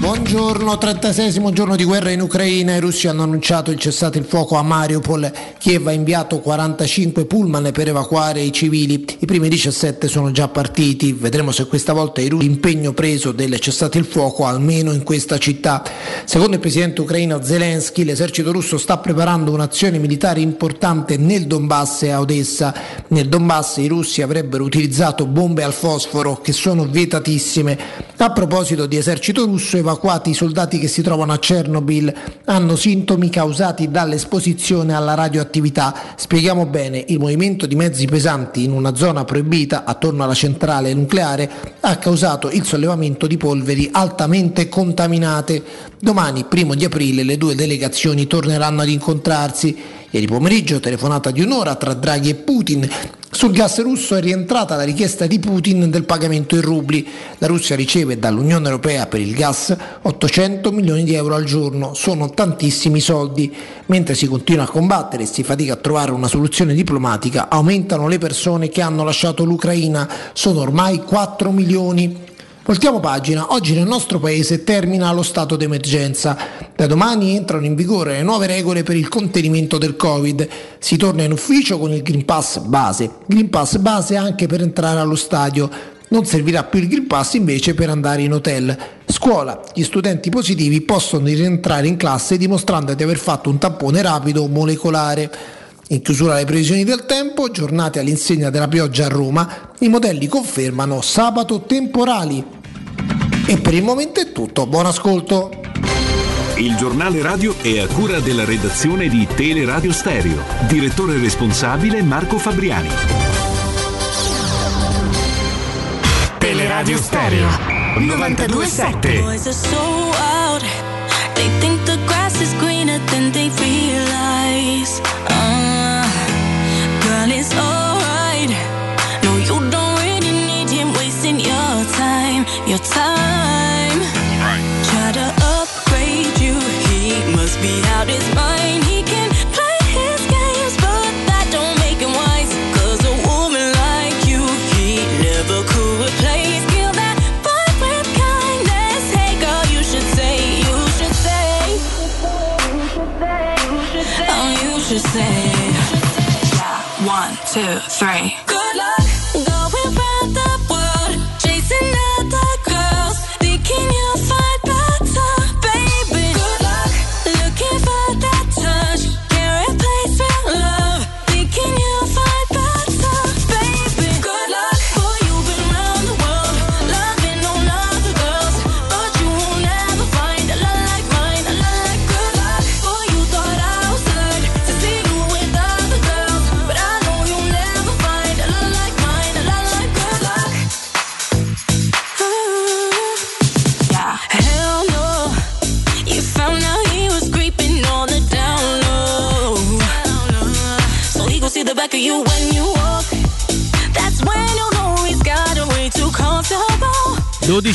Buongiorno, 36 giorno di guerra in Ucraina. I russi hanno annunciato il cessate il fuoco a Mariupol. Kiev ha inviato 45 pullman per evacuare i civili. I primi 17 sono già partiti. Vedremo se questa volta i russi l'impegno preso del cessate il fuoco almeno in questa città. Secondo il presidente ucraino Zelensky, l'esercito russo sta preparando un'azione militare importante nel Donbass e a Odessa. Nel Donbass i russi avrebbero utilizzato bombe al fosforo che sono vietatissime. A proposito di esercito russo, evacuati i soldati che si trovano a Chernobyl hanno sintomi causati dall'esposizione alla radioattività. Spieghiamo bene, il movimento di mezzi pesanti in una zona proibita attorno alla centrale nucleare ha causato il sollevamento di polveri altamente contaminate. Domani, primo di aprile, le due delegazioni torneranno ad incontrarsi. Ieri pomeriggio, telefonata di un'ora tra Draghi e Putin. Sul gas russo è rientrata la richiesta di Putin del pagamento in rubli. La Russia riceve dall'Unione Europea per il gas 800 milioni di euro al giorno. Sono tantissimi soldi. Mentre si continua a combattere e si fatica a trovare una soluzione diplomatica, aumentano le persone che hanno lasciato l'Ucraina. Sono ormai 4 milioni. Voltiamo pagina, oggi nel nostro paese termina lo stato d'emergenza. Da domani entrano in vigore le nuove regole per il contenimento del Covid. Si torna in ufficio con il Green Pass base. Green Pass base anche per entrare allo stadio. Non servirà più il Green Pass invece per andare in hotel. Scuola. Gli studenti positivi possono rientrare in classe dimostrando di aver fatto un tampone rapido molecolare. In chiusura alle previsioni del tempo, giornate all'insegna della pioggia a Roma, i modelli confermano sabato temporali. E per il momento è tutto, buon ascolto. Il giornale radio è a cura della redazione di Teleradio Stereo. Direttore responsabile Marco Fabriani. Teleradio Stereo 927.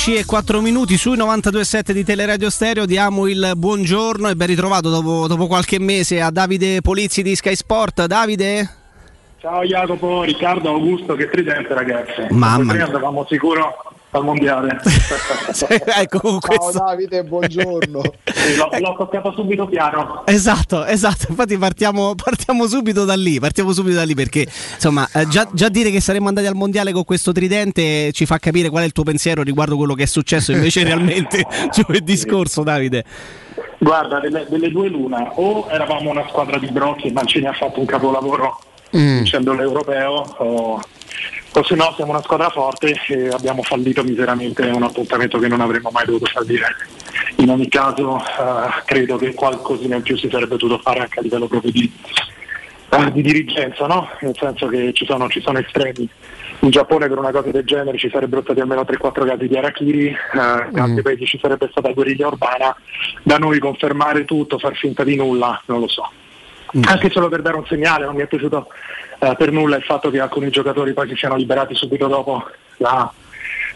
12 e 4 minuti sui 92.7 di Teleradio Stereo diamo il buongiorno e ben ritrovato dopo, dopo qualche mese a Davide Polizzi di Sky Sport. Davide? Ciao Jacopo, Riccardo, Augusto, che tridente ragazzi. Mamma Noi mia. andavamo sicuro al mondiale. ecco, questo. Davide, buongiorno. Sì, l'ho, l'ho toccato subito piano. Esatto, esatto, infatti partiamo, partiamo subito da lì, partiamo subito da lì perché insomma eh, già, già dire che saremmo andati al mondiale con questo tridente ci fa capire qual è il tuo pensiero riguardo quello che è successo invece realmente giovedì scorso Davide. Guarda, delle, delle due l'una, o eravamo una squadra di brocchi e Mancini ha fatto un capolavoro vincendo l'europeo, o, o se no siamo una squadra forte e abbiamo fallito miseramente un appuntamento che non avremmo mai dovuto fallire. in ogni caso eh, credo che qualcosina in più si sarebbe dovuto fare anche a livello proprio di, eh, di dirigenza, no? nel senso che ci sono, ci sono estremi. In Giappone per una cosa del genere ci sarebbero stati almeno 3-4 casi di Arachiri, eh, in altri paesi ci sarebbe stata guerriglia urbana, da noi confermare tutto, far finta di nulla, non lo so. Anche solo per dare un segnale, non mi è piaciuto eh, per nulla il fatto che alcuni giocatori poi si siano liberati subito dopo la,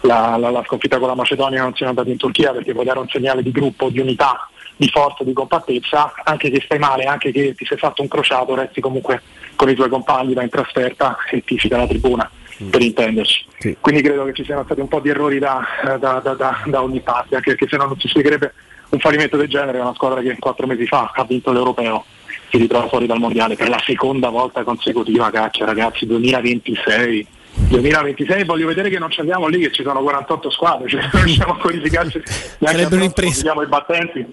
la- la- la sconfitta con la Macedonia e non siano andati in Turchia perché può dare un segnale di gruppo, di unità, di forza, di compattezza, anche che stai male, anche che ti sei fatto un crociato, resti comunque con i tuoi compagni, vai in trasferta e tifi dalla tribuna, per intenderci. Quindi credo che ci siano stati un po' di errori da, da- da- da- da ogni parte, anche perché se no non si spiegherebbe un fallimento del genere, una squadra che quattro mesi fa ha vinto l'Europeo, si ritrova fuori dal mondiale per la seconda volta consecutiva, cacchia ragazzi, 2026. 2026 voglio vedere che non ci andiamo lì che ci sono 48 squadre, cioè non riusciamo a qualificarci neanche a i battenti.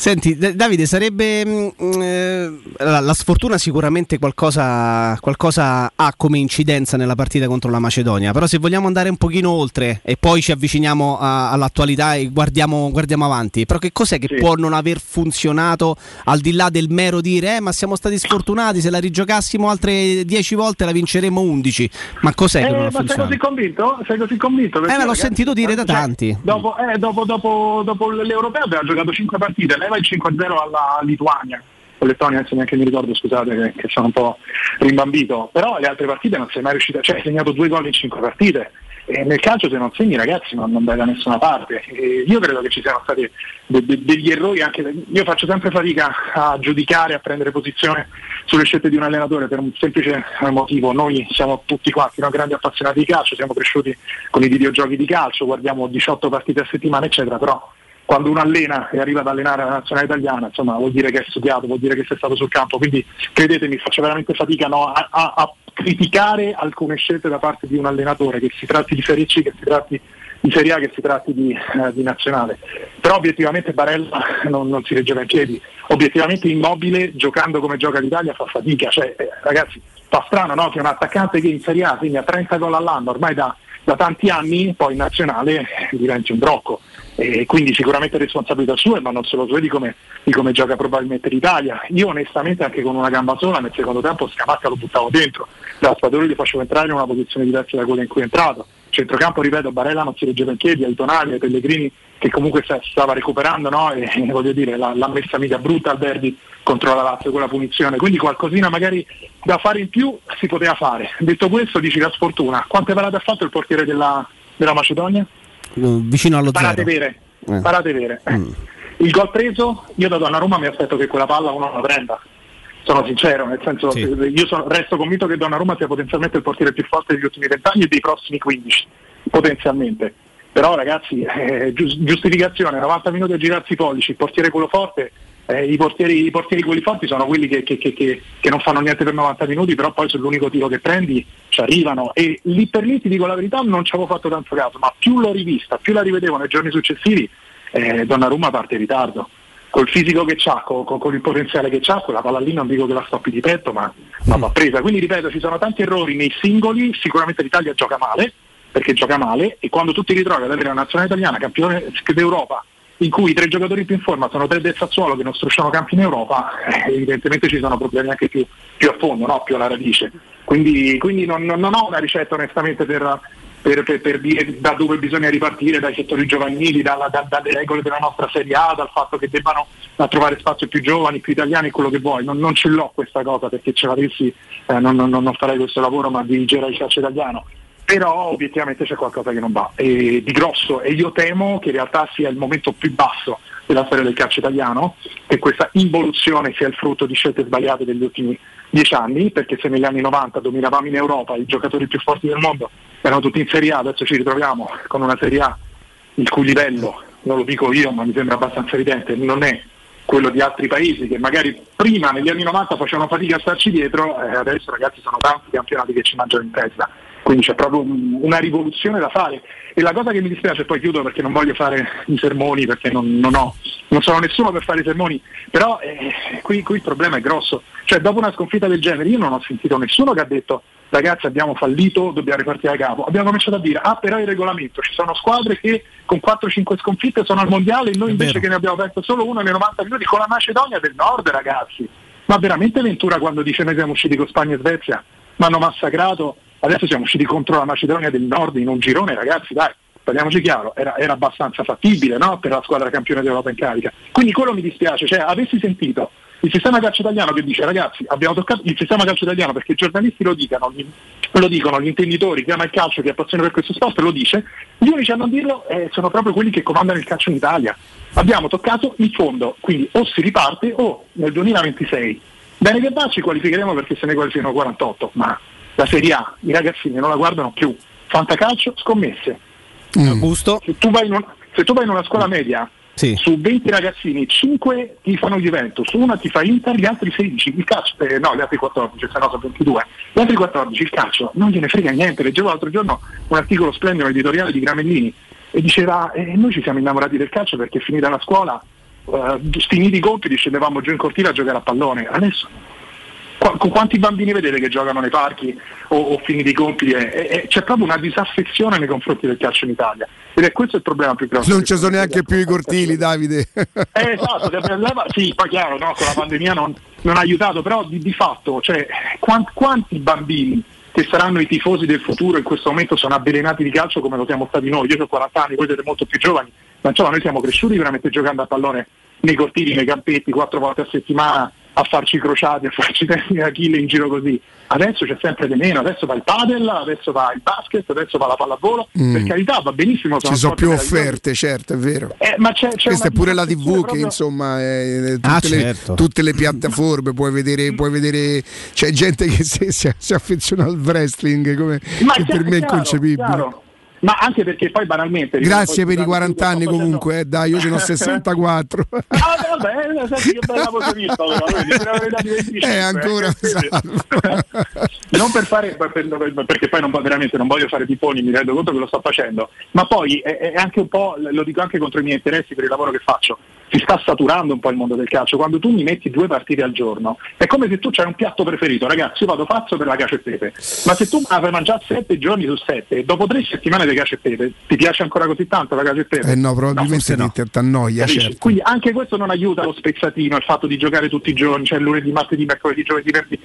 Senti, Davide, sarebbe mm, eh, la, la sfortuna sicuramente qualcosa, qualcosa ha come incidenza nella partita contro la Macedonia, però se vogliamo andare un pochino oltre e poi ci avviciniamo a- all'attualità e guardiamo, guardiamo avanti, però che cos'è che può non aver funzionato al di là del mero dire eh, ma siamo stati sfortunati, se la rigiocassimo altre 10 volte la vinceremo 11, ma cos'è che Eh, non ha ma sei funzionato? così convinto? Sei così convinto? Eh, l'ho ragazzi, sentito dire da cioè, tanti. Dopo, eh, dopo, dopo, dopo l'Europeo abbiamo giocato 5 partite, leva il 5-0 alla Lituania. Con Lettonia adesso neanche mi ricordo, scusate che, che sono un po' rimbambito, però le altre partite non sei mai riuscito, cioè hai segnato due gol in 5 partite. E nel calcio se non segni ragazzi non, non vai da nessuna parte. E io credo che ci siano stati de- de- degli errori anche. Io faccio sempre fatica a giudicare, a prendere posizione sulle scelte di un allenatore per un semplice motivo. Noi siamo tutti quanti no, grandi appassionati di calcio, siamo cresciuti con i videogiochi di calcio, guardiamo 18 partite a settimana, eccetera, però quando uno allena e arriva ad allenare la nazionale italiana, insomma, vuol dire che è studiato, vuol dire che sei stato sul campo. Quindi credetemi, faccio veramente fatica no, a, a- a criticare alcune scelte da parte di un allenatore, che si tratti di Serie C, che si tratti di Serie A, che si tratti di, eh, di nazionale. Però obiettivamente Barella non, non si reggeva in piedi. Obiettivamente immobile, giocando come gioca l'Italia, fa fatica. Cioè, eh, ragazzi, fa strano no? che un attaccante che in Serie A segna 30 gol all'anno ormai da, da tanti anni, poi in nazionale eh, diventi un brocco. E quindi sicuramente responsabilità sua, ma non solo sue di come, di come gioca probabilmente l'Italia. Io onestamente anche con una gamba sola nel secondo tempo Scamacca lo buttavo dentro, da Spadori li facevo entrare in una posizione diversa da quella in cui è entrato. Centrocampo, ripeto, Barella non si reggeva in piedi, ai Tonali, ai Pellegrini che comunque sta- stava recuperando no? e voglio dire l'ha, l'ha messa mica brutta al derby contro la Lazio con la punizione, quindi qualcosina magari da fare in più si poteva fare. Detto questo dici la sfortuna, quante parate ha fatto il portiere della, della Macedonia? Vicino allo Parate zero. vere, Eh. parate vere. Eh. Il gol preso, io da Donnarumma mi aspetto che quella palla uno la prenda. Sono sincero, nel senso Sì. io sono- resto convinto che Donnarumma sia potenzialmente il portiere più forte degli ultimi vent'anni e dei prossimi 15, potenzialmente. Però ragazzi, eh, gius- giustificazione, 90 minuti a girarsi i pollici, il portiere quello forte, eh, i, portieri, i portieri quelli forti sono quelli che, che- che- che- non fanno niente per 90 minuti, però poi sull'unico tiro che prendi ci arrivano. E lì per lì ti dico la verità, non ci avevo fatto tanto caso, ma più l'ho rivista, più la rivedevo nei giorni successivi, eh, Donnarumma parte in ritardo. Col fisico che ha, con, con il potenziale che ha, quella palla lì non dico che la stoppi di petto, ma, ma va presa. Quindi ripeto, ci sono tanti errori nei singoli, sicuramente l'Italia gioca male, perché gioca male, e quando tu ti ritrovi ad avere una nazionale italiana campione d'Europa, in cui i tre giocatori più in forma sono tre del Sassuolo che non strusciano campi in Europa, eh, evidentemente ci sono problemi anche più, più a fondo, no? più alla radice. Quindi, quindi non, non- ho una ricetta onestamente per, per- per- per dire da dove bisogna ripartire, dai settori giovanili, dalla- da- dalle regole della nostra Serie A, dal fatto che debbano trovare spazio più giovani, più italiani, quello che vuoi. Non, non ce l'ho questa cosa perché ce l'avessi eh, non, non- non farei questo lavoro ma dirigerei il calcio italiano però obiettivamente c'è qualcosa che non va. E di grosso e io temo che in realtà sia il momento più basso della storia del calcio italiano che questa involuzione sia il frutto di scelte sbagliate degli ultimi dieci anni perché se negli anni 90 dominavamo in Europa i giocatori più forti del mondo erano tutti in Serie A adesso ci ritroviamo con una Serie A il cui livello non lo dico io ma mi sembra abbastanza evidente non è quello di altri paesi che magari prima negli anni 90 facevano fatica a starci dietro e adesso ragazzi sono tanti campionati che ci mangiano in testa quindi c'è proprio un- una rivoluzione da fare e la cosa che mi dispiace poi chiudo perché non voglio fare i sermoni perché non, non ho non sono nessuno per fare i sermoni però eh, qui, qui il problema è grosso cioè dopo una sconfitta del genere io non ho sentito nessuno che ha detto ragazzi abbiamo fallito, dobbiamo ripartire da capo. Abbiamo cominciato a dire, ah però il regolamento, ci sono squadre che con 4-5 sconfitte sono al mondiale e noi invece che ne abbiamo perso solo uno nei 90 minuti con la Macedonia del Nord ragazzi. Ma veramente Ventura quando dice noi siamo usciti con Spagna e Svezia, mi hanno massacrato, adesso siamo usciti contro la Macedonia del Nord in un girone ragazzi dai. Parliamoci chiaro, era, era abbastanza fattibile no? per la squadra campione d'Europa in carica. Quindi quello mi dispiace, cioè avessi sentito il sistema calcio italiano che dice ragazzi abbiamo toccato il sistema calcio italiano perché i giornalisti lo dicano, lo dicono, gli intenditori, chi ama il calcio, chi ha passione per questo sport lo dice, gli unici a non dirlo eh, sono proprio quelli che comandano il calcio in Italia. Abbiamo toccato il fondo, quindi o si riparte o nel 2026. Bene che va ci qualificheremo perché se ne qualificano 48, ma la Serie A i ragazzini non la guardano più. Fantacalcio, scommesse. Augusto? Se tu vai in, un- se tu vai in una scuola media su 20 ragazzini, 5 ti fanno Juventus, una ti fa Inter, gli altri 16, il calcio, eh, no, gli altri 14, se no sono 22, gli altri 14, il calcio, non gliene frega niente. Leggevo l'altro giorno un articolo splendido, un editoriale di Gramellini, e diceva, eh, noi ci siamo innamorati del calcio perché finita la scuola, eh, finiti i compiti, scendevamo giù in cortile a giocare a pallone. Adesso con quanti bambini vedete che giocano nei parchi o, o finiti i compiti? E- e- c'è proprio una disaffezione nei confronti del calcio in Italia. Ed è questo il problema più grosso. Non ci sono neanche più i cortili, Davide. Eh, esatto, sì, poi chiaro, no, con la pandemia non, non ha aiutato, però di, di fatto, cioè, quan- quanti bambini che saranno i tifosi del futuro in questo momento sono avvelenati di calcio come lo siamo stati noi? Io ho 40 anni, voi siete molto più giovani, ma insomma noi siamo cresciuti veramente giocando a pallone nei cortili, nei campetti, quattro volte a settimana a farci i crociati, a farci testi da Achille in giro così. Adesso c'è sempre di meno, adesso va il padel, adesso va il basket, adesso va la pallavolo, Mm. per carità va benissimo. Ci sono più offerte, certo, è vero. Eh, ma c'è, c'è Questa è pure la TV disaffezione che proprio- insomma è, tutte, Ah, le, certo. tutte le piattaforme puoi vedere, puoi vedere c'è gente che si, si- si affeziona al wrestling come, Ma che per me è inconcepibile. chiaro. Ma anche perché poi banalmente... Grazie poi per i sto 40 anni comunque, eh, dai, io ce ne ho 64. Ah, vabbè, senti che bella 25, Eh, ancora eh, non per fare per- per- perché poi non, veramente non voglio fare tiponi, mi rendo conto che lo sto facendo, ma poi è, è anche un po', lo dico anche contro i miei interessi per il lavoro che faccio, si sta saturando un po' il mondo del calcio, quando tu mi metti due partite al giorno, è come se tu c'hai un piatto preferito, ragazzi, io vado pazzo per la cacio e pepe, ma se tu fai mangiare sette giorni su sette, e dopo tre settimane di cacio e pepe, ti piace ancora così tanto la cacio e pepe? Eh no, probabilmente No, ti ti annoia, certo. Quindi anche questo non aiuta lo spezzatino, il fatto di giocare tutti i giorni, cioè lunedì, martedì, mercoledì, giovedì, venerdì.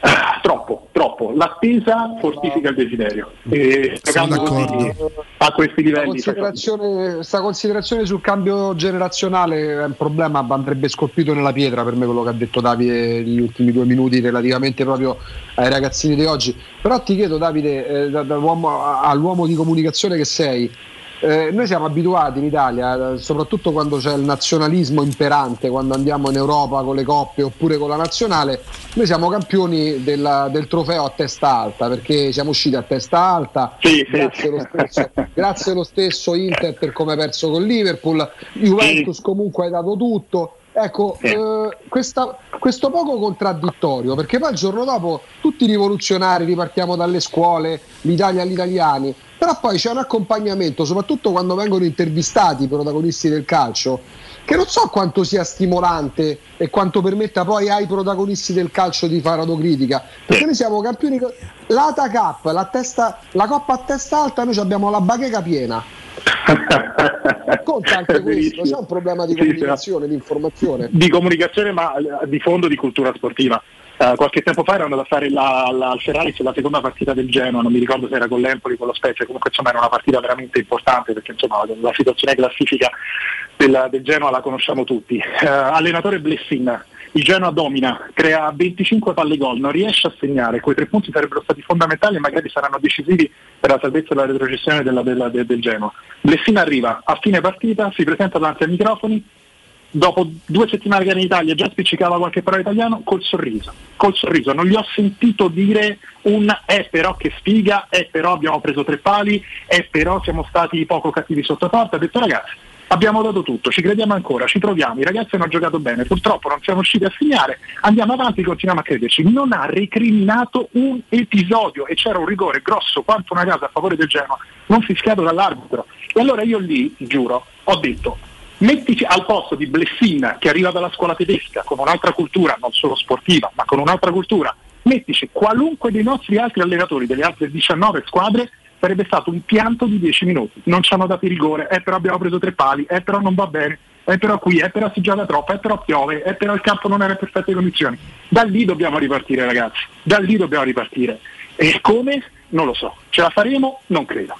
Ah, troppo, troppo. L'attesa fortifica il desiderio. E Sono giocando così, a questi livelli. considerazione, sta considerazione sul cambio generazionale è un problema, andrebbe scolpito nella pietra per me quello che ha detto Davide negli ultimi due minuti relativamente proprio ai ragazzini di oggi. Però ti chiedo Davide, eh, all'uomo di comunicazione che sei, eh, noi siamo abituati in Italia, soprattutto quando c'è il nazionalismo imperante, quando andiamo in Europa con le coppe oppure con la nazionale, noi siamo campioni della- del trofeo a testa alta perché siamo usciti a testa alta, grazie, Lo stesso, grazie lo stesso Inter per come ha perso con Liverpool, Juventus comunque ha dato tutto. Ecco, eh, questa- questo poco contraddittorio, perché poi il giorno dopo tutti rivoluzionari ripartiamo dalle scuole, l'Italia agli italiani, però poi c'è un accompagnamento, soprattutto quando vengono intervistati i protagonisti del calcio, che non so quanto sia stimolante e quanto permetta poi ai protagonisti del calcio di fare autocritica, perché noi siamo campioni, l'Ata Cup, la, testa, la Coppa a testa alta, noi abbiamo la bacheca piena. Conta anche questo, c'è un problema di Sì, sì. comunicazione, di informazione. di comunicazione ma eh, di fondo di cultura sportiva. Eh, qualche tempo fa ero andato a fare la, la, al Ferraris la seconda partita del Genoa, non mi ricordo se era con l'Empoli o con lo Spezia, comunque insomma era una partita veramente importante perché insomma la, situazione classifica del, del Genoa la conosciamo tutti. Eh, allenatore Blessin, il Genoa domina, crea 25 palle gol, non riesce a segnare, quei tre punti sarebbero stati fondamentali e magari saranno decisivi per la salvezza e la retrocessione della- della- del- del Genoa. Blessin arriva a fine partita, si presenta davanti ai microfoni, dopo due settimane che era in Italia già spiccicava qualche parola italiano col sorriso, col sorriso, non gli ho sentito dire un eh però che sfiga, eh però abbiamo preso tre pali, eh però siamo stati poco cattivi sotto porta, ha detto ragazzi abbiamo dato tutto, ci crediamo ancora, ci proviamo, i ragazzi hanno giocato bene, purtroppo non siamo riusciti a segnare, andiamo avanti, continuiamo a crederci, non ha recriminato un episodio e c'era un rigore grosso quanto una casa a favore del Genoa, non fischiato dall'arbitro. E allora io lì, giuro, ho detto Mettici al posto di Blessina che arriva dalla scuola tedesca con un'altra cultura, non solo sportiva, ma con un'altra cultura. mettici qualunque dei nostri altri allenatori delle altre 19 squadre sarebbe stato un pianto di 10 minuti. Non ci hanno dato il rigore, eh però abbiamo preso tre pali, eh però non va bene, eh però qui, eh però si gioca troppo, eh però piove, eh però il campo non era in perfette condizioni. Da lì dobbiamo ripartire ragazzi, da lì dobbiamo ripartire. E come? Non lo so. Ce la faremo? Non credo.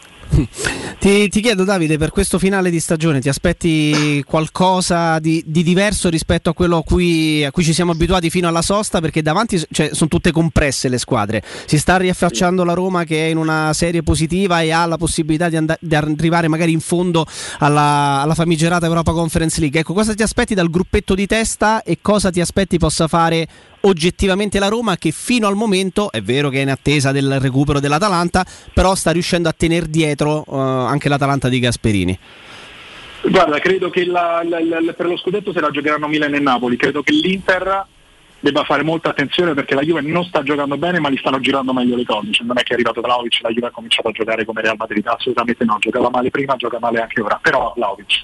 Ti, ti chiedo Davide, per questo finale di stagione ti aspetti qualcosa di, di diverso rispetto a quello a cui, a cui ci siamo abituati fino alla sosta? Perché davanti cioè, sono tutte compresse le squadre. Si sta riaffacciando la Roma che è in una serie positiva e ha la possibilità di, and- di arrivare magari in fondo alla, alla famigerata Europa Conference League. Ecco, cosa ti aspetti dal gruppetto di testa e cosa ti aspetti possa fare oggettivamente la Roma che fino al momento è vero che è in attesa del recupero dell'Atalanta, però sta riuscendo a tenere dietro eh, anche l'Atalanta di Gasperini. Guarda, credo che la- la- la- per lo scudetto se la giocheranno Milan e Napoli, credo che l'Inter debba fare molta attenzione perché la Juve non sta giocando bene ma gli stanno girando meglio le cose, Cioè, non è che è arrivato Vlaovic la Juve ha cominciato a giocare come Real Madrid, assolutamente no, giocava male prima, gioca male anche ora, però Vlaovic.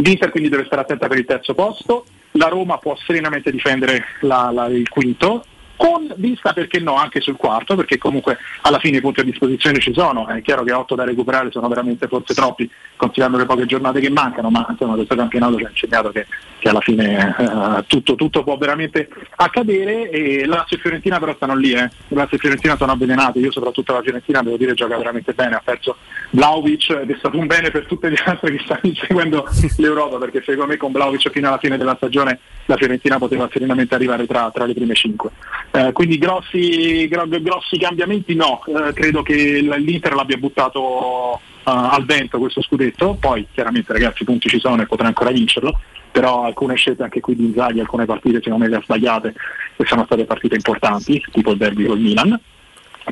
L'Inter quindi deve stare attenta per il terzo posto, la Roma può serenamente difendere la- la- il quinto, con vista perché no anche sul quarto, perché comunque alla fine i punti a disposizione ci sono, è chiaro che 8 da recuperare sono veramente forse troppi, considerando le poche giornate che mancano, ma insomma questo campionato ci ha insegnato che, che alla fine eh, tutto, tutto può veramente accadere. E Lazio e Fiorentina però stanno lì, eh. Lazio e Fiorentina sono avvelenate, io soprattutto la Fiorentina devo dire gioca veramente bene, ha perso Vlaovic ed è stato un bene per tutte le altre che stanno inseguendo l'Europa, perché secondo me con Vlaovic fino alla fine della stagione la Fiorentina poteva serenamente arrivare tra, tra le prime cinque. Eh, quindi grossi, gro- grossi cambiamenti no, Eh, credo che l'Inter l'abbia buttato eh, al vento questo scudetto, poi chiaramente ragazzi i punti ci sono e potrà ancora vincerlo, però alcune scelte anche qui di Inzaghi, alcune partite secondo me le ha sbagliate e sono state partite importanti, tipo il derby col Milan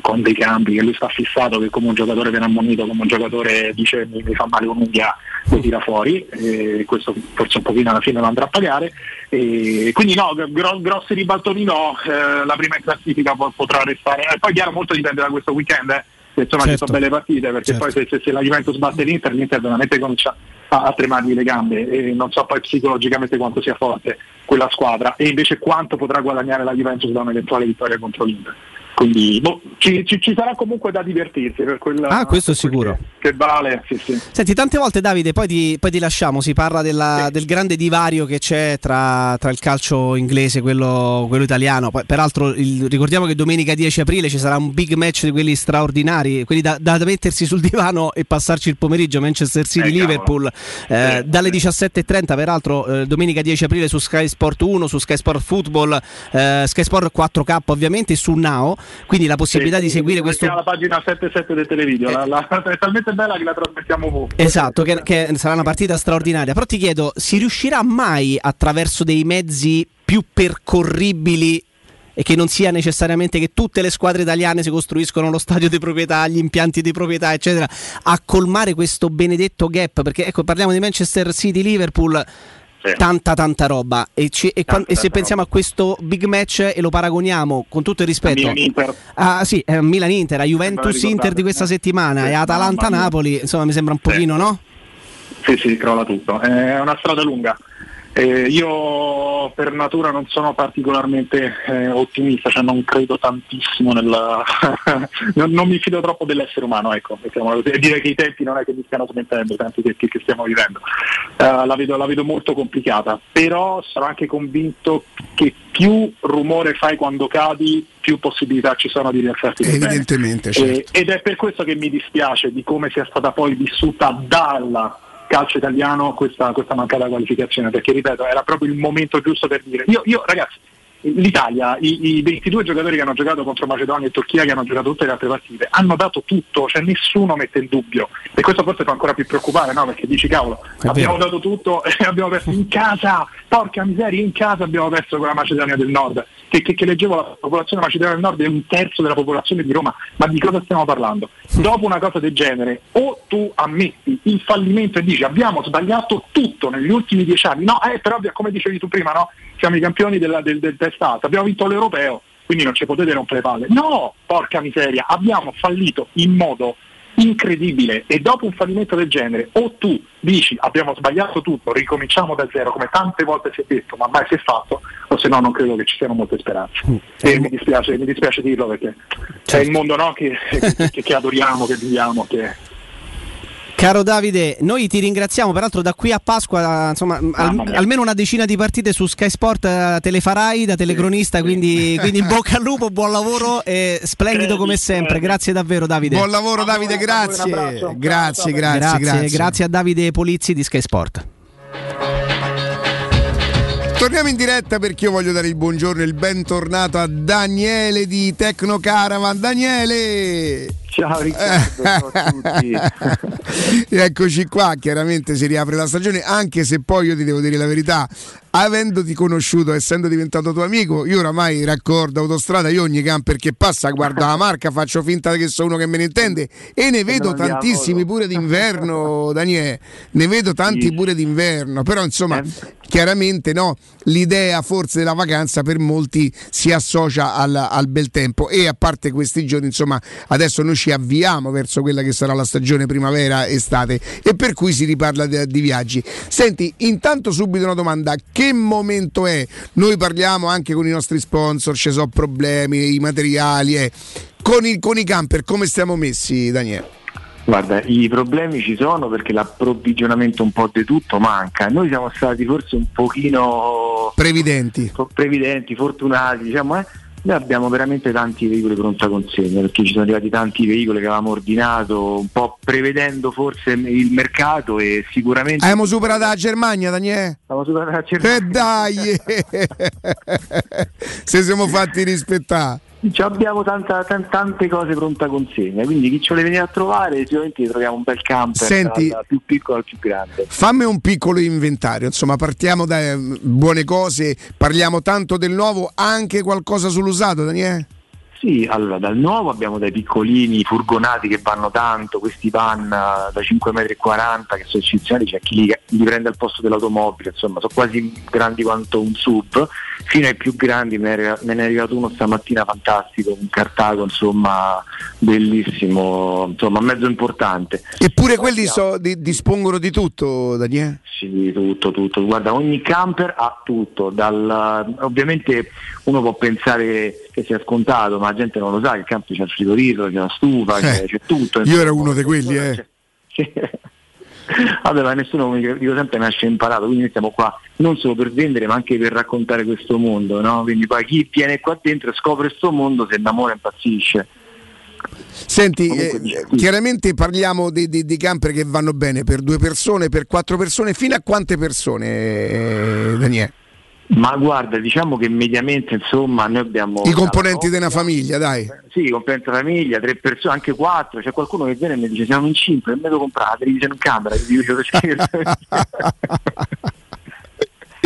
con dei cambi che lui sta fissato che come un giocatore viene ammonito come un giocatore dice mi, mi fa male un'unghia lo tira fuori e questo forse un pochino alla fine lo andrà a pagare e quindi no, gro- grossi ribaltoni no eh, la prima in classifica po- potrà restare e poi chiaro molto dipende da questo weekend eh, insomma ci Certo. sono belle partite perché Certo. poi se, se- se la Juventus batte l'Inter l'Inter veramente comincia a, a tremargli le gambe e non so poi psicologicamente quanto sia forte quella squadra e invece quanto potrà guadagnare la Juventus da un'eventuale vittoria contro l'Inter quindi boh, ci, ci- ci sarà comunque da divertirsi per quella Ah, questo è sicuro. che vale sì, sì. Senti, tante volte Davide, poi ti, poi ti lasciamo, si parla della- del grande divario che c'è tra, tra il calcio inglese e quello, quello italiano. Poi, peraltro il- ricordiamo che domenica 10 aprile ci sarà un big match di quelli straordinari, quelli da, da mettersi sul divano e passarci il pomeriggio, Manchester City-Liverpool, eh, dalle 17.30 peraltro eh, domenica 10 aprile su Sky Sport 1, su Sky Sport Football, eh, Sky Sport 4K ovviamente su Now, quindi la possibilità di seguire questo... La pagina 77 del televideo la- la- è talmente bella che la trasmettiamo ovunque Esatto, che, che sarà una partita straordinaria. Però ti chiedo, si riuscirà mai attraverso dei mezzi più percorribili e che non sia necessariamente che tutte le squadre italiane si costruiscono lo stadio di proprietà, gli impianti di proprietà, eccetera, a colmare questo benedetto gap? Perché ecco, parliamo di Manchester City, Liverpool. Tanta tanta roba. E, ci- e quan- e se pensiamo a questo big match e lo paragoniamo con tutto il rispetto. Milan-Inter. Ah, sì, eh, Milan-Inter, a Juventus-Inter di questa settimana Sì, e Atalanta-Napoli, insomma mi sembra un pochino, no? Sì, sì, crolla tutto. È una strada lunga. Eh, io per natura non sono particolarmente eh, ottimista, cioè non credo tantissimo nel... non, non mi fido troppo dell'essere umano, ecco, mettiamola così. e dire che i tempi non è che mi stiano smettendo, i tempi che, stiamo vivendo. Eh, la, vedo, la vedo molto complicata, però sono anche convinto che più rumore fai quando cadi, più possibilità ci sono di rialzarti. Evidentemente, certo. ed è per questo che mi dispiace di come sia stata poi vissuta dal calcio italiano questa, questa mancata qualificazione, perché ripeto, era proprio il momento giusto per dire. Io, io, ragazzi, l'Italia, i, i 22 giocatori che hanno giocato contro Macedonia e Turchia, che hanno giocato tutte le altre partite, hanno dato tutto, cioè nessuno mette in dubbio. E questo forse fa ancora più preoccupare, no? Perché dici cavolo, abbiamo dato tutto e abbiamo perso in casa, porca miseria, in casa abbiamo perso con la Macedonia del Nord. Che, che- che leggevo la popolazione macedonia del Nord è un terzo della popolazione di Roma, ma di cosa stiamo parlando? Dopo una cosa del genere, o tu ammetti il fallimento e dici abbiamo sbagliato tutto negli ultimi dieci anni, no, eh, però come dicevi tu prima, no? Siamo i campioni della- del, del test alto, abbiamo vinto l'europeo, quindi non ci potete rompere le palle. No, porca miseria, abbiamo fallito in modo incredibile e dopo un fallimento del genere o tu dici abbiamo sbagliato tutto, ricominciamo da zero come tante volte si è detto ma mai si è fatto o se no non credo che ci siano molte speranze. E mi dispiace, mi dispiace dirlo perché è il mondo no, che, che- che adoriamo, che viviamo, che Caro Davide, noi ti ringraziamo, peraltro da qui a Pasqua, insomma, al- almeno una decina di partite su Sky Sport eh, te le farai da telecronista, quindi, quindi in bocca al lupo, buon lavoro e splendido come sempre. Grazie davvero Davide. Buon lavoro Davide, grazie. Grazie, grazie, grazie, grazie. grazie a Davide Polizzi di Sky Sport. Torniamo in diretta perché io voglio dare il buongiorno e il bentornato a Daniele di Tecno Caravan. Daniele! Ciao Riccardo, ciao a tutti. Eccoci qua, chiaramente si riapre la stagione, anche se poi io ti devo dire la verità, avendoti conosciuto, essendo diventato tuo amico, io oramai raccordo autostrada, io ogni camper che passa guardo la marca, faccio finta che sono uno che me ne intende e ne vedo tantissimi pure d'inverno, Daniele, ne vedo tanti pure d'inverno, però insomma, chiaramente no, l'idea forse della vacanza per molti si associa al, al bel tempo e a parte questi giorni, insomma, adesso noi ci avviamo verso quella che sarà la stagione primavera-estate e per cui si riparla di, di viaggi. Senti, intanto subito una domanda, che momento è? Noi parliamo anche con i nostri sponsor, ci sono problemi, i materiali, eh. con, i, con i camper come stiamo messi Daniele? Guarda, i problemi ci sono perché l'approvvigionamento un po' di tutto manca. Noi siamo stati forse un pochino previdenti, previdenti fortunati, diciamo, eh. Noi abbiamo veramente tanti veicoli pronta consegna perché ci sono arrivati tanti veicoli che avevamo ordinato, un po' prevedendo forse il mercato e sicuramente Abbiamo superato la Germania, Daniele? Abbiamo superato la Germania. E dai! Se siamo fatti rispettare. Ci abbiamo tanta- tan- tante cose pronta consegna, quindi chi ce le viene a trovare sicuramente troviamo un bel camper Senti- dal più piccolo al più grande. Fammi un piccolo inventario, insomma, partiamo da eh, buone cose, parliamo tanto del nuovo, anche qualcosa sull'usato, Daniele? Sì, allora dal nuovo abbiamo dei piccolini furgonati che vanno tanto, questi van eh, da 5,40 m che sono eccezionali, c'è chi li, li prende al posto dell'automobile, insomma sono quasi grandi quanto un sub, fino ai più grandi me ne è- arrivato uno stamattina fantastico, un Cartago insomma bellissimo, insomma mezzo importante. Eppure quelli so- di- dispongono di tutto, Daniele? Sì, tutto, tutto. Guarda, ogni camper ha tutto. Dal, ovviamente uno può pensare che sia scontato, ma la gente non lo sa, che il camper c'è il frigorifero, c'è la stufa, c'è, c'è tutto. Io ero uno di quelli, eh. Vabbè, ma nessuno, come dico sempre, nasce imparato, quindi noi siamo qua non solo per vendere, ma anche per raccontare questo mondo, no? Quindi poi chi viene qua dentro e scopre questo mondo, se innamora impazzisce. Senti, eh, chiaramente parliamo di, di- di camper che vanno bene per due persone, per quattro persone, fino a quante persone, eh, Daniele? Ma guarda, diciamo che mediamente insomma noi abbiamo I componenti di una famiglia, dai. Sì, i componenti della famiglia, tre persone, anche quattro, c'è qualcuno che viene e mi dice siamo in cinque, e me lo comprate, la televisione in camera, gli dico perché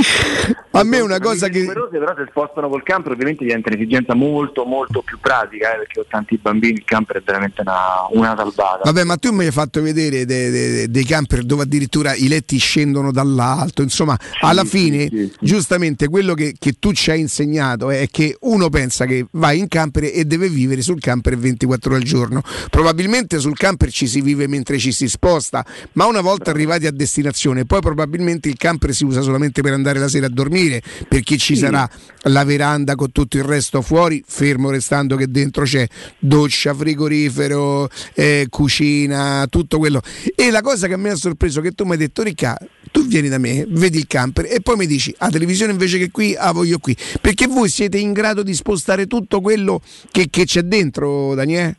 A me una cosa che... numerose però se spostano col camper ovviamente diventa un'esigenza molto molto più pratica, eh, perché ho tanti bambini, il camper è veramente una, una salvata. Vabbè, ma tu mi hai fatto vedere de- de- dei camper dove addirittura i letti scendono dall'alto. Insomma, alla fine, giustamente quello che, che tu ci hai insegnato è che uno pensa che vai in camper e deve vivere sul camper 24 ore al giorno. Probabilmente sul camper ci si vive mentre ci si sposta, ma una volta arrivati a destinazione, poi probabilmente il camper si usa solamente per andare la sera a dormire, perché ci Sì. sarà la veranda con tutto il resto fuori, fermo restando che dentro c'è doccia, frigorifero, eh, cucina, tutto quello. E la cosa che mi ha sorpreso è che tu mi hai detto Ricca, tu vieni da me, vedi il camper e poi mi dici a televisione invece che qui, ah voglio qui, perché voi siete in grado di spostare tutto quello che, che c'è dentro, Daniele?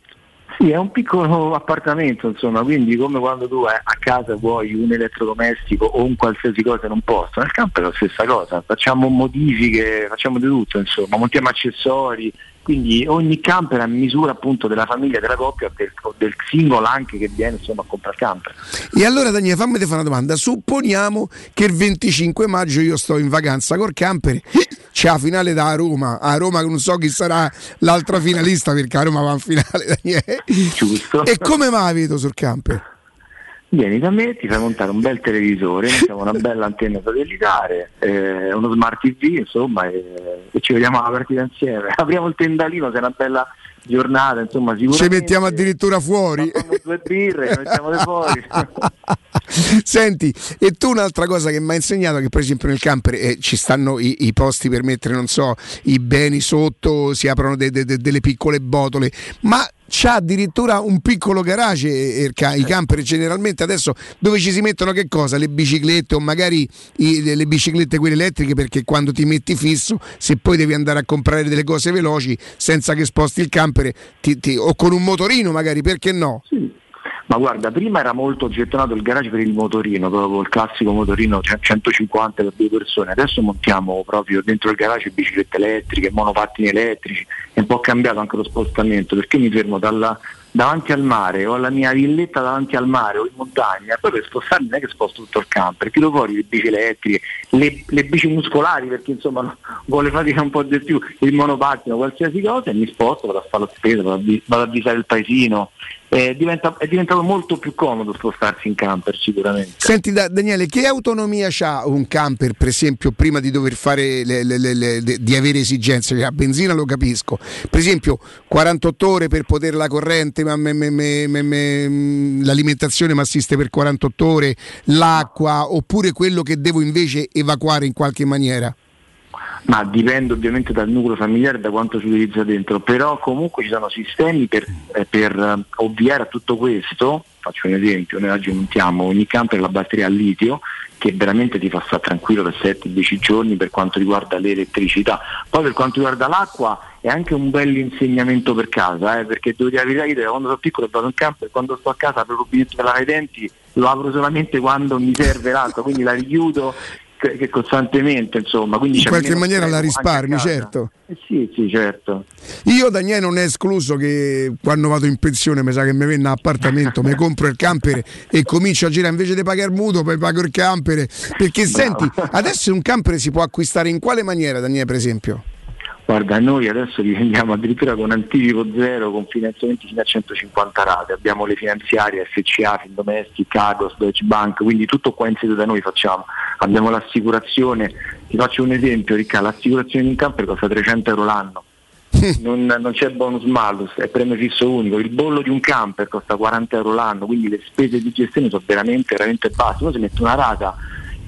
Sì, è un piccolo appartamento, insomma, quindi come quando tu a casa vuoi un elettrodomestico o un qualsiasi cosa in un posto, nel camper è la stessa cosa, facciamo modifiche, facciamo di tutto, insomma, montiamo accessori, quindi ogni camper è a misura appunto della famiglia, della coppia del, del singolo anche che viene insomma a comprare camper. E allora Daniele, fammi te fare una domanda. Supponiamo che il 25 maggio io sto in vacanza col camper, c'è la finale da Roma. A Roma non so chi sarà l'altra finalista perché a Roma va in finale, Daniele. Giusto. E come mai vedo sul camper? Vieni da me, ti fai montare un bel televisore, una bella antenna satellitare, eh, uno smart TV, insomma, e, e ci vediamo la partita insieme. Apriamo il tendalino, se è una bella giornata, insomma, Ci sicuramente mettiamo addirittura fuori. facciamo due birre, ci mettiamo fuori. Senti, e tu un'altra cosa che mi hai insegnato, che per esempio nel camper eh, ci stanno i, i posti per mettere, non so, i beni sotto, si aprono de- de- de- delle piccole botole, ma c'ha addirittura un piccolo garage eh, i camper generalmente adesso dove ci si mettono che cosa? Le biciclette o magari i- le, le biciclette quelle elettriche perché quando ti metti fisso se poi devi andare a comprare delle cose veloci senza che sposti il camper ti- ti- o con un motorino magari perché no? Ma guarda, prima era molto gettonato il garage per il motorino, proprio il classico motorino cioè 150 per due persone, adesso montiamo proprio dentro il garage biciclette elettriche, monopattini elettrici, è un po' cambiato anche lo spostamento, perché mi fermo dalla- davanti al mare o alla mia villetta davanti al mare o in montagna, poi per spostarmi non è che sposto tutto il camper, tiro fuori le bici elettriche, le, le bici muscolari perché insomma vuole fatica un po' di più, il monopattino, qualsiasi cosa e mi sposto, vado a fare la spesa, vado a, vi- vado a visitare il paesino. Eh, diventa- è diventato molto più comodo spostarsi in camper sicuramente. Senti Da- Daniele, che autonomia ha un camper per esempio prima di dover fare le- le- le- di avere esigenze? Cioè, a benzina lo capisco, per esempio 48 ore per poter la corrente, ma me- me- me- me- l'alimentazione mi assiste per 48 ore, l'acqua oppure quello che devo invece evacuare in qualche maniera? Ma dipende ovviamente dal nucleo familiare e da quanto si utilizza dentro, però comunque ci sono sistemi per, eh, per, eh, ovviare a tutto questo, faccio un esempio, noi oggi montiamo ogni camper la batteria a litio che veramente ti fa stare tranquillo per 7-10 giorni per quanto riguarda l'elettricità. Poi per quanto riguarda l'acqua è anche un bel insegnamento per casa, eh, perché devo dire la verità, io quando sono piccolo vado in camper, quando sto a casa apro il rubinetto per lavare i denti, lo apro solamente quando mi serve l'acqua, quindi la richiudo che, costantemente, insomma. Quindi In qualche maniera la risparmi, certo. Eh sì, sì, certo. Io Daniele non è escluso che quando vado in pensione mi sa che mi venga un appartamento, mi compro il camper e comincio a girare invece di pagare il mutuo, poi pago il camper. Perché senti, adesso un camper si può acquistare in quale maniera, Daniele, per esempio? Guarda, noi adesso li vendiamo addirittura con anticipo zero, con finanziamenti fino a 150 rate. Abbiamo le finanziarie FCA, Findomestic, Agos, Deutsche Bank, quindi tutto qua in sede da noi facciamo. Abbiamo l'assicurazione, ti faccio un esempio Riccardo, l'assicurazione di un camper costa 300 euro l'anno. Non, non c'è bonus malus, è premio fisso unico, il bollo di un camper costa 40 euro l'anno, quindi le spese di gestione sono veramente, veramente basse. Uno si mette una rata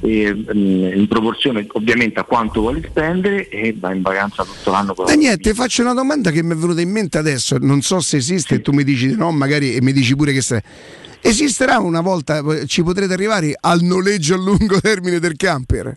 eh, mm, in proporzione ovviamente a quanto vuole spendere e va in vacanza tutto l'anno la Daniele, ti faccio una domanda che mi è venuta in mente adesso, non so se esiste e tu mi dici di no, magari e mi dici pure che sei. Esisterà una volta, ci potrete arrivare al noleggio a lungo termine del camper?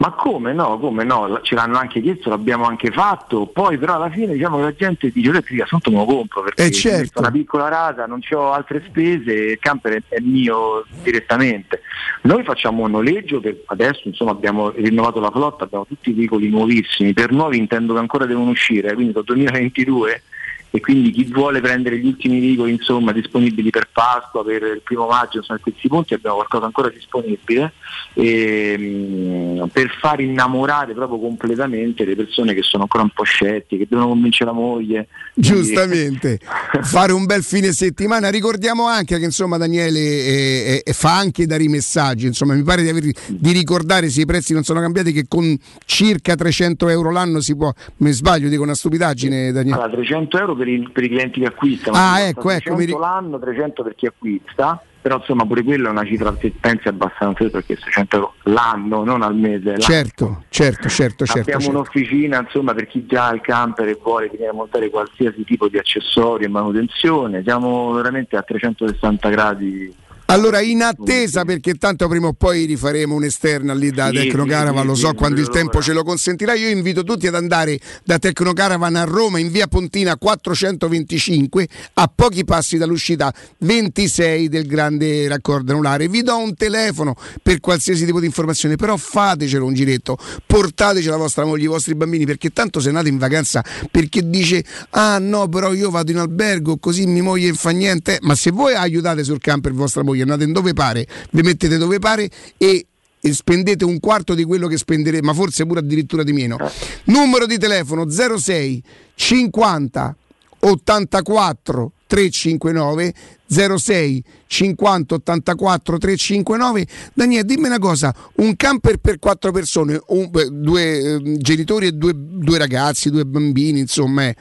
Ma come no, come no, ce l'hanno anche chiesto, l'abbiamo anche fatto, poi però alla fine diciamo che la gente dice elettrica assunto me lo compro perché Eh, certo. una piccola rata, non ho altre spese, il camper è, mio direttamente. Noi facciamo un noleggio che adesso insomma abbiamo rinnovato la flotta, abbiamo tutti i veicoli nuovissimi, per nuovi intendo che ancora devono uscire, quindi dal 2022 e quindi chi vuole prendere gli ultimi veicoli insomma disponibili per Pasqua, per il primo maggio, insomma a questi punti abbiamo qualcosa ancora disponibile ehm, per far innamorare proprio completamente le persone che sono ancora un po' scettiche, che devono convincere la moglie. Quindi- Giustamente, fare un bel fine settimana. Ricordiamo anche che insomma Daniele eh, eh, fa anche dare i messaggi, insomma mi pare di, aver- di ricordare se i prezzi non sono cambiati che con circa 300 euro l'anno si può, mi sbaglio, dico una stupidaggine Daniele. Allora, 300 euro per, i- per i clienti che acquistano, Ah, ecco, costa ecco, mi 300 l'anno, 300 per chi acquista, però insomma pure quella è una cifra se pensi abbastanza perché 600 euro l'anno, non al mese. l'anno. Certo, certo, certo, certo. Abbiamo certo. un'officina insomma per chi già ha il camper e vuole venire a montare qualsiasi tipo di accessorio e manutenzione, siamo veramente a 360 gradi. Allora, in attesa, perché tanto prima o poi rifaremo un'esterna lì da Sì, Tecnocaravan, sì, lo so sì, quando il allora. tempo ce lo consentirà. Io invito tutti ad andare da Tecnocaravan a Roma in via Pontina 425, a pochi passi dall'uscita 26 del grande raccordo anulare. Vi do un telefono per qualsiasi tipo di informazione, però fatecelo un giretto, portateci la vostra moglie, i vostri bambini, perché tanto se andate in vacanza perché dice ah no, però io vado in albergo così mia moglie fa niente, ma se voi aiutate sul camper vostra moglie, andate in dove pare, vi mettete dove pare e spendete un quarto di quello che spenderete, ma forse pure addirittura di meno. Numero di telefono 06 50 84 359 06 50 84 359 Daniele dimmi una cosa un camper per quattro persone un- due eh, genitori e due, due ragazzi due bambini insomma eh,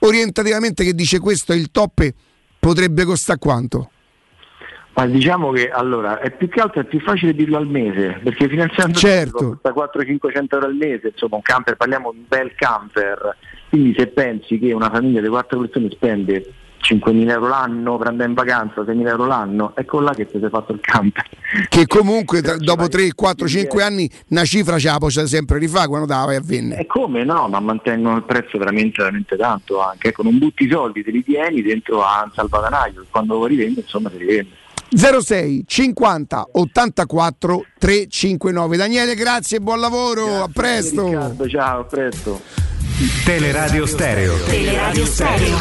orientativamente che dice questo è il top potrebbe costare quanto? Ma diciamo che allora è più che altro è più facile dirlo al mese, perché finanziando Certo. costa 400-500 euro al mese, insomma un camper, parliamo di un bel camper, quindi se pensi che una famiglia di quattro persone spende 5.000 euro l'anno, prende in vacanza 6.000 euro l'anno, ecco là che ti sei fatto il camper. che comunque tra- dopo 3, 4, 5 anni una cifra ce la puoi sempre rifare quando te la vai a vendere E come no, ma mantengono il prezzo veramente, veramente tanto anche, ecco non butti i soldi, te li tieni dentro a un salvadanaio, quando lo rivendi insomma si rivende. 06 50 84 359 Daniele grazie e buon lavoro a presto Riccardo, ciao a presto Teleradio Stereo. Teleradio Stereo.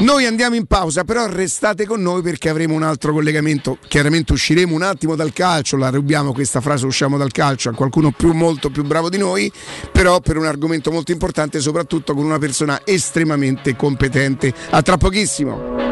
Noi andiamo in pausa, però restate con noi perché avremo un altro collegamento. Chiaramente usciremo un attimo dal calcio, la rubiamo questa frase, usciamo dal calcio a qualcuno più molto più bravo di noi, però per un argomento molto importante, soprattutto con una persona estremamente competente. A tra pochissimo.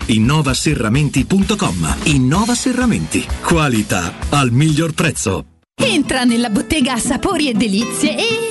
innovaserramenti.com. Innova Serramenti. Qualità al miglior prezzo. Entra nella bottega Sapori e Delizie e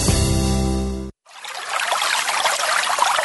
Podcast.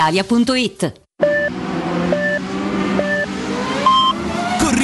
Corri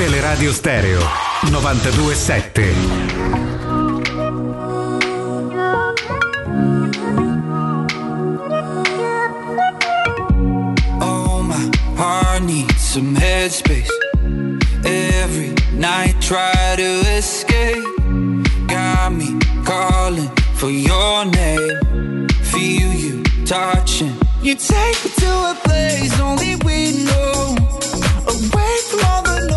Teleradio Stereo 927. need some headspace. Every night try to escape. Got me calling for your name. Feel you touching. You take me to a place only we know. Away from all the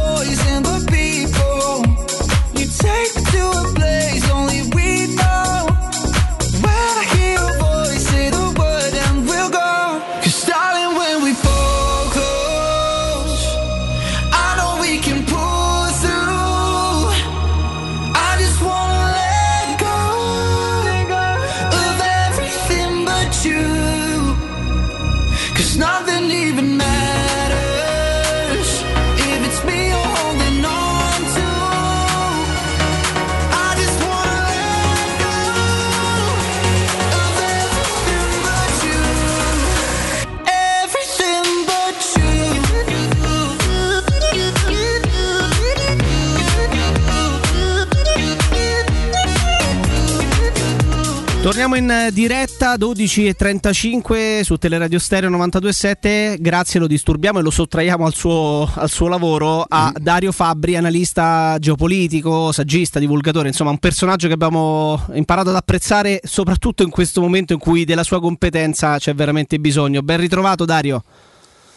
Torniamo in eh, diretta 12.35 su Teleradio Stereo 92.7. Grazie, lo disturbiamo e lo sottraiamo al suo, al suo lavoro a Dario Fabbri, analista geopolitico, saggista, divulgatore, insomma un personaggio che abbiamo imparato ad apprezzare soprattutto in questo momento in cui della sua competenza c'è veramente bisogno. Ben ritrovato Dario.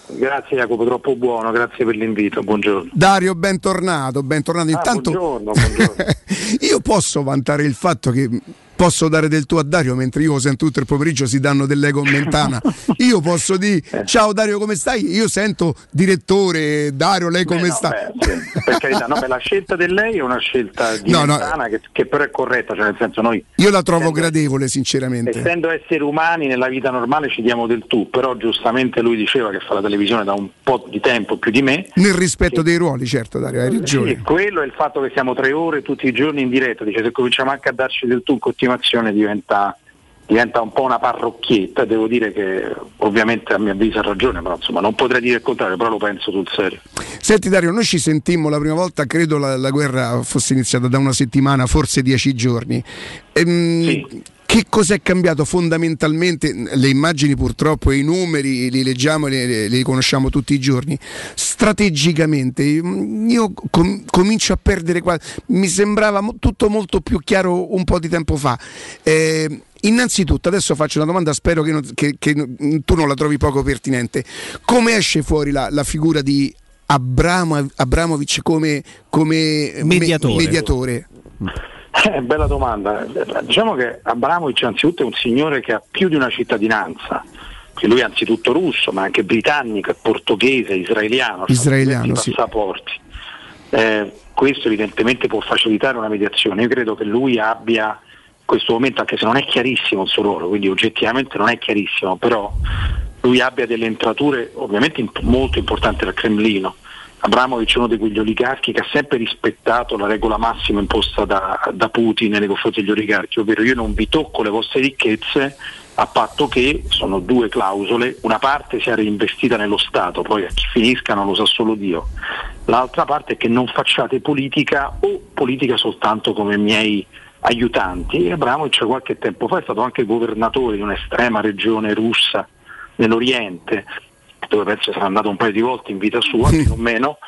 Grazie Jacopo, troppo buono, grazie per l'invito, buongiorno. Dario, bentornato, bentornato. Ah, Intanto buongiorno, buongiorno. io posso vantare il fatto che posso dare del tuo a Dario mentre io sento tutto il pomeriggio si danno dell'ego mentana. Io posso dire ciao Dario come stai? Io sento direttore Dario lei come Beh, no, sta? beh, sì, per carità, no, beh, la scelta di lei è una scelta di No, no. Mentana che, che però è corretta, cioè nel senso noi Io la trovo gradevole sinceramente. essendo esseri umani nella vita normale ci diamo del tu, però giustamente lui diceva che fa la televisione da un po' di tempo più di me. Nel rispetto dei ruoli, certo Dario, hai ragione. Sì, quello è il fatto che siamo tre ore tutti i giorni in diretta, dice se cominciamo anche a darci del tu in continuazione diventa, diventa un po' una parrocchietta, devo dire che ovviamente a mio avviso ha ragione, però insomma non potrei dire il contrario, però lo penso sul serio. Senti Dario, noi ci sentimmo la prima volta, credo la, la guerra fosse iniziata da una settimana, forse dieci giorni. Ehm, Che cos'è cambiato fondamentalmente? Le immagini purtroppo e i numeri li leggiamo e li, conosciamo tutti i giorni. Strategicamente mm, io com- comincio a perdere qua. Mi sembrava mo- tutto molto più chiaro un po' di tempo fa. Eh, Innanzitutto, adesso faccio una domanda, spero che, non- che- che non- tu non la trovi poco pertinente. Come esce fuori la, la figura di Abramo- Abramovic come, come me- Mediatore. Eh, bella domanda. Diciamo che Abramovic anzitutto è un signore che ha più di una cittadinanza, che lui è anzitutto russo, ma anche britannico, portoghese, israeliano, Israeliano, sì. passaporti. Eh, questo evidentemente può facilitare una mediazione. Io credo che lui abbia in questo momento, anche se non è chiarissimo il suo ruolo, quindi oggettivamente non è chiarissimo, però lui abbia delle entrature ovviamente molto importanti dal Cremlino. Abramovic è uno di quegli oligarchi che ha sempre rispettato la regola massima imposta da, da Putin nei confronti degli oligarchi, ovvero io non vi tocco le vostre ricchezze a patto che sono due clausole, una parte sia reinvestita nello Stato, poi a chi finisca non lo sa solo Dio, l'altra parte è che non facciate politica o politica soltanto come miei aiutanti. E Abramovic qualche tempo fa è stato anche governatore di un'estrema regione russa nell'Oriente, dove penso sarà andato un paio di volte in vita sua, più o meno,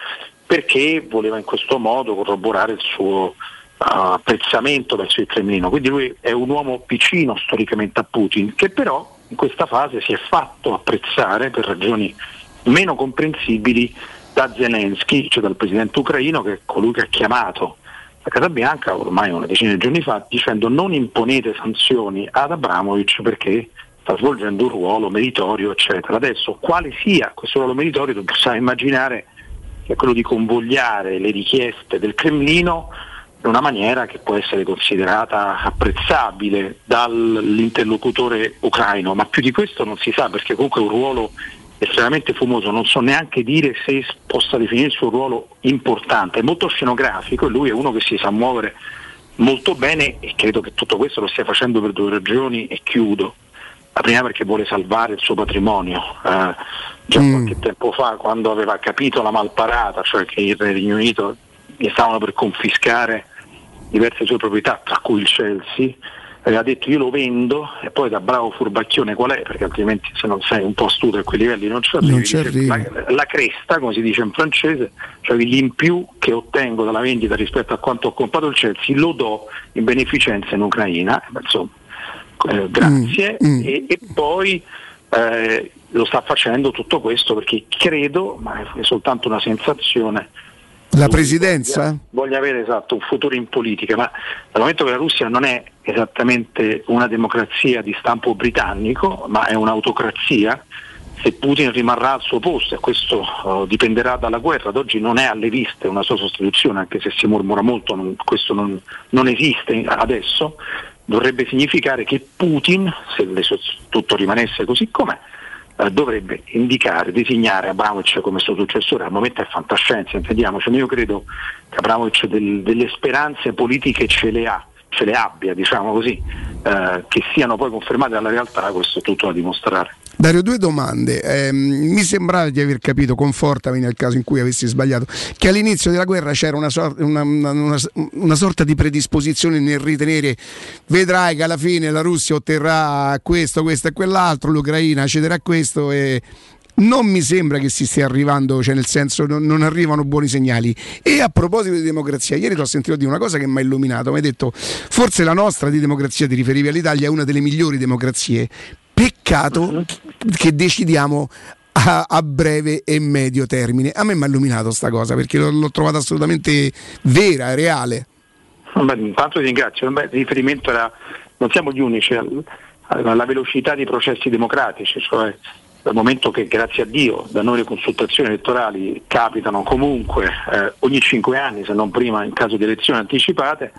perché voleva in questo modo corroborare il suo uh, apprezzamento verso il Cremlino. Quindi lui è un uomo vicino storicamente a Putin, che però in questa fase si è fatto apprezzare per ragioni meno comprensibili da Zelensky, cioè dal presidente ucraino, che è colui che ha chiamato la Casa Bianca ormai una decina di giorni fa dicendo non imponete sanzioni ad Abramovic perché sta svolgendo un ruolo meritorio, eccetera. Adesso quale sia questo ruolo meritorio, possiamo immaginare che è quello di convogliare le richieste del Cremlino in una maniera che può essere considerata apprezzabile dall'interlocutore ucraino, ma più di questo non si sa perché comunque è un ruolo estremamente fumoso, non so neanche dire se possa definirsi un ruolo importante, è molto scenografico e lui è uno che si sa muovere molto bene e credo che tutto questo lo stia facendo per due ragioni e chiudo. La prima perché vuole salvare il suo patrimonio. Eh, già qualche tempo fa, quando aveva capito la malparata, cioè che il Regno Unito gli stavano per confiscare diverse sue proprietà, tra cui il Chelsea, aveva detto io lo vendo e poi da bravo furbacchione qual è, perché altrimenti se non sei un po' astuto a quei livelli non ci arrivi, la, la cresta, come si dice in francese, cioè in più che ottengo dalla vendita rispetto a quanto ho comprato il Chelsea, lo do in beneficenza in Ucraina, insomma, eh, grazie, Mm, E, e poi eh, lo sta facendo tutto questo perché credo, ma è soltanto una sensazione, La presidenza? voglia avere esatto un futuro in politica, ma dal momento che la Russia non è esattamente una democrazia di stampo britannico, ma è un'autocrazia, se Putin rimarrà al suo posto, e questo eh, dipenderà dalla guerra, ad oggi non è alle viste una sua sostituzione, anche se si mormora molto, non- questo non, non esiste adesso, dovrebbe significare che Putin, se tutto rimanesse così com'è, eh, dovrebbe indicare, designare Abramovic come suo successore, al momento è fantascienza, intendiamoci, io credo che Abramovic del- delle speranze politiche ce le ha, ce le abbia, diciamo così, eh, che siano poi confermate dalla realtà, questo è tutto da dimostrare. Dario, due domande. Ehm, mi sembrava di aver capito, confortami nel caso in cui avessi sbagliato, che all'inizio della guerra c'era una, sor- una- una- una sorta di predisposizione nel ritenere vedrai che alla fine la Russia otterrà questo, questo e quell'altro, l'Ucraina cederà questo e non mi sembra che si stia arrivando, cioè nel senso non, non arrivano buoni segnali. E a proposito di democrazia, ieri ti ho sentito dire una cosa che mi ha illuminato, mi hai detto forse la nostra di democrazia, ti riferivi all'Italia, è una delle migliori democrazie. Peccato che decidiamo a, a breve e medio termine. A me mi ha illuminato sta cosa perché l'ho, l'ho trovata assolutamente vera, reale. Beh, intanto ti ringrazio, Beh, riferimento era, non siamo gli unici al- alla velocità dei processi democratici, cioè dal momento che grazie a Dio da noi le consultazioni elettorali capitano comunque eh, ogni cinque anni, se non prima in caso di elezioni anticipate,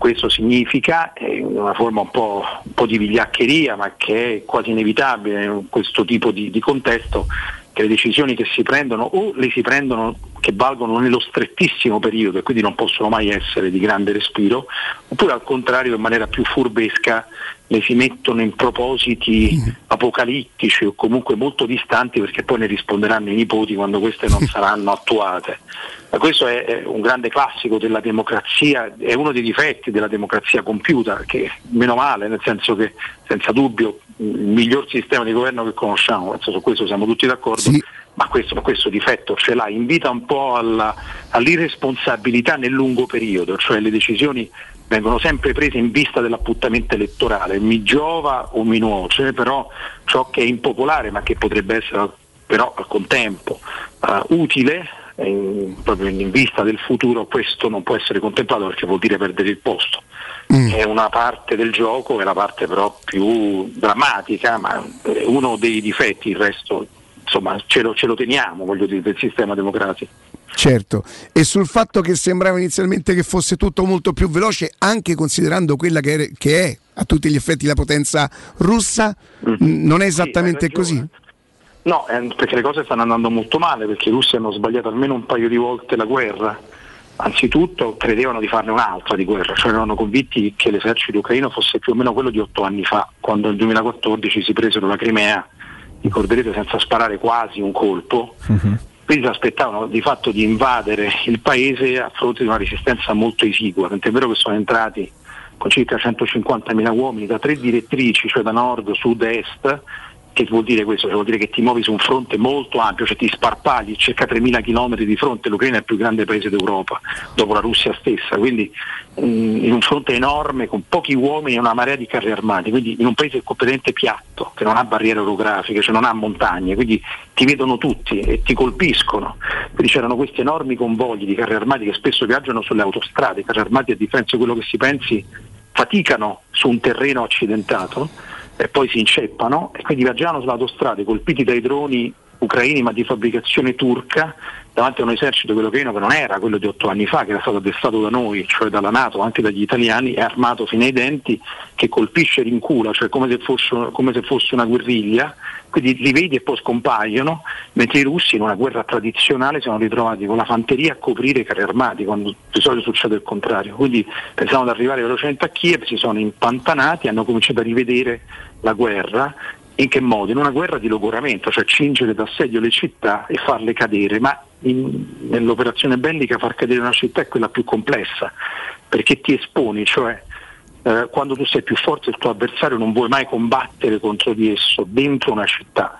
questo significa, eh, in una forma un po', un po' di vigliaccheria, ma che è quasi inevitabile in questo tipo di, di contesto, che le decisioni che si prendono o le si prendono che valgono nello strettissimo periodo e quindi non possono mai essere di grande respiro, oppure al contrario in maniera più furbesca le si mettono in propositi apocalittici o comunque molto distanti perché poi ne risponderanno i nipoti quando queste non saranno attuate. Ma questo è, un grande classico della democrazia, è uno dei difetti della democrazia compiuta, che meno male, nel senso che senza dubbio il miglior sistema di governo che conosciamo, su questo siamo tutti d'accordo, ma questo, questo difetto ce l'ha, invita un po' alla- all'irresponsabilità nel lungo periodo, cioè le decisioni vengono sempre prese in vista dell'appuntamento elettorale, mi giova o mi nuoce, però ciò che è impopolare ma che potrebbe essere però al contempo eh, utile eh, in- proprio in vista del futuro, questo non può essere contemplato perché vuol dire perdere il posto. È una parte del gioco, è la parte però più drammatica, ma uno dei difetti, il resto insomma ce lo, ce lo teniamo voglio dire, del sistema democratico. Certo, e sul fatto che sembrava inizialmente che fosse tutto molto più veloce, anche considerando quella che, era- che è a tutti gli effetti la potenza russa, Mm. n- non è esattamente così. No, eh, perché le cose stanno andando molto male, perché i russi hanno sbagliato almeno un paio di volte la guerra. Anzitutto credevano di farne un'altra di guerra, cioè erano convinti che l'esercito ucraino fosse più o meno quello di otto anni fa, quando nel 2014 si presero la Crimea, ricorderete senza sparare quasi un colpo, quindi si aspettavano di fatto di invadere il paese a fronte di una resistenza molto esigua, tant'è vero che sono entrati con circa 150.000 uomini da tre direttrici, cioè da nord, sud est, che vuol dire questo? Cioè vuol dire che ti muovi su un fronte molto ampio, cioè ti sparpagli circa 3.000 km di fronte, l'Ucraina è il più grande paese d'Europa, dopo la Russia stessa, quindi mm, in un fronte enorme con pochi uomini e una marea di carri armati, quindi in un paese completamente piatto, che non ha barriere orografiche, cioè non ha montagne, quindi ti vedono tutti e ti colpiscono. Quindi c'erano questi enormi convogli di carri armati che spesso viaggiano sulle autostrade, i carri armati a differenza di quello che si pensi faticano su un terreno accidentato e poi si inceppano e quindi viaggiavano sulle autostrade colpiti dai droni ucraini ma di fabbricazione turca davanti a un esercito quello che non era quello di otto anni fa, che era stato addestato da noi, cioè dalla Nato, anche dagli italiani, è armato fino ai denti, che colpisce rincula, cioè come se fosse, come se fosse una guerriglia, quindi li vedi e poi scompaiono, mentre i russi in una guerra tradizionale si sono ritrovati con la fanteria a coprire i carri armati, quando di solito succede il contrario. Quindi pensavano di arrivare velocemente a Kiev, si sono impantanati, hanno cominciato a rivedere la guerra. In che modo? In una guerra di logoramento, cioè cingere d'assedio le città e farle cadere, ma in- nell'operazione bellica far cadere una città è quella più complessa, perché ti esponi, cioè eh, quando tu sei più forte del tuo avversario non vuoi mai combattere contro di esso dentro una città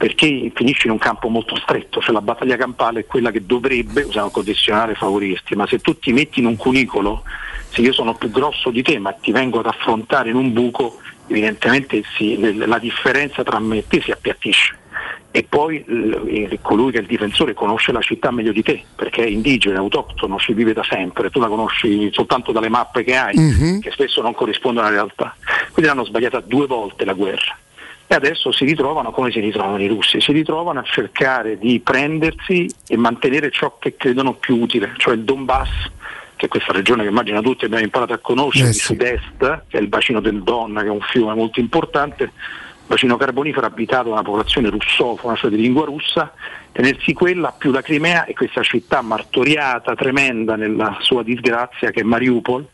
perché finisci in un campo molto stretto, cioè la battaglia campale è quella che dovrebbe, usare un condizionale, favorirti, ma se tu ti metti in un cunicolo, se io sono più grosso di te ma ti vengo ad affrontare in un buco, evidentemente si- la differenza tra me e te si appiattisce. E poi colui che è il difensore conosce la città meglio di te, perché è indigene, autoctono, ci vive da sempre, tu la conosci soltanto dalle mappe che hai, Mhm. che spesso non corrispondono alla realtà. Quindi l'hanno sbagliata due volte la guerra. E adesso si ritrovano come si ritrovano i russi, si ritrovano a cercare di prendersi e mantenere ciò che credono più utile, cioè il Donbass, che è questa regione che immagino tutti abbiamo imparato a conoscere, Eh di sì. sud-est, che è il bacino del Don, che è un fiume molto importante, bacino carbonifero abitato da una popolazione russofona, cioè di lingua russa, tenersi quella più la Crimea e questa città martoriata, tremenda nella sua disgrazia che è Mariupol,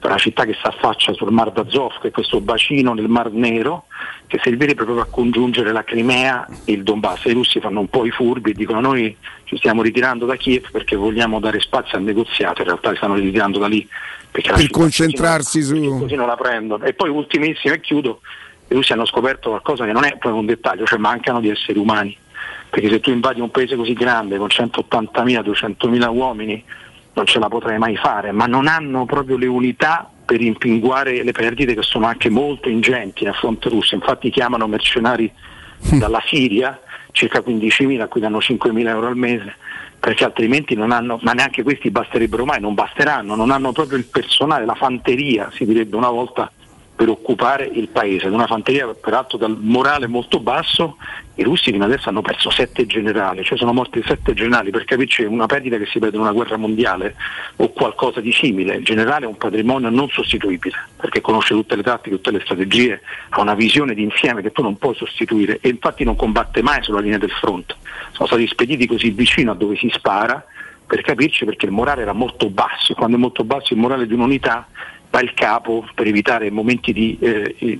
una città che si affaccia sul Mar d'Azov, che è questo bacino nel Mar Nero, che servirebbe proprio a congiungere la Crimea e il Donbass. I russi fanno un po' i furbi e dicono noi ci stiamo ritirando da Kiev perché vogliamo dare spazio al negoziato, in realtà stanno ritirando da lì Per concentrarsi così non, su- così non la prendono. E poi ultimissimo e chiudo, i russi hanno scoperto qualcosa che non è proprio un dettaglio, cioè mancano di esseri umani. Perché se tu invadi un paese così grande con 180.000, 200.000 uomini non ce la potrai mai fare, ma non hanno proprio le unità per rimpinguare le perdite che sono anche molto ingenti a fronte russo. Infatti chiamano mercenari dalla Siria, circa 15.000, a cui danno 5.000 euro al mese, perché altrimenti non hanno, ma neanche questi basterebbero mai, non basteranno, non hanno proprio il personale, la fanteria, si direbbe una volta, per occupare il paese. Ed una fanteria peraltro dal morale molto basso, i russi fino adesso hanno perso sette generali, cioè sono morti sette generali, per capirci una perdita che si vede in una guerra mondiale o qualcosa di simile. Il generale è un patrimonio non sostituibile, perché conosce tutte le tattiche, tutte le strategie, ha una visione d'insieme che tu non puoi sostituire e infatti non combatte mai sulla linea del fronte. Sono stati spediti così vicino a dove si spara per capirci perché il morale era molto basso, quando è molto basso il morale di un'unità va il capo per evitare momenti di eh, eh,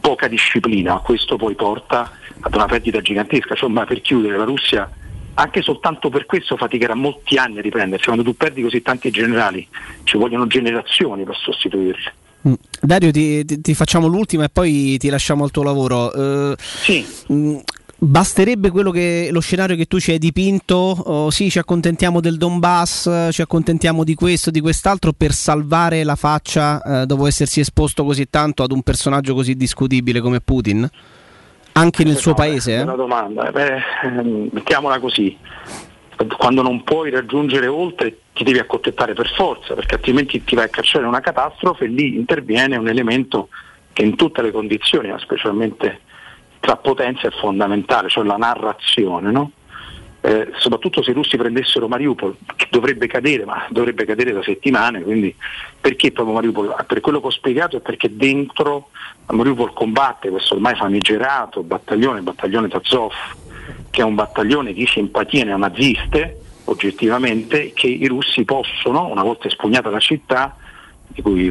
poca disciplina, questo poi porta ad una perdita gigantesca, insomma per chiudere la Russia anche soltanto per questo faticherà molti anni a riprendersi, quando tu perdi così tanti generali ci vogliono generazioni per sostituirli. Mm. Dario, ti, ti- ti facciamo l'ultima e poi ti lasciamo al tuo lavoro. Eh, mm, Basterebbe quello che, lo scenario che tu ci hai dipinto? Oh, sì, ci accontentiamo del Donbass, ci accontentiamo di questo, di quest'altro per salvare la faccia eh, dopo essersi esposto così tanto ad un personaggio così discutibile come Putin? Anche nel suo No, paese? È eh? una domanda, Eh, beh, ehm, mettiamola così. Quando non puoi raggiungere oltre ti devi accontentare per forza, perché altrimenti ti vai a cacciare una catastrofe e lì interviene un elemento che in tutte le condizioni, ma specialmente tra potenze, è fondamentale, cioè la narrazione. no? Eh, soprattutto se i russi prendessero Mariupol, che dovrebbe cadere, ma dovrebbe cadere da settimane, quindi perché proprio Mariupol? Per quello che ho spiegato è perché dentro Mariupol combatte questo ormai famigerato battaglione, il battaglione Tazov, che è un battaglione di simpatie neonaziste, oggettivamente, che i russi possono, una volta espugnata la città, di cui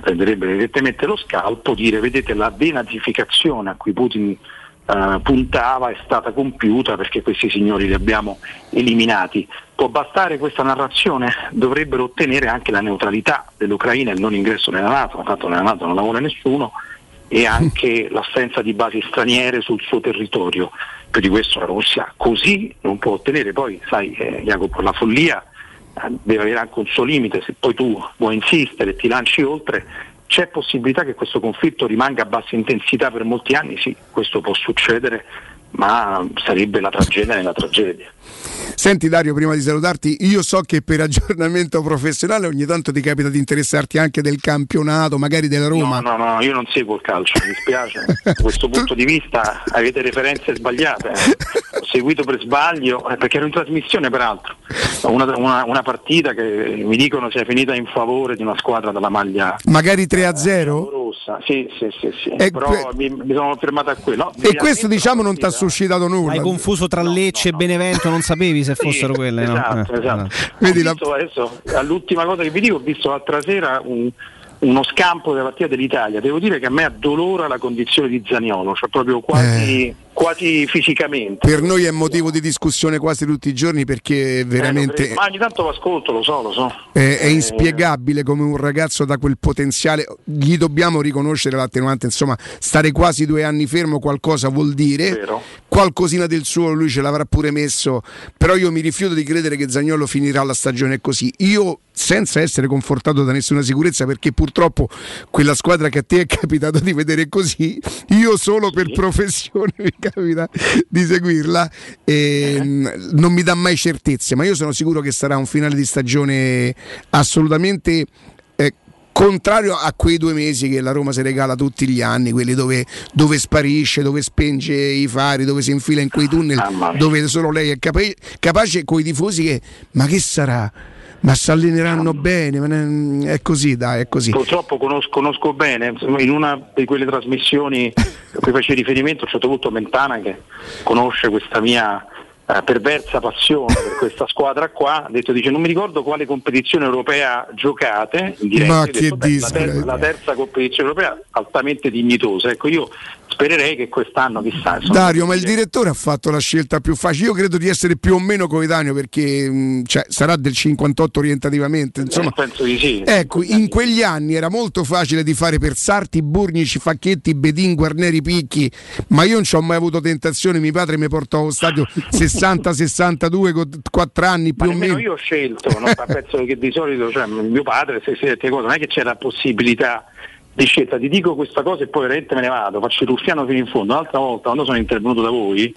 prenderebbe evidentemente lo scalpo, dire vedete la denazificazione a cui Putin eh, puntava è stata compiuta perché questi signori li abbiamo eliminati. Può bastare questa narrazione? Dovrebbero ottenere anche la neutralità dell'Ucraina e il non ingresso nella Nato, tanto nella Nato non la vuole nessuno, e anche l'assenza di basi straniere sul suo territorio. Più di questo la Russia così non può ottenere. Poi, sai, eh, Jacopo, la follia deve avere anche un suo limite, se poi tu vuoi insistere e ti lanci oltre, c'è possibilità che questo conflitto rimanga a bassa intensità per molti anni? Sì, questo può succedere, ma sarebbe la tragedia nella tragedia. Senti Dario, prima di salutarti, io so che per aggiornamento professionale ogni tanto ti capita di interessarti anche del campionato, magari della Roma. No, no, no, io non seguo il calcio, mi dispiace. Da questo punto di vista avete referenze sbagliate. eh. Ho seguito per sbaglio, eh, perché ero in trasmissione peraltro, una, una- una partita che mi dicono sia finita in favore di una squadra dalla maglia Magari 3 a 0? rossa. Sì, sì, sì, sì. E però que- mi, mi sono fermato a quello. No, E questo diciamo non ti ha suscitato nulla. Hai confuso tra Lecce e Benevento, non sapevi se fossero quelle, no? Esatto, Eh, esatto. eh. Ho visto adesso, all'ultima cosa che vi dico, ho visto l'altra sera un- uno scampo della partita dell'Italia. Devo dire che a me addolora la condizione di Zaniolo, cioè proprio quasi quasi fisicamente. Per noi è motivo di discussione quasi tutti i giorni perché veramente Eh, ma ogni tanto lo ascolto, lo so, lo so. è, è Eh, inspiegabile come un ragazzo da quel potenziale, gli dobbiamo riconoscere l'attenuante, insomma, stare quasi due anni fermo qualcosa vuol dire, Vero. qualcosina del suo lui ce l'avrà pure messo, però io mi rifiuto di credere che Zagnolo finirà la stagione così. Io senza essere confortato da nessuna sicurezza perché purtroppo quella squadra che a te è capitato di vedere così, io solo per professione capita di seguirla e mh, non mi dà mai certezze, ma io sono sicuro che sarà un finale di stagione assolutamente eh, contrario a quei due mesi che la Roma si regala tutti gli anni, quelli dove, dove sparisce, dove spenge i fari, dove si infila in quei tunnel, dove solo lei è capa- capace con i tifosi che ma che sarà? Ma si alleneranno bene, ma ne- è così, dai, è così. Purtroppo conosco, conosco bene, in una di quelle trasmissioni a cui facevi riferimento, a un certo punto Mentana che conosce questa mia eh, perversa passione per questa squadra qua, ha detto, dice non mi ricordo quale competizione europea giocate, in diretta, Ma che detto, "Beh, la, disgrazia." terza, la terza competizione europea altamente dignitosa, ecco io spererei che quest'anno chissà. insomma, Dario, ma il direttore ha fatto la scelta più facile. Io credo di essere più o meno coetaneo perché mh, cioè, sarà del 58 orientativamente. Insomma, Eh, penso di sì. Ecco, in quegli anni era molto facile di fare per Sarti, Burnici, Facchetti, Bedin, Guarneri, Picchi, ma io non ci ho mai avuto tentazione. Mio padre mi portò allo stadio 60-62 con 4 anni più o meno. io ho scelto, no? penso che di solito cioè, mio padre, se, se, se cosa, non è che c'è la possibilità di scelta, ti dico questa cosa e poi veramente me ne vado, faccio il ruffiano fino in fondo. Un'altra volta quando sono intervenuto da voi,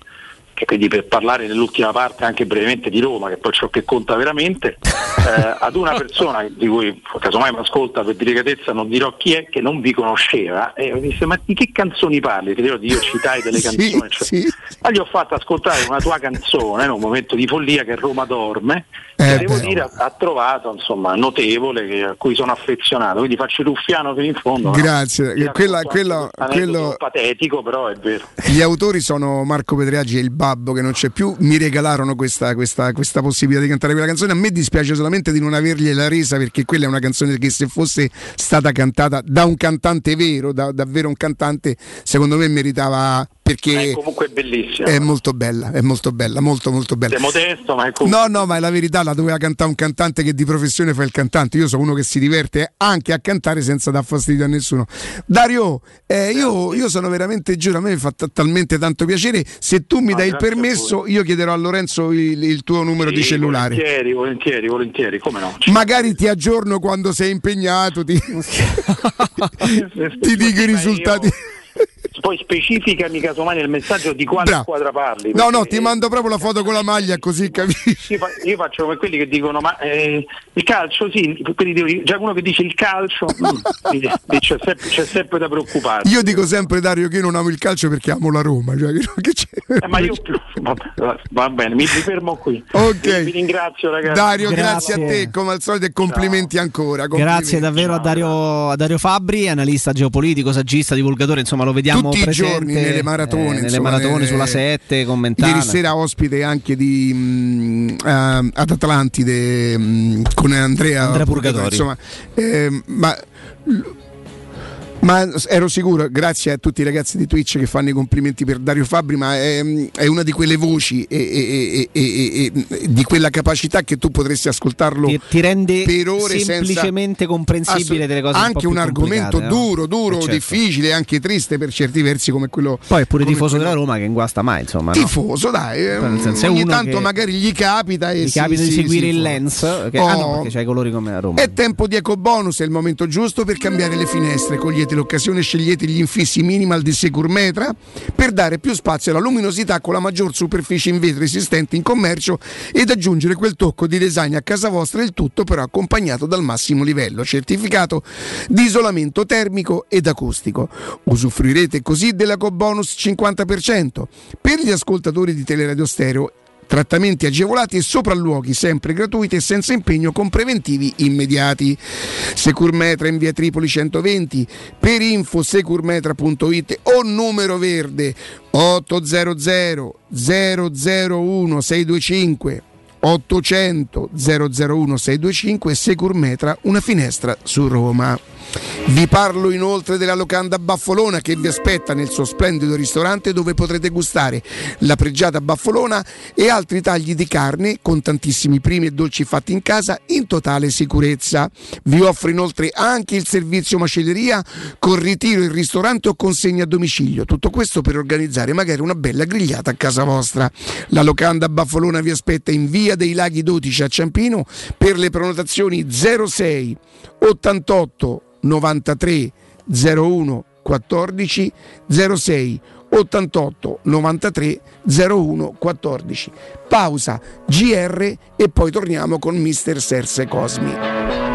che quindi per parlare nell'ultima parte anche brevemente di Roma, che poi ciò che conta veramente, eh, ad una persona di cui casomai mi ascolta per delicatezza non dirò chi è che non vi conosceva e mi disse ma di che canzoni parli? Perché io, io citai delle Sì, canzoni, cioè, sì. ma gli ho fatto ascoltare una tua canzone in un momento di follia che Roma dorme Eh, devo beh, dire ha, ha trovato insomma notevole che- a cui sono affezionato. Quindi faccio ruffiano fino in fondo no? Grazie, Ti quella- quello- quello- patetico però è vero. Gli autori sono Marco Pedriaggi e il babbo che non c'è più, mi regalarono questa, questa- questa possibilità di cantare quella canzone. A me dispiace solamente di non avergliela resa perché quella è una canzone che se fosse stata cantata da un cantante vero, da, davvero un cantante, secondo me meritava perché è comunque bellissimo è molto bella, è molto bella, molto molto bella. sei modesto ma è comunque No, no, ma è la verità, la doveva cantare un cantante che di professione fa il cantante. Io sono uno che si diverte anche a cantare senza dar fastidio a nessuno. Dario, eh, io, io sono veramente giuro, a me mi fa t- talmente tanto piacere. Se tu mi Ah, dai il permesso, io chiederò a Lorenzo il, il tuo numero di Sì, cellulare. volentieri volentieri volentieri come no Magari ti aggiorno quando sei impegnato, ti, ti dico i risultati. Poi specificami casomai nel messaggio di quale Bravo. squadra parli No, no, ti mando proprio la foto con la maglia così capisci. Io, fa- io faccio come quelli che dicono ma eh, il calcio sì, quelli di- già uno che dice il calcio mm, dice- dice, c'è, sempre, c'è sempre da preoccuparsi. Io dico sempre, Dario, che io non amo il calcio perché amo la Roma. Cioè, che- che c'è? Eh, ma io più, vabbè, va bene, mi, mi fermo qui. Ok. Vi, ringrazio ragazzi. Dario, grazie. a te come al solito e complimenti ancora. complimenti. Grazie davvero a Dario, a Dario Fabri, analista geopolitico, saggista, divulgatore, insomma lo vediamo Tutti i giorni nelle maratone, eh, nelle insomma, maratone eh, sulla 7 commentare. Ieri sera ospite anche di, mh, eh, ad Atlantide mh, con Andrea, Andrea Purgatori. Insomma, eh, ma, ma ero sicuro, grazie a tutti i ragazzi di Twitch che fanno i complimenti per Dario Fabri, ma è, è una di quelle voci e, e- e- e- di quella capacità che tu potresti ascoltarlo Ti, ti rende per ore semplicemente senza comprensibile delle cose un anche più un argomento no? duro, duro, Eh, certo. difficile, anche triste per certi versi come quello Poi è pure tifoso quello- della Roma che inguasta mai, insomma. no? tifoso, dai, eh, Nel senso, ogni tanto magari gli capita e Gli si- capita di si- seguire si il lens, che, ah no, Oh. perché c'hai i colori come a Roma. È tempo di eco bonus, è il momento giusto per cambiare le finestre. Cogliete l'occasione scegliete gli infissi minimal di Securmetra per dare più spazio alla luminosità con la maggior superficie in vetro esistente in commercio ed aggiungere quel tocco di design a casa vostra, il tutto però accompagnato dal massimo livello certificato di isolamento termico ed acustico. Usufruirete così dell'eco bonus 50%. Per gli ascoltatori di Teleradio Stereo Trattamenti agevolati e sopralluoghi sempre gratuiti e senza impegno con preventivi immediati. Securmetra in via Tripoli 120, per info securmetra.it o numero verde 800 001 625 800 001 625 Securmetra una finestra su Roma. Vi parlo inoltre della locanda Baffolona che vi aspetta nel suo splendido ristorante dove potrete gustare la pregiata baffolona e altri tagli di carne con tantissimi primi e dolci fatti in casa in totale sicurezza. Vi offro inoltre anche il servizio macelleria con ritiro in ristorante o consegna a domicilio. Tutto questo per organizzare magari una bella grigliata a casa vostra. La locanda Baffolona vi aspetta in via dei Laghi 12 a Ciampino per le prenotazioni 06 88 93 01 14 06 88 93 01 14. Pausa GR e poi torniamo con Mister Serse Cosmi.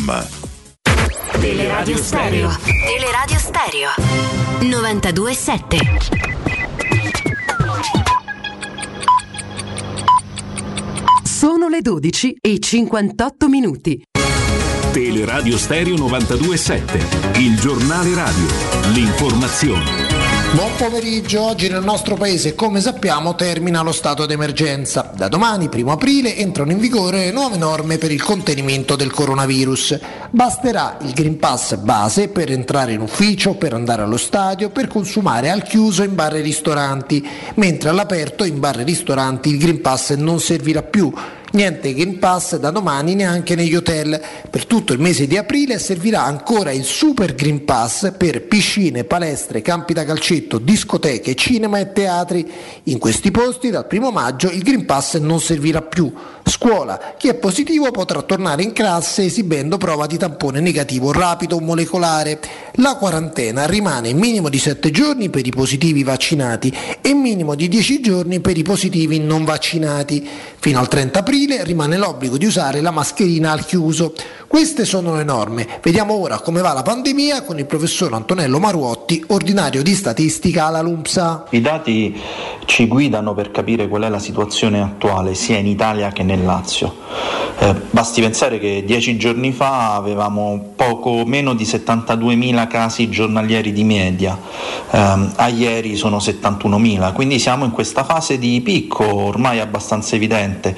showroomdelmaterasso.com Teleradio Stereo. Teleradio Stereo. 92.7. 12 e 58 minuti. Teleradio Stereo 927, il giornale radio, l'informazione. Buon pomeriggio, oggi nel nostro paese come sappiamo termina lo stato d'emergenza. Da domani, 1 aprile, entrano in vigore nuove norme per il contenimento del coronavirus. Basterà il Green Pass base per entrare in ufficio, per andare allo stadio, per consumare al chiuso in bar e ristoranti, mentre all'aperto in bar e ristoranti il Green Pass non servirà più. Niente Green Pass da domani neanche negli hotel. Per tutto il mese di aprile servirà ancora il Super Green Pass per piscine, palestre, campi da calcetto, discoteche, cinema e teatri. In questi posti dal primo maggio il Green Pass non servirà più. Scuola. Chi è positivo potrà tornare in classe esibendo prova di tampone negativo rapido o molecolare. La quarantena rimane minimo di 7 giorni per i positivi vaccinati e minimo di 10 giorni per i positivi non vaccinati. Fino al 30 aprile rimane l'obbligo di usare la mascherina al chiuso. Queste sono le norme. Vediamo ora come va la pandemia con il professor Antonello Maruotti, ordinario di statistica alla LUMSA. I dati ci guidano per capire qual è la situazione attuale sia in Italia che nel Lazio. Eh, basti pensare che dieci giorni fa avevamo poco meno di 72.000 casi giornalieri di media, eh, a ieri sono 71.000, quindi siamo in questa fase di picco ormai abbastanza evidente,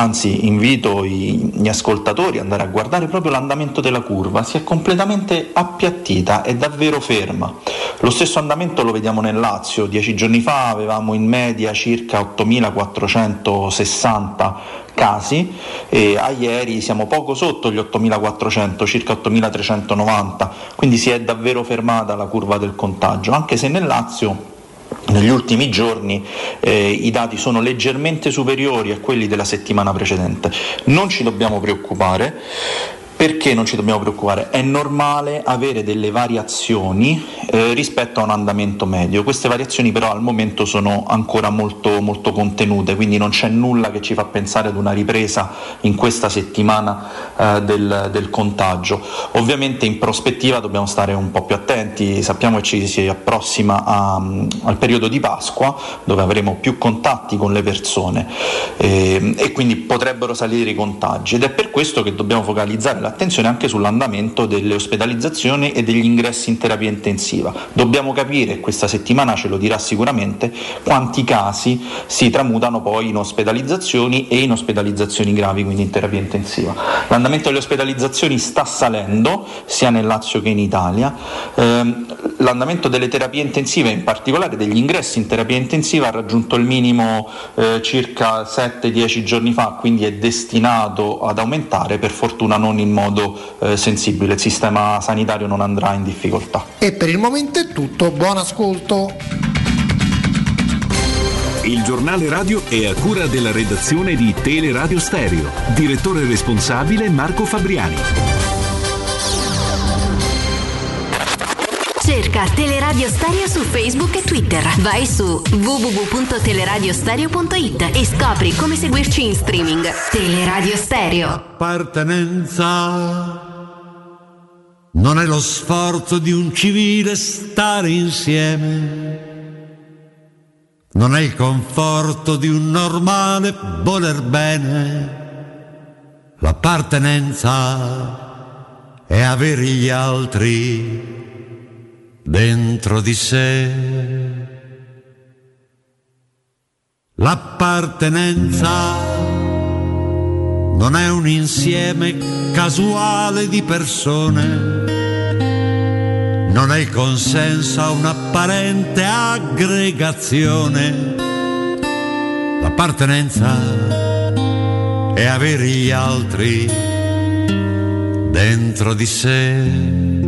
anzi invito gli ascoltatori ad andare a guardare proprio l'andamento della curva, si è completamente appiattita, è davvero ferma. Lo stesso andamento lo vediamo nel Lazio, dieci giorni fa avevamo in media circa 8.460 casi e a ieri siamo poco sotto gli 8.400, circa 8.390, quindi si è davvero fermata la curva del contagio, anche se nel Lazio negli ultimi giorni eh, i dati sono leggermente superiori a quelli della settimana precedente. Non ci dobbiamo preoccupare perché non ci dobbiamo preoccupare? È normale avere delle variazioni eh, rispetto a un andamento medio. Queste variazioni però al momento sono ancora molto, molto contenute, quindi non c'è nulla che ci fa pensare ad una ripresa in questa settimana eh, del, del, contagio. Ovviamente in prospettiva dobbiamo stare un po' più attenti, sappiamo che ci si approssima a, al periodo di Pasqua dove avremo più contatti con le persone eh, e quindi potrebbero salire i contagi ed è per questo che dobbiamo focalizzare la attenzione anche sull'andamento delle ospedalizzazioni e degli ingressi in terapia intensiva. Dobbiamo capire, questa settimana ce lo dirà sicuramente, quanti casi si tramutano poi in ospedalizzazioni e in ospedalizzazioni gravi, quindi in terapia intensiva. L'andamento delle ospedalizzazioni sta salendo sia nel Lazio che in Italia. Eh, l'andamento delle terapie intensive, in particolare degli ingressi in terapia intensiva, ha raggiunto il minimo eh, circa 7-10 giorni fa, quindi è destinato ad aumentare, per fortuna non in modo eh, sensibile, il sistema sanitario non andrà in difficoltà. E per il momento è tutto, buon ascolto. Il giornale radio è a cura della redazione di Teleradio Stereo. Direttore responsabile Marco Fabriani. Cerca Teleradio Stereo su Facebook e Twitter. Vai su www.teleradiostereo.it e scopri come seguirci in streaming. Teleradio Stereo. Appartenenza non è lo sforzo di un civile stare insieme. Non è il conforto di un normale voler bene. L'appartenenza è avere gli altri dentro di sé. L'appartenenza non è un insieme casuale di persone, non è consenso a un'apparente aggregazione. L'appartenenza è avere gli altri dentro di sé.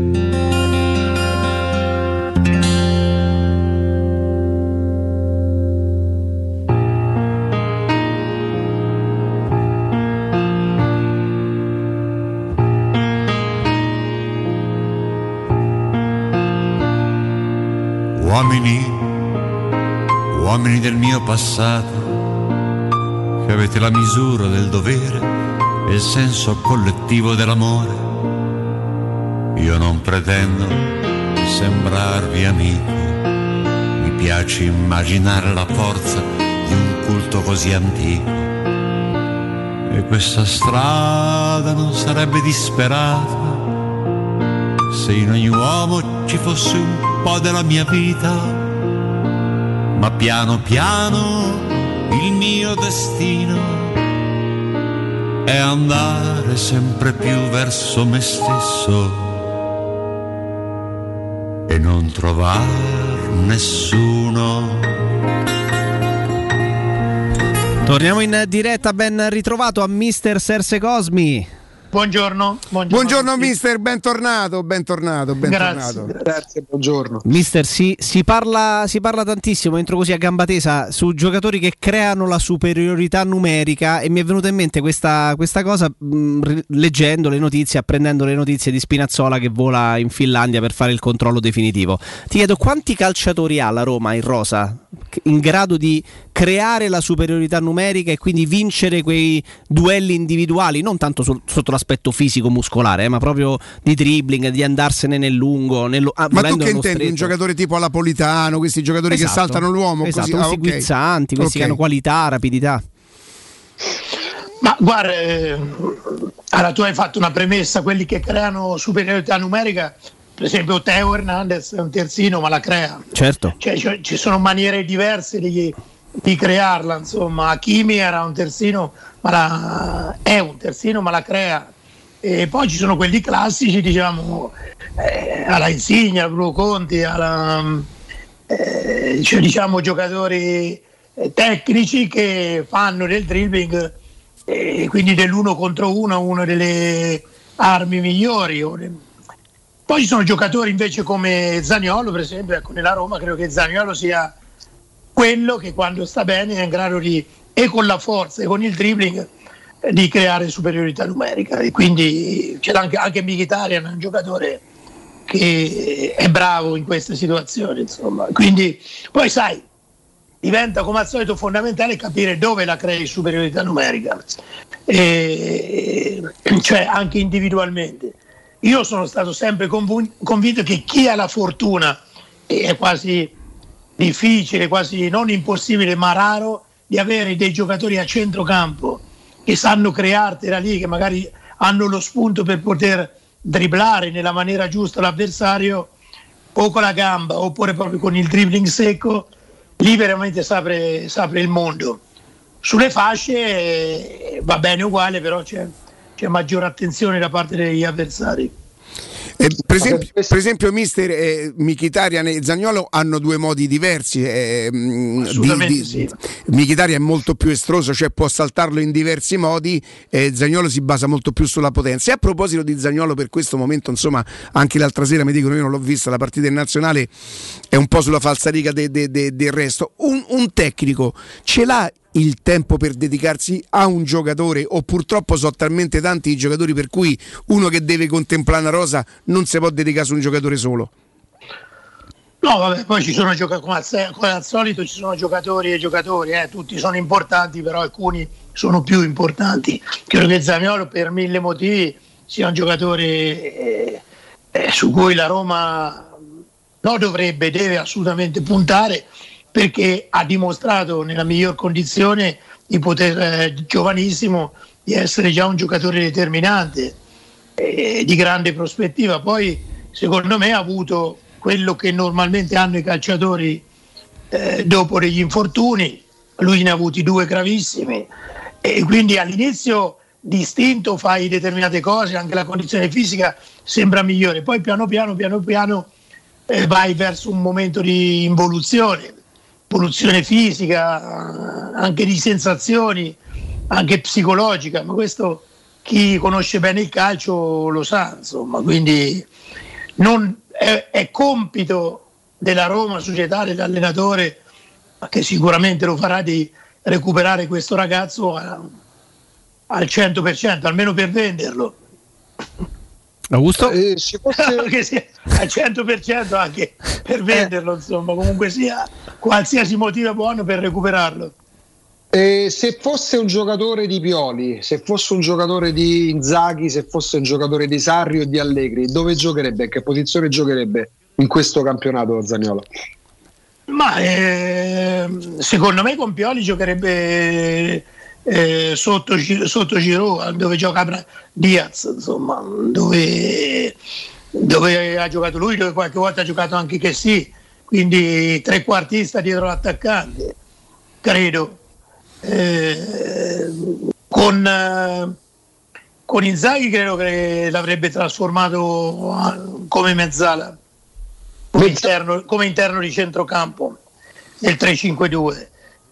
Uomini, uomini del mio passato, che avete la misura del dovere e il senso collettivo dell'amore. Io non pretendo di sembrarvi amico, mi piace immaginare la forza di un culto così antico E questa strada non sarebbe disperata se in ogni uomo ci fosse un po' della mia vita. Ma piano piano il mio destino è andare sempre più verso me stesso e non trovar nessuno. Torniamo in diretta, ben ritrovato a Mister Serse Cosmi. Buongiorno, buongiorno, Buongiorno mister, bentornato, bentornato, bentornato. Grazie, buongiorno. Mister, si, si parla, si parla tantissimo, entro così a gamba tesa, su giocatori che creano la superiorità numerica e mi è venuta in mente questa, questa cosa mh, ri- leggendo le notizie, apprendendo le notizie di Spinazzola che vola in Finlandia per fare il controllo definitivo. Ti chiedo quanti calciatori ha la Roma in rosa in grado di creare la superiorità numerica e quindi vincere quei duelli individuali, non tanto sul- sotto l'aspetto fisico-muscolare, eh, ma proprio di dribbling, di andarsene nel lungo. Nello, ah, Ma tu che intendi? Un stretto. giocatore tipo Napolitano, questi giocatori Esatto. che saltano l'uomo? Esatto, così? Ah, questi ok. guizzanti, questi che Ok. hanno qualità, rapidità. Ma guarda, eh, allora tu hai fatto una premessa, quelli che creano superiorità numerica, per esempio Teo Hernandez è un terzino ma la crea, Certo. cioè, cioè, ci sono maniere diverse di, di crearla, insomma, Hakimi era un terzino, ma la, è un terzino ma la crea. E poi ci sono quelli classici, diciamo, eh, alla Insignia, Bruno Conti, alla, eh, cioè, diciamo giocatori eh, tecnici che fanno del dribbling e quindi dell'uno contro uno una delle armi migliori. Poi ci sono giocatori invece come Zaniolo, per esempio, ecco, nella Roma credo che Zaniolo sia quello che quando sta bene è in grado di, e con la forza e con il dribbling, eh, di creare superiorità numerica. E quindi c'è anche, anche Mkhitaryan, un giocatore che è bravo in queste situazioni. Insomma. Quindi poi sai, diventa come al solito fondamentale capire dove la crei superiorità numerica, E- cioè anche individualmente. Io sono stato sempre convin- convinto che chi ha la fortuna, è quasi difficile, quasi non impossibile, ma raro, di avere dei giocatori a centrocampo che sanno creartela lì, che magari hanno lo spunto per poter dribblare nella maniera giusta l'avversario o con la gamba oppure proprio con il dribbling secco, lì veramente si apre, il mondo. Sulle fasce eh, va bene uguale, però c'è, c'è maggiore attenzione da parte degli avversari. Eh, per, esempio, per esempio, mister eh, Mkhitaryan e Zagnolo hanno due modi diversi. eh, mh, Assolutamente sì. Mkhitaryan è molto più estroso, cioè può saltarlo in diversi modi, e Zagnolo si basa molto più sulla potenza. E a proposito di Zagnolo, per questo momento, insomma, anche l'altra sera mi dicono: io non l'ho vista, la partita in nazionale è un po' sulla falsariga de- de- de- del resto. Un, un tecnico ce l'ha il tempo per dedicarsi a un giocatore o purtroppo sono talmente tanti i giocatori per cui uno che deve contemplare una rosa non si può dedicare su un giocatore solo. No, vabbè, poi ci sono giocatori, come, come al solito ci sono giocatori e giocatori, eh, tutti sono importanti, però alcuni sono più importanti. Credo che Zaniolo per mille motivi sia un giocatore eh, eh, su cui la Roma no, dovrebbe, deve assolutamente puntare perché ha dimostrato nella miglior condizione di poter, eh, giovanissimo, di essere già un giocatore determinante eh, di grande prospettiva. Poi secondo me ha avuto quello che normalmente hanno i calciatori eh, dopo degli infortuni, lui ne ha avuti due gravissimi. E quindi all'inizio distinto fai determinate cose, anche la condizione fisica sembra migliore, poi piano piano, piano piano eh, vai verso un momento di involuzione, evoluzione fisica, anche di sensazioni, anche psicologica, ma questo chi conosce bene il calcio lo sa, insomma, quindi non, è, è compito della Roma, società, dell'allenatore, ma che sicuramente lo farà di recuperare questo ragazzo a- al 100%, almeno per venderlo. Augusto? Eh, Anche se al 100% anche per venderlo, insomma, comunque sia qualsiasi motivo è buono per recuperarlo. E se fosse un giocatore di Pioli, se fosse un giocatore di Inzaghi, se fosse un giocatore di Sarri o di Allegri, dove giocherebbe? In che posizione giocherebbe in questo campionato Zaniolo? Ma ehm, secondo me con Pioli giocherebbe eh, sotto, sotto Giroud, dove gioca Diaz, insomma, dove, dove ha giocato lui, dove qualche volta ha giocato anche che sì, quindi trequartista dietro l'attaccante, credo. Eh, con, eh, con Inzaghi credo che l'avrebbe trasformato ah, come mezzala, come interno, come interno di centrocampo nel 3-5-2.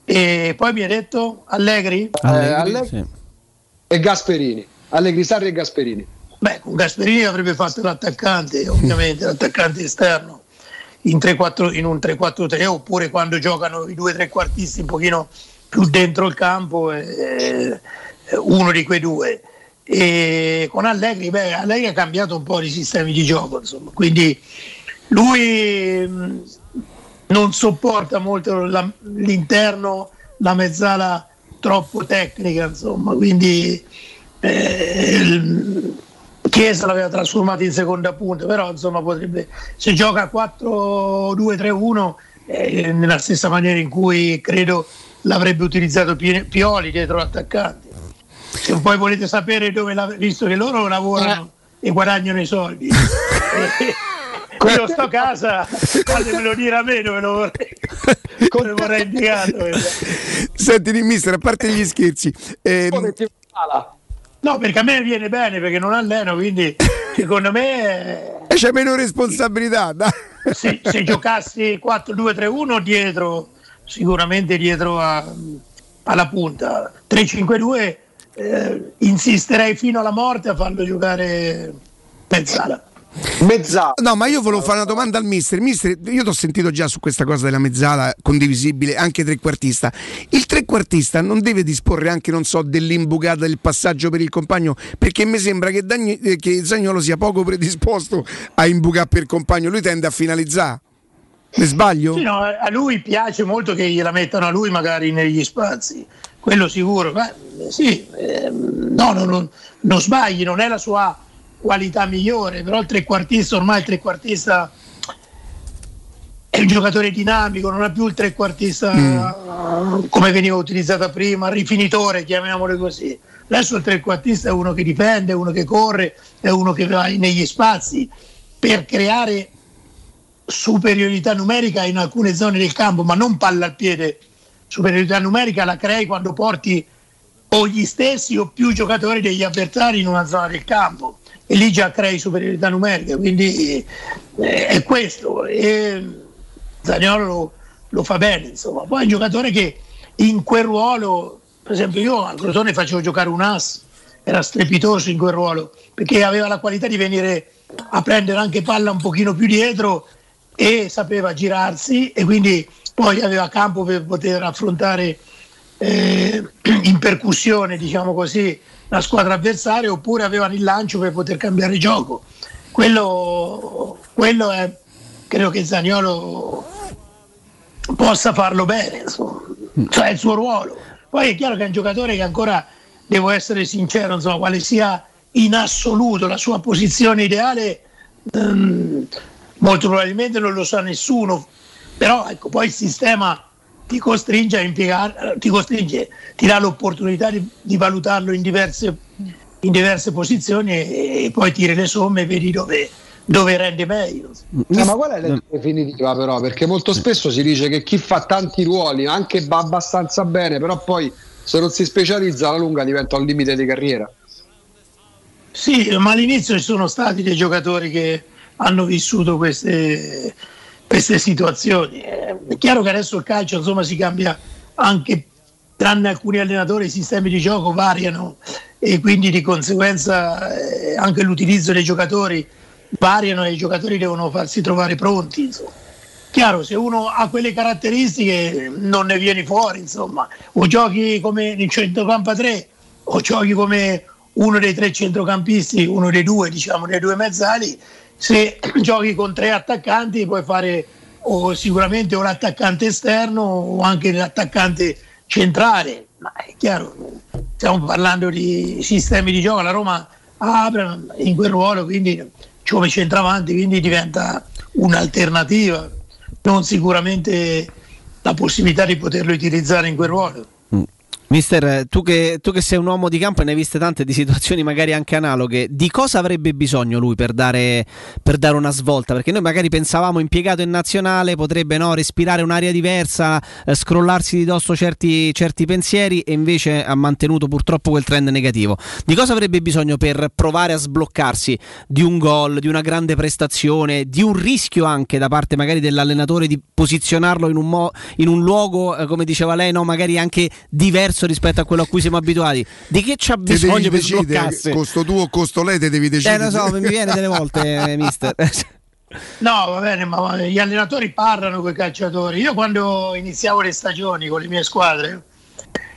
E poi mi ha detto Allegri? Eh, Allegri e Gasperini. Allegri Sarri e Gasperini. Beh, con Gasperini avrebbe fatto l'attaccante, ovviamente, l'attaccante esterno in, 3-4 in un 3-4-3 oppure quando giocano i due trequartisti un pochino più dentro il campo, eh, uno di quei due. E con Allegri, beh, Allegri ha cambiato un po' di sistemi di gioco, insomma, quindi lui mh, non sopporta molto la- l'interno, la mezzala troppo tecnica, insomma, quindi eh, Chiesa l'aveva trasformato in seconda punta, però insomma potrebbe, se gioca 4-2-3-1 eh, nella stessa maniera in cui credo l'avrebbe utilizzato Pi- Pioli dietro l'attaccante. Se poi volete sapere dove l'ha, visto che loro lavorano e guadagnano i soldi. Eh, io sto a casa, fatemelo dire a me dove lo vorrei, dove vorrei indicato. Senti, mister, a parte gli scherzi, ehm, No, perché a me viene bene perché non alleno, quindi secondo me e c'è meno responsabilità. se, se giocassi 4-2-3-1 dietro, sicuramente dietro a- alla punta. 3-5-2 eh, insisterei fino alla morte a farlo giocare mezzala. Mezzala. No, ma io volevo fare una domanda al mister. Mister, io ti ho sentito già su questa cosa della mezzala condivisibile, anche trequartista. Il trequartista non deve disporre anche, non so, dell'imbucata del passaggio per il compagno, perché mi sembra che, Dagni- eh, che Zagnolo sia poco predisposto a imbucare per compagno, lui tende a finalizzare. Ne sbaglio? Sì, no, a lui piace molto che gliela mettano a lui magari negli spazi, quello sicuro. Ma, eh, sì, ehm, no, no, no, non sbagli, non è la sua qualità migliore, però il trequartista ormai il trequartista è un giocatore dinamico, non ha più il trequartista eh, come veniva utilizzato prima, rifinitore, chiamiamolo così. Adesso il trequartista è uno che difende, è uno che corre, è uno che va negli spazi per creare superiorità numerica in alcune zone del campo, ma non palla al piede. Superiorità numerica la crei quando porti o gli stessi o più giocatori degli avversari in una zona del campo e lì già crei superiorità numerica, quindi eh, è questo. E Zaniolo lo, lo fa bene, insomma. Poi è un giocatore che in quel ruolo, per esempio io a Crotone facevo giocare un as, era strepitoso in quel ruolo, perché aveva la qualità di venire a prendere anche palla un pochino più dietro e sapeva girarsi e quindi poi aveva campo per poter affrontare eh, in percussione, diciamo così, la squadra avversaria oppure avevano il lancio per poter cambiare gioco. Quello, quello è, credo che Zaniolo possa farlo bene, insomma. cioè è il suo ruolo. Poi è chiaro che è un giocatore che ancora, devo essere sincero, insomma, quale sia in assoluto la sua posizione ideale, ehm, molto probabilmente non lo sa nessuno, però ecco, poi il sistema ti costringe a impiegare, ti costringe, ti dà l'opportunità di, di valutarlo in diverse, in diverse posizioni e, e poi tiri le somme e vedi dove, dove rende meglio. Eh, ma qual è la definitiva però? Perché molto spesso si dice che chi fa tanti ruoli anche va abbastanza bene, però poi se non si specializza alla lunga diventa un limite di carriera. Sì, ma all'inizio ci sono stati dei giocatori che hanno vissuto queste, queste situazioni. È chiaro che adesso il calcio insomma, si cambia anche, tranne alcuni allenatori, i sistemi di gioco variano e quindi di conseguenza eh, anche l'utilizzo dei giocatori variano e i giocatori devono farsi trovare pronti. Insomma. Chiaro, se uno ha quelle caratteristiche non ne vieni fuori, insomma, o giochi come nel centrocampo a 3 o giochi come uno dei tre centrocampisti, uno dei due, diciamo, dei due mezzali, se giochi con tre attaccanti puoi fare o sicuramente o l'attaccante esterno o anche l'attaccante centrale, ma è chiaro, stiamo parlando di sistemi di gioco, la Roma apre in quel ruolo, quindi come centravanti, quindi diventa un'alternativa, non sicuramente la possibilità di poterlo utilizzare in quel ruolo. Mister, tu che, tu che sei un uomo di campo e ne hai viste tante di situazioni magari anche analoghe, di cosa avrebbe bisogno lui per dare, per dare una svolta? Perché noi magari pensavamo impiegato in nazionale potrebbe no, respirare un'aria diversa, eh, scrollarsi di dosso certi, certi pensieri e invece ha mantenuto purtroppo quel trend negativo. Di cosa avrebbe bisogno per provare a sbloccarsi di un gol, di una grande prestazione, di un rischio anche da parte magari dell'allenatore di posizionarlo in un, mo- in un luogo, eh, come diceva lei, no, magari anche diverso rispetto a quello a cui siamo abituati. Di che c'ha Te bisogno per sbloccarsi? costo tu o costo lei, te devi Eh, decidere. lo so, mi viene delle volte, eh, mister. No, va bene, ma gli allenatori parlano con i calciatori. Io quando iniziavo le stagioni con le mie squadre,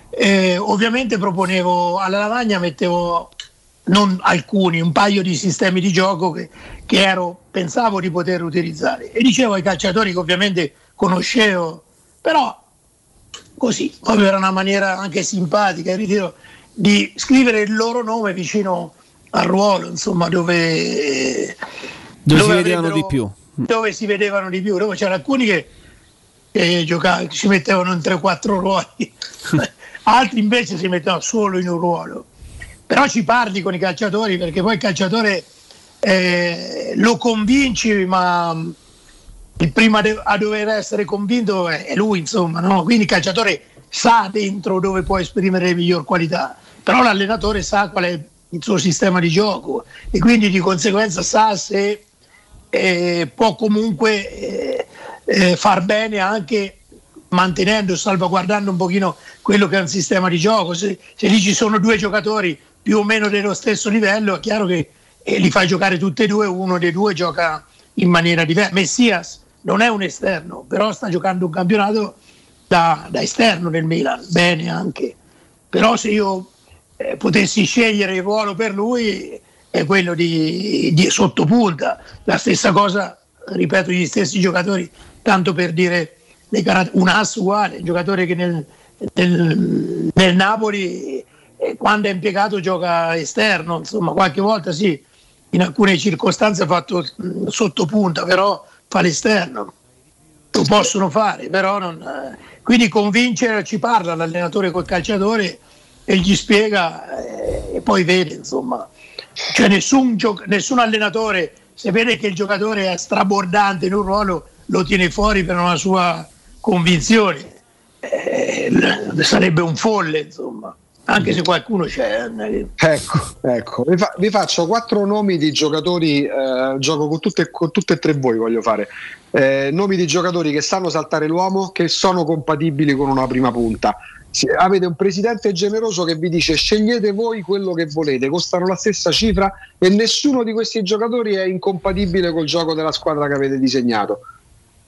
eh, ovviamente proponevo alla lavagna, mettevo non alcuni, un paio di sistemi di gioco che, che ero, pensavo di poter utilizzare. E dicevo ai calciatori che ovviamente conoscevo, però così, proprio era una maniera anche simpatica, ritiro, di scrivere il loro nome vicino al ruolo, insomma, dove, Dove si dove vedevano avrebbero- di più. dove si vedevano di più, dove c'erano alcuni che, che giocavano, ci mettevano in 3-4 ruoli, altri invece si mettevano solo in un ruolo. Però ci parli con i calciatori perché poi il calciatore eh, lo convinci, ma il primo a, dover essere convinto è, è lui, insomma, no? quindi il calciatore sa dentro dove può esprimere le miglior qualità, però l'allenatore sa qual è il suo sistema di gioco e quindi di conseguenza sa se eh, può comunque eh, eh, far bene anche mantenendo, salvaguardando un pochino quello che è un sistema di gioco. Se, se lì ci sono due giocatori più o meno dello stesso livello, è chiaro che eh, li fai giocare tutti e due, uno dei due gioca in maniera diversa. Messias non è un esterno, però sta giocando un campionato da, da esterno nel Milan, bene anche. Però se io eh, potessi scegliere il ruolo per lui è quello di, di sottopunta. La stessa cosa, ripeto, gli stessi giocatori, tanto per dire carat- un ass uguale, un giocatore che nel, nel- nel Napoli eh, quando è impiegato gioca esterno, insomma qualche volta sì, in alcune circostanze ha fatto mh, sottopunta, però fa l'esterno. Lo possono fare, però non... eh, quindi convincere, ci parla l'allenatore col calciatore e gli spiega eh, e poi vede, insomma. Cioè nessun, gio- nessun allenatore, se vede che il giocatore è strabordante in un ruolo, lo tiene fuori per una sua convinzione. Eh, sarebbe un folle, insomma, anche se qualcuno c'è. eh, Ecco, ecco. Vi, fa- vi faccio quattro nomi di giocatori, eh, gioco con tutte, con tutte e tre voi, voglio fare. Eh, nomi di giocatori che sanno saltare l'uomo, che sono compatibili con una prima punta. Se avete un presidente generoso che vi dice scegliete voi quello che volete, costano la stessa cifra e nessuno di questi giocatori è incompatibile col gioco della squadra che avete disegnato.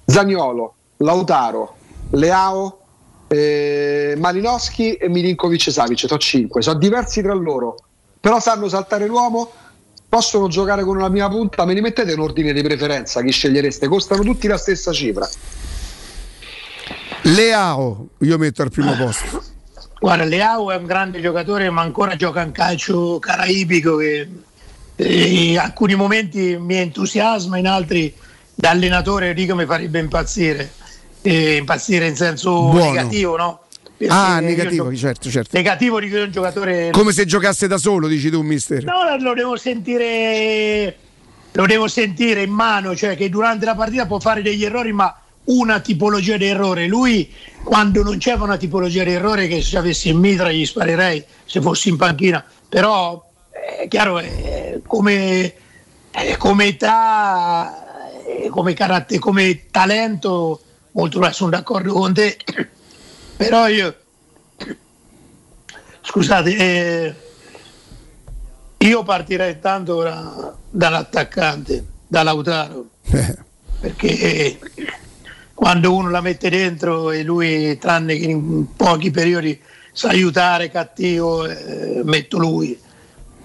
Zagnolo, Lautaro, Leao, eh, Malinowski e Milinkovic Savic, sono 5, sono diversi tra loro, però sanno saltare l'uomo, possono giocare con una prima punta, me li mettete in ordine di preferenza, chi scegliereste? Costano tutti la stessa cifra. Leao, io metto al primo posto. Guarda, Leao è un grande giocatore, ma ancora gioca in calcio caraibico che eh, in alcuni momenti mi entusiasma, in altri da allenatore dico mi farebbe impazzire. Eh, impazzire in senso Buono. negativo, no? Perché Ah, negativo, gio- certo, certo. negativo di un giocatore Come se giocasse da solo, dici tu, mister. No, lo devo sentire lo devo sentire in mano, cioè che durante la partita può fare degli errori, ma una tipologia di errore. Lui quando non c'era una tipologia di errore che se avessi in mitra gli sparerei se fossi in panchina, però è chiaro è come, è come età, come carattere, come talento molto bravo, sono d'accordo con te. Però io scusate, eh, io partirei tanto da- dall'attaccante, da Lautaro, perché quando uno la mette dentro e lui, tranne che in pochi periodi, sa aiutare, cattivo, eh, metto lui.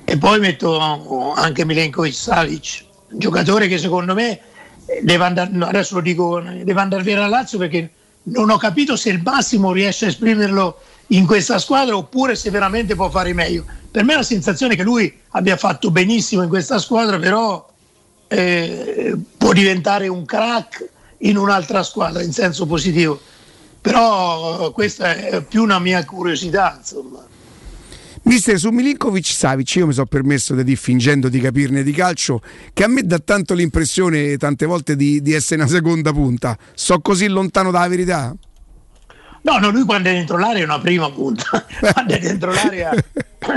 E poi metto anche Milenkovic Savic, un giocatore che secondo me eh, deve andare, adesso lo dico, deve andare via la Lazio perché non ho capito se il massimo riesce a esprimerlo in questa squadra oppure se veramente può fare meglio. Per me è la sensazione che lui abbia fatto benissimo in questa squadra, però eh, può diventare un crack in un'altra squadra in senso positivo. però questa è più una mia curiosità, insomma. Mister, su Milinkovic Savic io mi sono permesso di dire, fingendo di capirne di calcio, che a me dà tanto l'impressione tante volte di, di essere una seconda punta. So così lontano dalla verità? No, no, lui quando è dentro l'area è una prima punta, quando è dentro l'area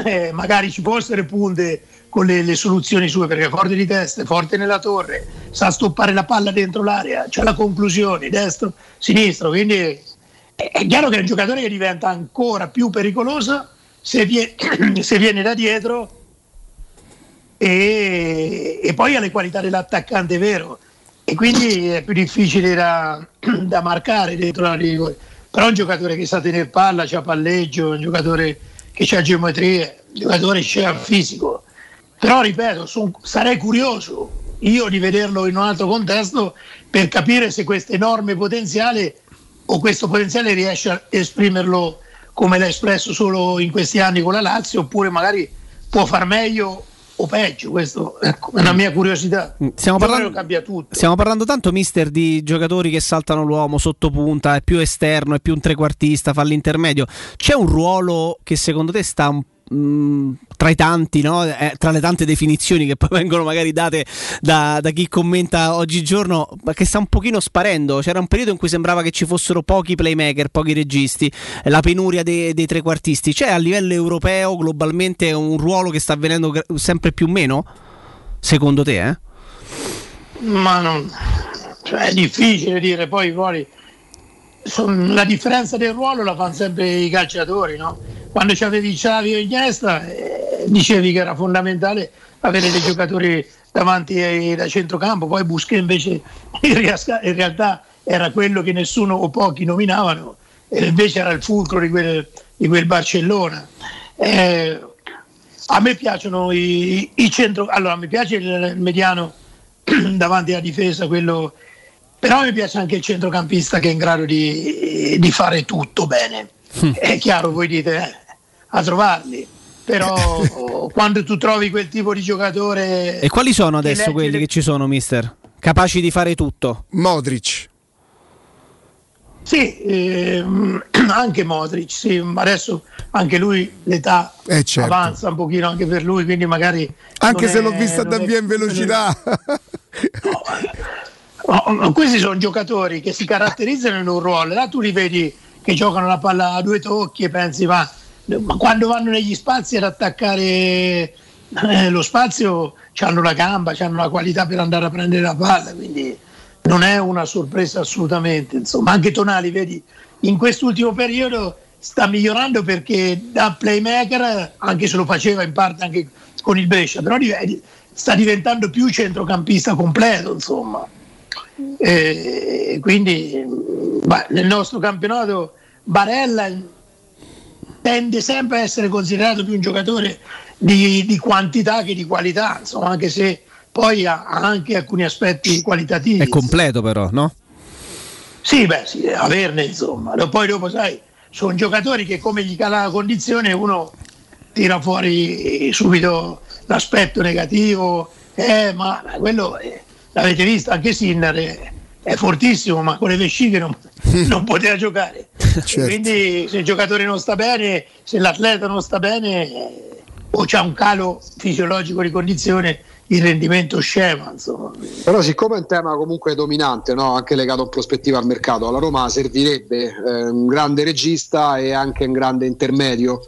eh, magari ci può essere punte con le, le, soluzioni sue perché è forte di testa, è forte nella torre, sa stoppare la palla dentro l'area, c'ha la conclusione, destro, sinistro, quindi è, è chiaro che è un giocatore che diventa ancora più pericoloso se viene, se viene da dietro e, e, poi ha le qualità dell'attaccante vero e quindi è più difficile da, da marcare dentro la rigore però è un giocatore che sa tenere palla, c'ha palleggio, un giocatore che ha geometrie, un giocatore che ha fisico. Però ripeto, son, sarei curioso io di vederlo in un altro contesto per capire se questo enorme potenziale o questo potenziale riesce a esprimerlo come l'ha espresso solo in questi anni con la Lazio oppure magari può far meglio o peggio, questo è una mia curiosità. Mm, stiamo parlando, stiamo parlando, tanto, mister, di giocatori che saltano l'uomo sotto punta, è più esterno, è più un trequartista, fa l'intermedio. C'è un ruolo che secondo te sta un Mm, tra i tanti, no? eh, tra le tante definizioni che poi vengono magari date da, da, chi commenta oggigiorno, che sta un pochino sparendo. C'era un periodo in cui sembrava che ci fossero pochi playmaker, pochi registi, la penuria dei, dei trequartisti. C'è a livello europeo, globalmente, un ruolo che sta avvenendo sempre più meno? Secondo te, eh? Ma non... Cioè, è difficile dire, poi vuoi... La differenza del ruolo la fanno sempre i calciatori, no? quando c'avevi Xavi o Iniesta eh, dicevi che era fondamentale avere dei giocatori davanti ai, da centrocampo, poi Busquets invece in, realtà, in realtà era quello che nessuno o pochi nominavano e invece era il fulcro di quel, di quel Barcellona. Eh, a me piacciono i, i centro, allora mi piace il, il mediano davanti alla difesa, quello, però mi piace anche il centrocampista che è in grado di, di fare tutto bene. Mm. È chiaro, voi dite, eh, a trovarli. Però quando tu trovi quel tipo di giocatore... E quali sono adesso quelli le... che ci sono, mister? Capaci di fare tutto? Modric. Sì, ehm, anche Modric, sì, adesso anche lui l'età eh certo. avanza un pochino anche per lui, quindi magari... Anche se è, l'ho vista da via in velocità. No, no, questi sono giocatori che si caratterizzano in un ruolo, là tu li vedi che giocano la palla a due tocchi e pensi ma ma quando vanno negli spazi ad attaccare eh, lo spazio hanno la gamba, hanno la qualità per andare a prendere la palla, quindi non è una sorpresa assolutamente. Insomma, anche Tonali, vedi, in quest'ultimo periodo sta migliorando perché da playmaker, anche se lo faceva in parte anche con il Brescia, però sta diventando più centrocampista completo, insomma. E quindi beh, nel nostro campionato Barella tende sempre a essere considerato più un giocatore di, di quantità che di qualità, insomma, anche se poi ha anche alcuni aspetti qualitativi. È completo però, no? Sì, beh, sì, averne insomma. Poi dopo, sai, sono giocatori che come gli cala la condizione uno tira fuori subito l'aspetto negativo, eh, ma quello eh, l'avete visto anche Sinner. Eh, è fortissimo, ma con le vesciche non, non poteva giocare. Certo. Quindi se il giocatore non sta bene, se l'atleta non sta bene eh, o c'è un calo fisiologico di condizione, il rendimento scema. Insomma. Però siccome è un tema comunque dominante, no? anche legato in prospettiva al mercato, alla Roma servirebbe eh, un grande regista e anche un grande intermedio,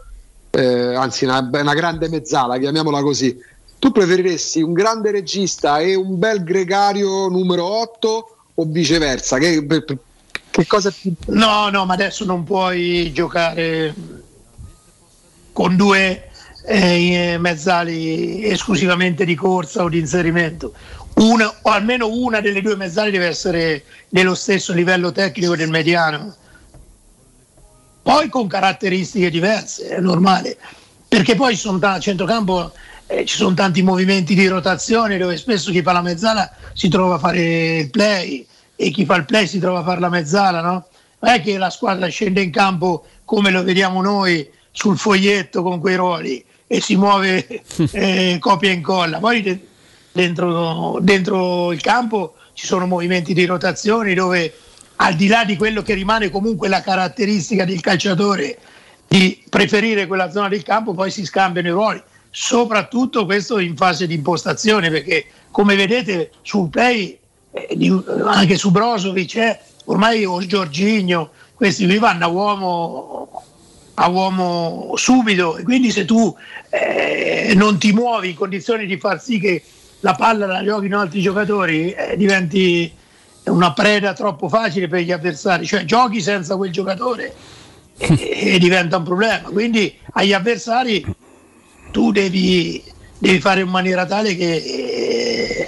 eh, anzi una, una grande mezzala, chiamiamola così. Tu preferiresti un grande regista e un bel gregario numero 8 o viceversa? Che, che cosa più... No, no, ma adesso non puoi giocare con due eh, mezzali esclusivamente di corsa o di inserimento. Una, o almeno una delle due mezzali deve essere dello stesso livello tecnico del mediano. Poi con caratteristiche diverse, è normale, perché poi sono a centrocampo eh, ci sono tanti movimenti di rotazione dove spesso chi fa la mezzala si trova a fare il play e chi fa il play si trova a fare la mezzala, no? Non è che la squadra scende in campo come lo vediamo noi sul foglietto con quei ruoli e si muove eh, copia e incolla. Poi dentro, dentro il campo ci sono movimenti di rotazione dove al di là di quello che rimane comunque la caratteristica del calciatore di preferire quella zona del campo, poi si scambiano i ruoli. Soprattutto questo in fase di impostazione, perché come vedete sul play, eh, anche su Brozovic, eh, ormai o Giorginio, questi qui vanno a uomo, a uomo subito e quindi se tu eh, non ti muovi in condizioni di far sì che la palla la giochino altri giocatori, eh, diventi una preda troppo facile per gli avversari, cioè giochi senza quel giocatore e, e diventa un problema. Quindi agli avversari tu devi, devi fare in maniera tale che,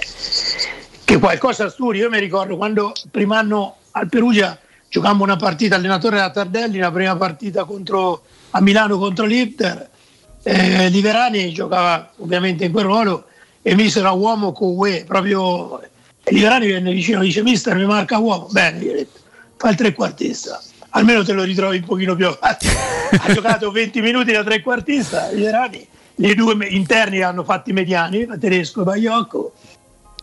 che qualcosa studi. Io mi ricordo quando primo anno al Perugia giocammo una partita, allenatore era Tardelli, la prima partita contro, a Milano contro l'Inter. Eh, Liverani giocava ovviamente in quel ruolo e mi a uomo con UE, proprio e Liverani viene vicino dice mister mi marca uomo, bene, gli ho detto, fa il trequartista, almeno te lo ritrovi un pochino più avanti. ha giocato 20 minuti da trequartista, Liverani, le due interni hanno fatto i mediani, Tedesco e Baiocco,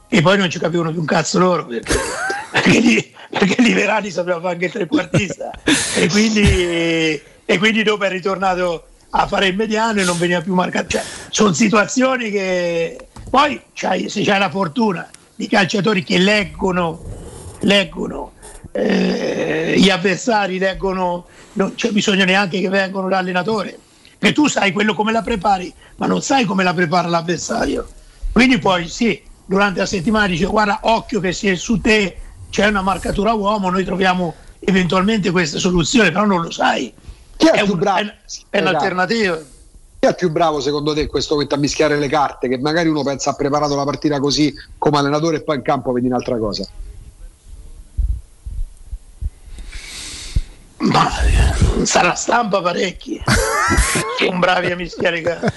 e poi non ci capivano più un cazzo loro perché, perché, lì, perché Liverani sapeva fare anche il trequartista e quindi, e quindi dopo è ritornato a fare il mediano e non veniva più marcato. Cioè, sono situazioni che poi c'hai, se c'hai la fortuna di calciatori che leggono, leggono eh, gli avversari, leggono, non c'è bisogno neanche che vengano l'allenatore, perché tu sai quello come la prepari, ma non sai come la prepara l'avversario. Quindi poi sì, durante la settimana dice guarda occhio che se su te c'è una marcatura uomo, noi troviamo eventualmente queste soluzioni, però non lo sai. Chi è, è, più un, bravo? è, è un'alternativa. Chi è più bravo secondo te questo che a mischiare le carte? Che magari uno pensa ha preparato la partita così come allenatore e poi in campo vedi un'altra cosa. Ma sarà stampa parecchi. Sono bravi a mischiare carte.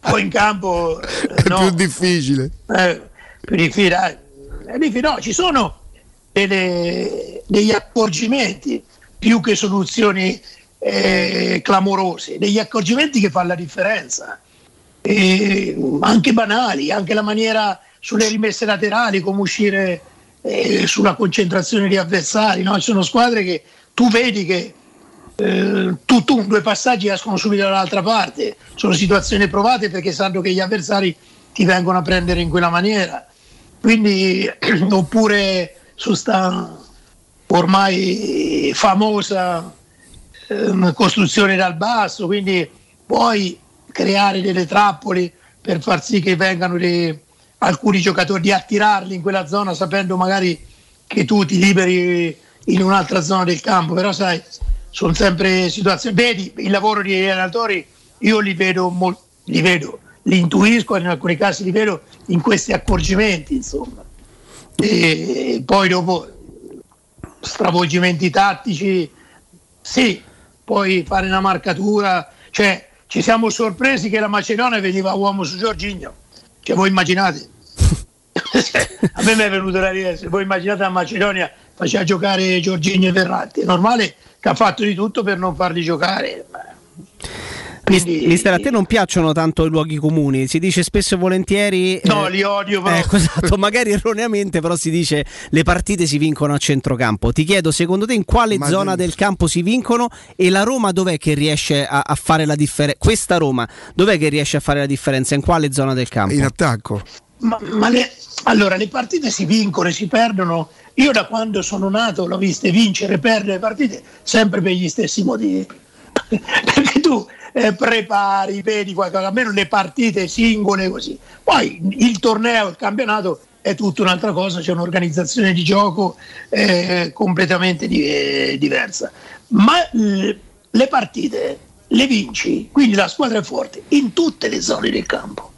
Poi in campo È no. più difficile. Eh, più difficile. dai. È difficile. No, ci sono delle- degli accorgimenti più che soluzioni eh, clamorose, degli accorgimenti che fanno la differenza, E anche banali, anche la maniera sulle rimesse laterali, come uscire eh, sulla concentrazione di avversari. No? Ci sono squadre che tu vedi che eh, tu, tu due passaggi escono subito dall'altra parte, sono situazioni provate perché sanno che gli avversari ti vengono a prendere in quella maniera. Quindi, oppure su sta ormai famosa ehm, costruzione dal basso, quindi puoi creare delle trappole per far sì che vengano dei- alcuni giocatori di attirarli in quella zona sapendo magari che tu ti liberi in un'altra zona del campo, però sai, sono sempre situazioni. Vedi, il lavoro degli allenatori io li vedo, mol- li vedo, li intuisco, in alcuni casi li vedo in questi accorgimenti, insomma. E poi dopo stravolgimenti tattici, sì, poi fare una marcatura, cioè ci siamo sorpresi che la Macedonia veniva uomo su Giorginio, cioè voi immaginate, a me mi è venuto da ridere, se voi immaginate la Macedonia faceva giocare Giorginio e Verratti, è normale che ha fatto di tutto per non farli giocare. Mis- Mister, a te non piacciono tanto i luoghi comuni, si dice spesso e volentieri... No, li odio però. Ecco, esatto, magari erroneamente, però si dice le partite si vincono a centrocampo. Ti chiedo, secondo te in quale Ma- zona del campo si vincono e la Roma dov'è che riesce a, a fare la differenza? Questa Roma dov'è che riesce a fare la differenza? In quale zona del campo? In attacco. Ma, ma le, allora, le partite si vincono e si perdono. Io da quando sono nato l'ho viste vincere e perdere le partite sempre per gli stessi motivi. Perché tu eh, prepari, vedi qualcosa, almeno le partite singole così. Poi il torneo, il campionato è tutta un'altra cosa, c'è un'organizzazione di gioco eh, completamente di- eh, diversa. Ma l- le partite le vinci, quindi la squadra è forte in tutte le zone del campo.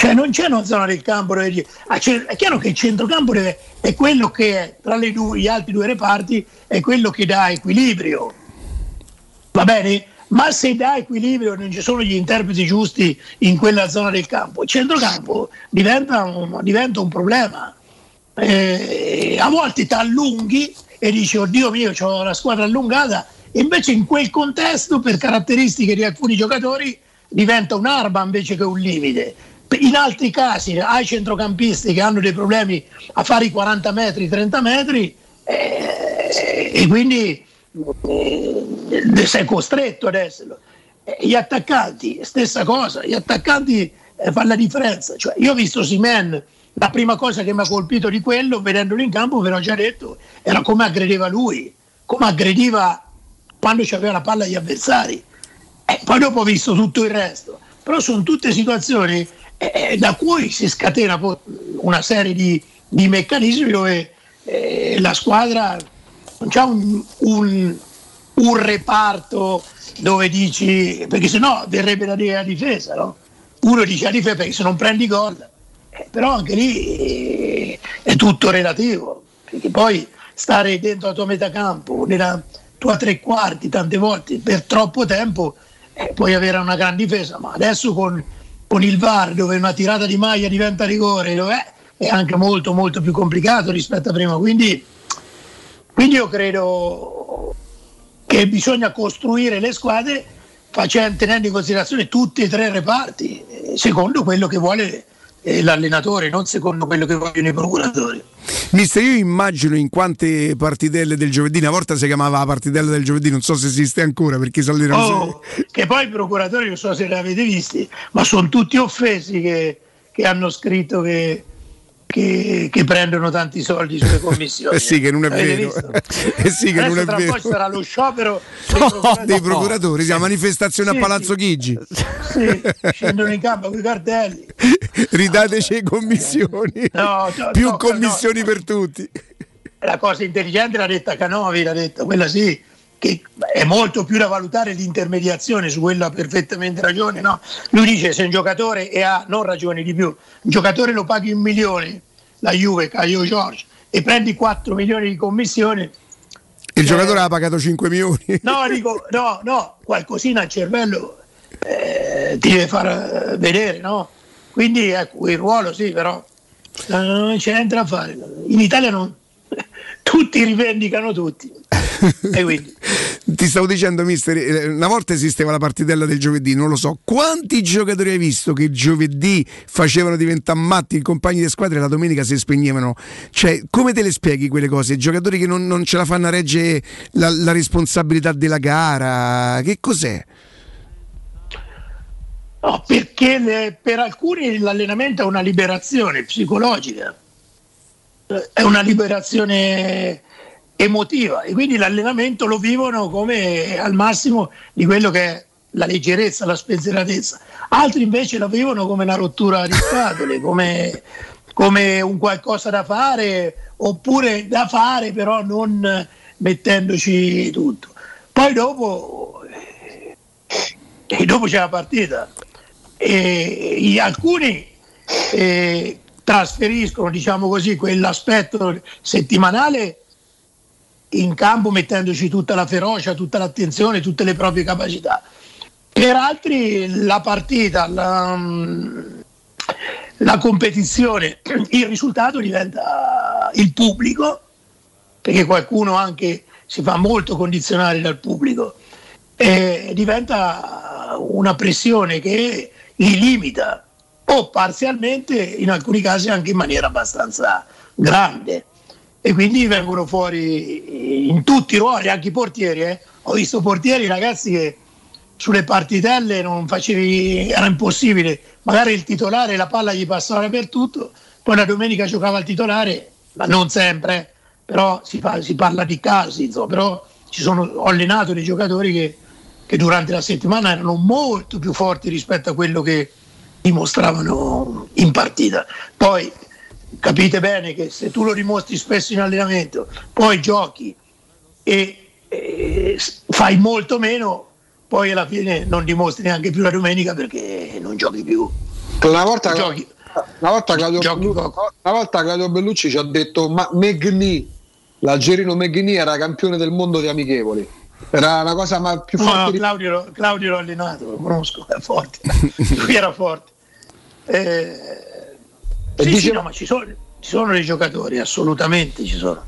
Cioè non c'è una zona del campo dove dici- ah, è chiaro che il centrocampo deve- è quello che tra due- gli altri due reparti è quello che dà equilibrio. Va bene? Ma se dà equilibrio non ci sono gli interpreti giusti in quella zona del campo, il centrocampo diventa un, diventa un problema. Eh, a volte ti allunghi e dici oddio mio ho la squadra allungata e invece in quel contesto per caratteristiche di alcuni giocatori diventa un'arma invece che un limite in altri casi hai centrocampisti che hanno dei problemi a fare i 40 metri 30 metri eh, Eh, e quindi eh, sei costretto ad esserlo. Eh, gli attaccanti, stessa cosa, gli attaccanti eh, fanno la differenza. Cioè, io ho visto Simen, la prima cosa che mi ha colpito di quello, vedendolo in campo, ve l'ho già detto, era come aggredeva lui, come aggrediva quando c'aveva la palla agli avversari. E poi dopo ho visto tutto il resto. Però sono tutte situazioni eh, da cui si scatena una serie di, di meccanismi dove eh, la squadra non c'è un, un, un, reparto dove dici perché sennò verrebbe da dire la difesa no? uno dice la difesa perché se non prendi gol eh, però anche lì eh, è tutto relativo perché poi stare dentro la tua metacampo nella tua tre quarti tante volte per troppo tempo eh, puoi avere una gran difesa ma adesso con con il VAR dove una tirata di maglia diventa rigore è, è anche molto molto più complicato rispetto a prima. Quindi, quindi io credo che bisogna costruire le squadre facendo, tenendo in considerazione tutti e tre i reparti secondo quello che vuole eh, l'allenatore, non secondo quello che vogliono i procuratori. Mister, io immagino in quante partitelle del giovedì, una volta si chiamava partitella del giovedì, non so se esiste ancora perché si allenano. Oh, che poi i procuratori, non so se li avete visti, ma sono tutti offesi che, che hanno scritto che che, che, prendono tanti soldi sulle commissioni. eh sì, che non è vero. eh sì, che Adesso non è tra vero. poi sarà lo sciopero dei No, procuratori. dei procuratori, sì, la manifestazione Sì, a Palazzo Chigi. Sì, scendono in campo con i cartelli. Ridateci le commissioni. No, no, Più no, commissioni per tutti. La cosa intelligente l'ha detta Canovi, l'ha detta, quella sì, che è molto più da valutare l'intermediazione, su quello ha perfettamente ragione. No? Lui dice se un giocatore e ha non ragione di più, un giocatore lo paghi un milione, la Juve, Caio Giorgio, e prendi 4 milioni di commissione, Il giocatore ha pagato 5 milioni. no, dico, no, no, qualcosina al cervello eh, ti deve far eh, vedere, no? Quindi ecco, il ruolo sì, però eh, non c'entra a fare. In Italia non, tutti rivendicano tutti. E quindi Ti stavo dicendo, mister, eh, una volta esisteva la partitella del giovedì, non lo so. Quanti giocatori hai visto che giovedì facevano diventare matti i compagni di squadra e la domenica si spegnevano? Cioè, come te le spieghi quelle cose? Giocatori che non, non ce la fanno a reggere la, la responsabilità della gara? Che cos'è? No, perché le- per alcuni l'allenamento è una liberazione psicologica, è una liberazione emotiva e quindi l'allenamento lo vivono come al massimo di quello che è la leggerezza, la spensieratezza. Altri invece la vivono come una rottura di scatole, come, come un qualcosa da fare oppure da fare però non mettendoci tutto. Poi dopo, e dopo c'è la partita e alcuni eh, trasferiscono diciamo così quell'aspetto settimanale in campo mettendoci tutta la ferocia, tutta l'attenzione, tutte le proprie capacità. Per altri la partita, la, la competizione, il risultato diventa il pubblico, perché qualcuno anche si fa molto condizionare dal pubblico, e diventa una pressione che li limita o parzialmente in alcuni casi anche in maniera abbastanza grande e quindi vengono fuori in tutti i ruoli, anche i portieri. eh. Ho visto portieri ragazzi che sulle partitelle non facevi, era impossibile, magari il titolare la palla gli passava dappertutto, poi la domenica giocava il titolare, ma non sempre, però si, fa- si parla di casi, insomma, però ci sono, ho allenato dei giocatori che, che durante la settimana erano molto più forti rispetto a quello che dimostravano in partita. Poi capite bene che se tu lo dimostri spesso in allenamento, poi giochi e, e fai molto meno, poi alla fine non dimostri neanche più la domenica perché non giochi più. Una volta, Giochi. una volta Claudio, Bellucci, una volta Claudio Bellucci ci ha detto ma Megni, l'Algerino Megni era campione del mondo di amichevoli. Era una cosa ma più No, forte no, di- Claudio, Claudio l'ho allenato, lo conosco, è forte. Lui era forte. Eh, sì, sì, no, ma ci sono, ci sono dei giocatori, assolutamente ci sono.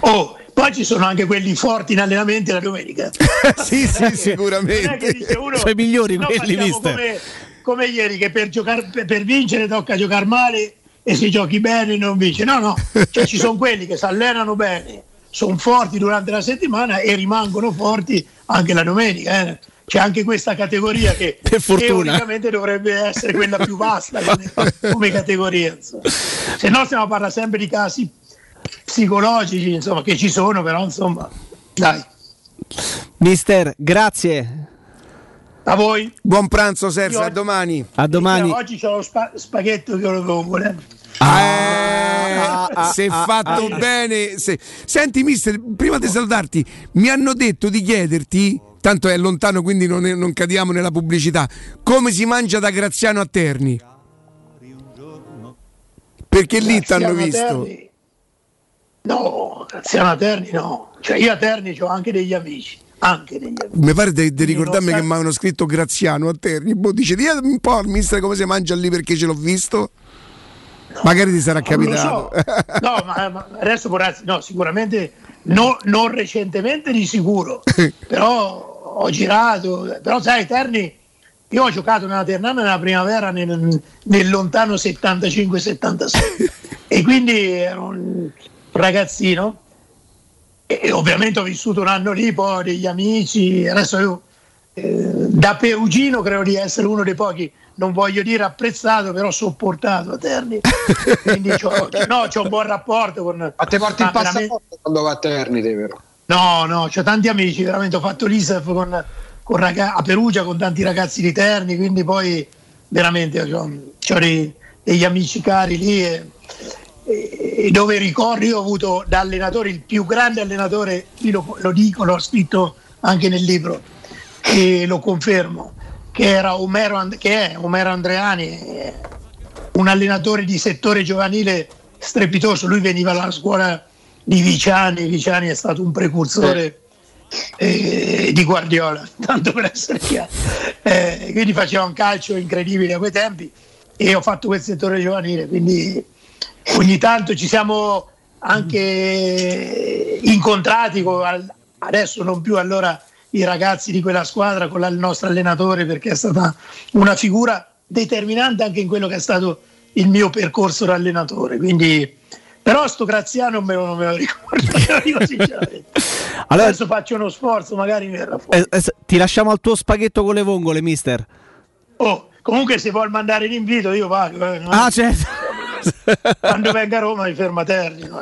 Oh, poi ci sono anche quelli forti in allenamento la domenica. sì, sì, sicuramente. Che dice uno, Sono i migliori no, quelli, mister. Come, come ieri che per, giocar- per- per vincere tocca giocare male e se giochi bene non vince. No, no, cioè, ci sono quelli che si allenano bene, sono forti durante la settimana e rimangono forti anche la domenica. eh. C'è anche questa categoria che Per fortuna. teoricamente dovrebbe essere quella più vasta come, come categoria. insomma. Se no stiamo a parlare sempre di casi psicologici, insomma, che ci sono, però insomma, dai. Mister, grazie. A voi. Buon pranzo Sergio, Io- a domani. A domani. Oggi c'ho lo spa- spaghetto che lo vongole. Eh, se ah, fatto ah. bene. se- Senti, mister, prima di salutarti, mi hanno detto di chiederti, tanto è lontano quindi non, è- non cadiamo nella pubblicità, come si mangia da Graziano a Terni. Perché lì ti hanno Graziano visto. Terni. No, Graziano a Terni no. Cioè io a Terni ho anche degli amici. Anche degli amici. Mi pare di, di ricordarmi che mi avevano scritto Graziano a Terni. Boh, dice, ditemi un po' al mister come si mangia lì perché ce l'ho visto. Magari ti sarà capitato. so. No, ma, ma adesso darsi- no, sicuramente no- non recentemente di sicuro, però ho girato, però sai, Terni, io ho giocato nella Ternana nella primavera nel, nel lontano 75-76 e quindi ero un ragazzino e, e ovviamente ho vissuto un anno lì, poi ho degli amici, adesso io eh, da perugino credo di essere uno dei pochi, non voglio dire apprezzato, però sopportato a Terni. Quindi c'ho, no, c'ho un buon rapporto con... Ma te porti il veramente- passaporto quando va a Ternite, vero? No, no, ho tanti amici, veramente ho fatto l'ISEF con, con raga- a Perugia con tanti ragazzi di Terni, quindi poi veramente ho, degli amici cari lì e, e- e dove ricordo io ho avuto da allenatore il più grande allenatore, io lo, lo dico, l'ho scritto anche nel libro e lo confermo, che, era Omero, And- che è Omero Andreani, eh, un allenatore di settore giovanile strepitoso, lui veniva dalla scuola di Viciani, Viciani è stato un precursore eh, di Guardiola, tanto per essere chiaro. Eh, quindi faceva un calcio incredibile a quei tempi e ho fatto quel settore giovanile, quindi ogni tanto ci siamo anche incontrati, con, al- adesso non più allora i ragazzi di quella squadra con la- il nostro allenatore perché è stata una figura determinante anche in quello che è stato il mio percorso da allenatore. Quindi, però sto Graziano non me lo, non me lo ricordo, dico sinceramente. Allora- Adesso faccio uno sforzo, magari mi verrà fuori. Eh, eh, ti lasciamo al tuo spaghetto con le vongole, mister. Oh, comunque se vuol mandare l'invito io pago. eh? Ah, certo. Quando venga a Roma mi ferma a Terni. no?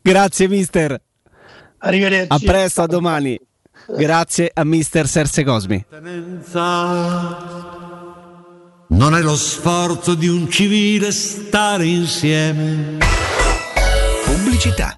Grazie, mister. Arrivederci. A presto, a domani. Grazie a mister Serse Cosmi. Non è lo sforzo di un civile stare insieme. Pubblicità.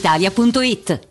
brispalitalia.it.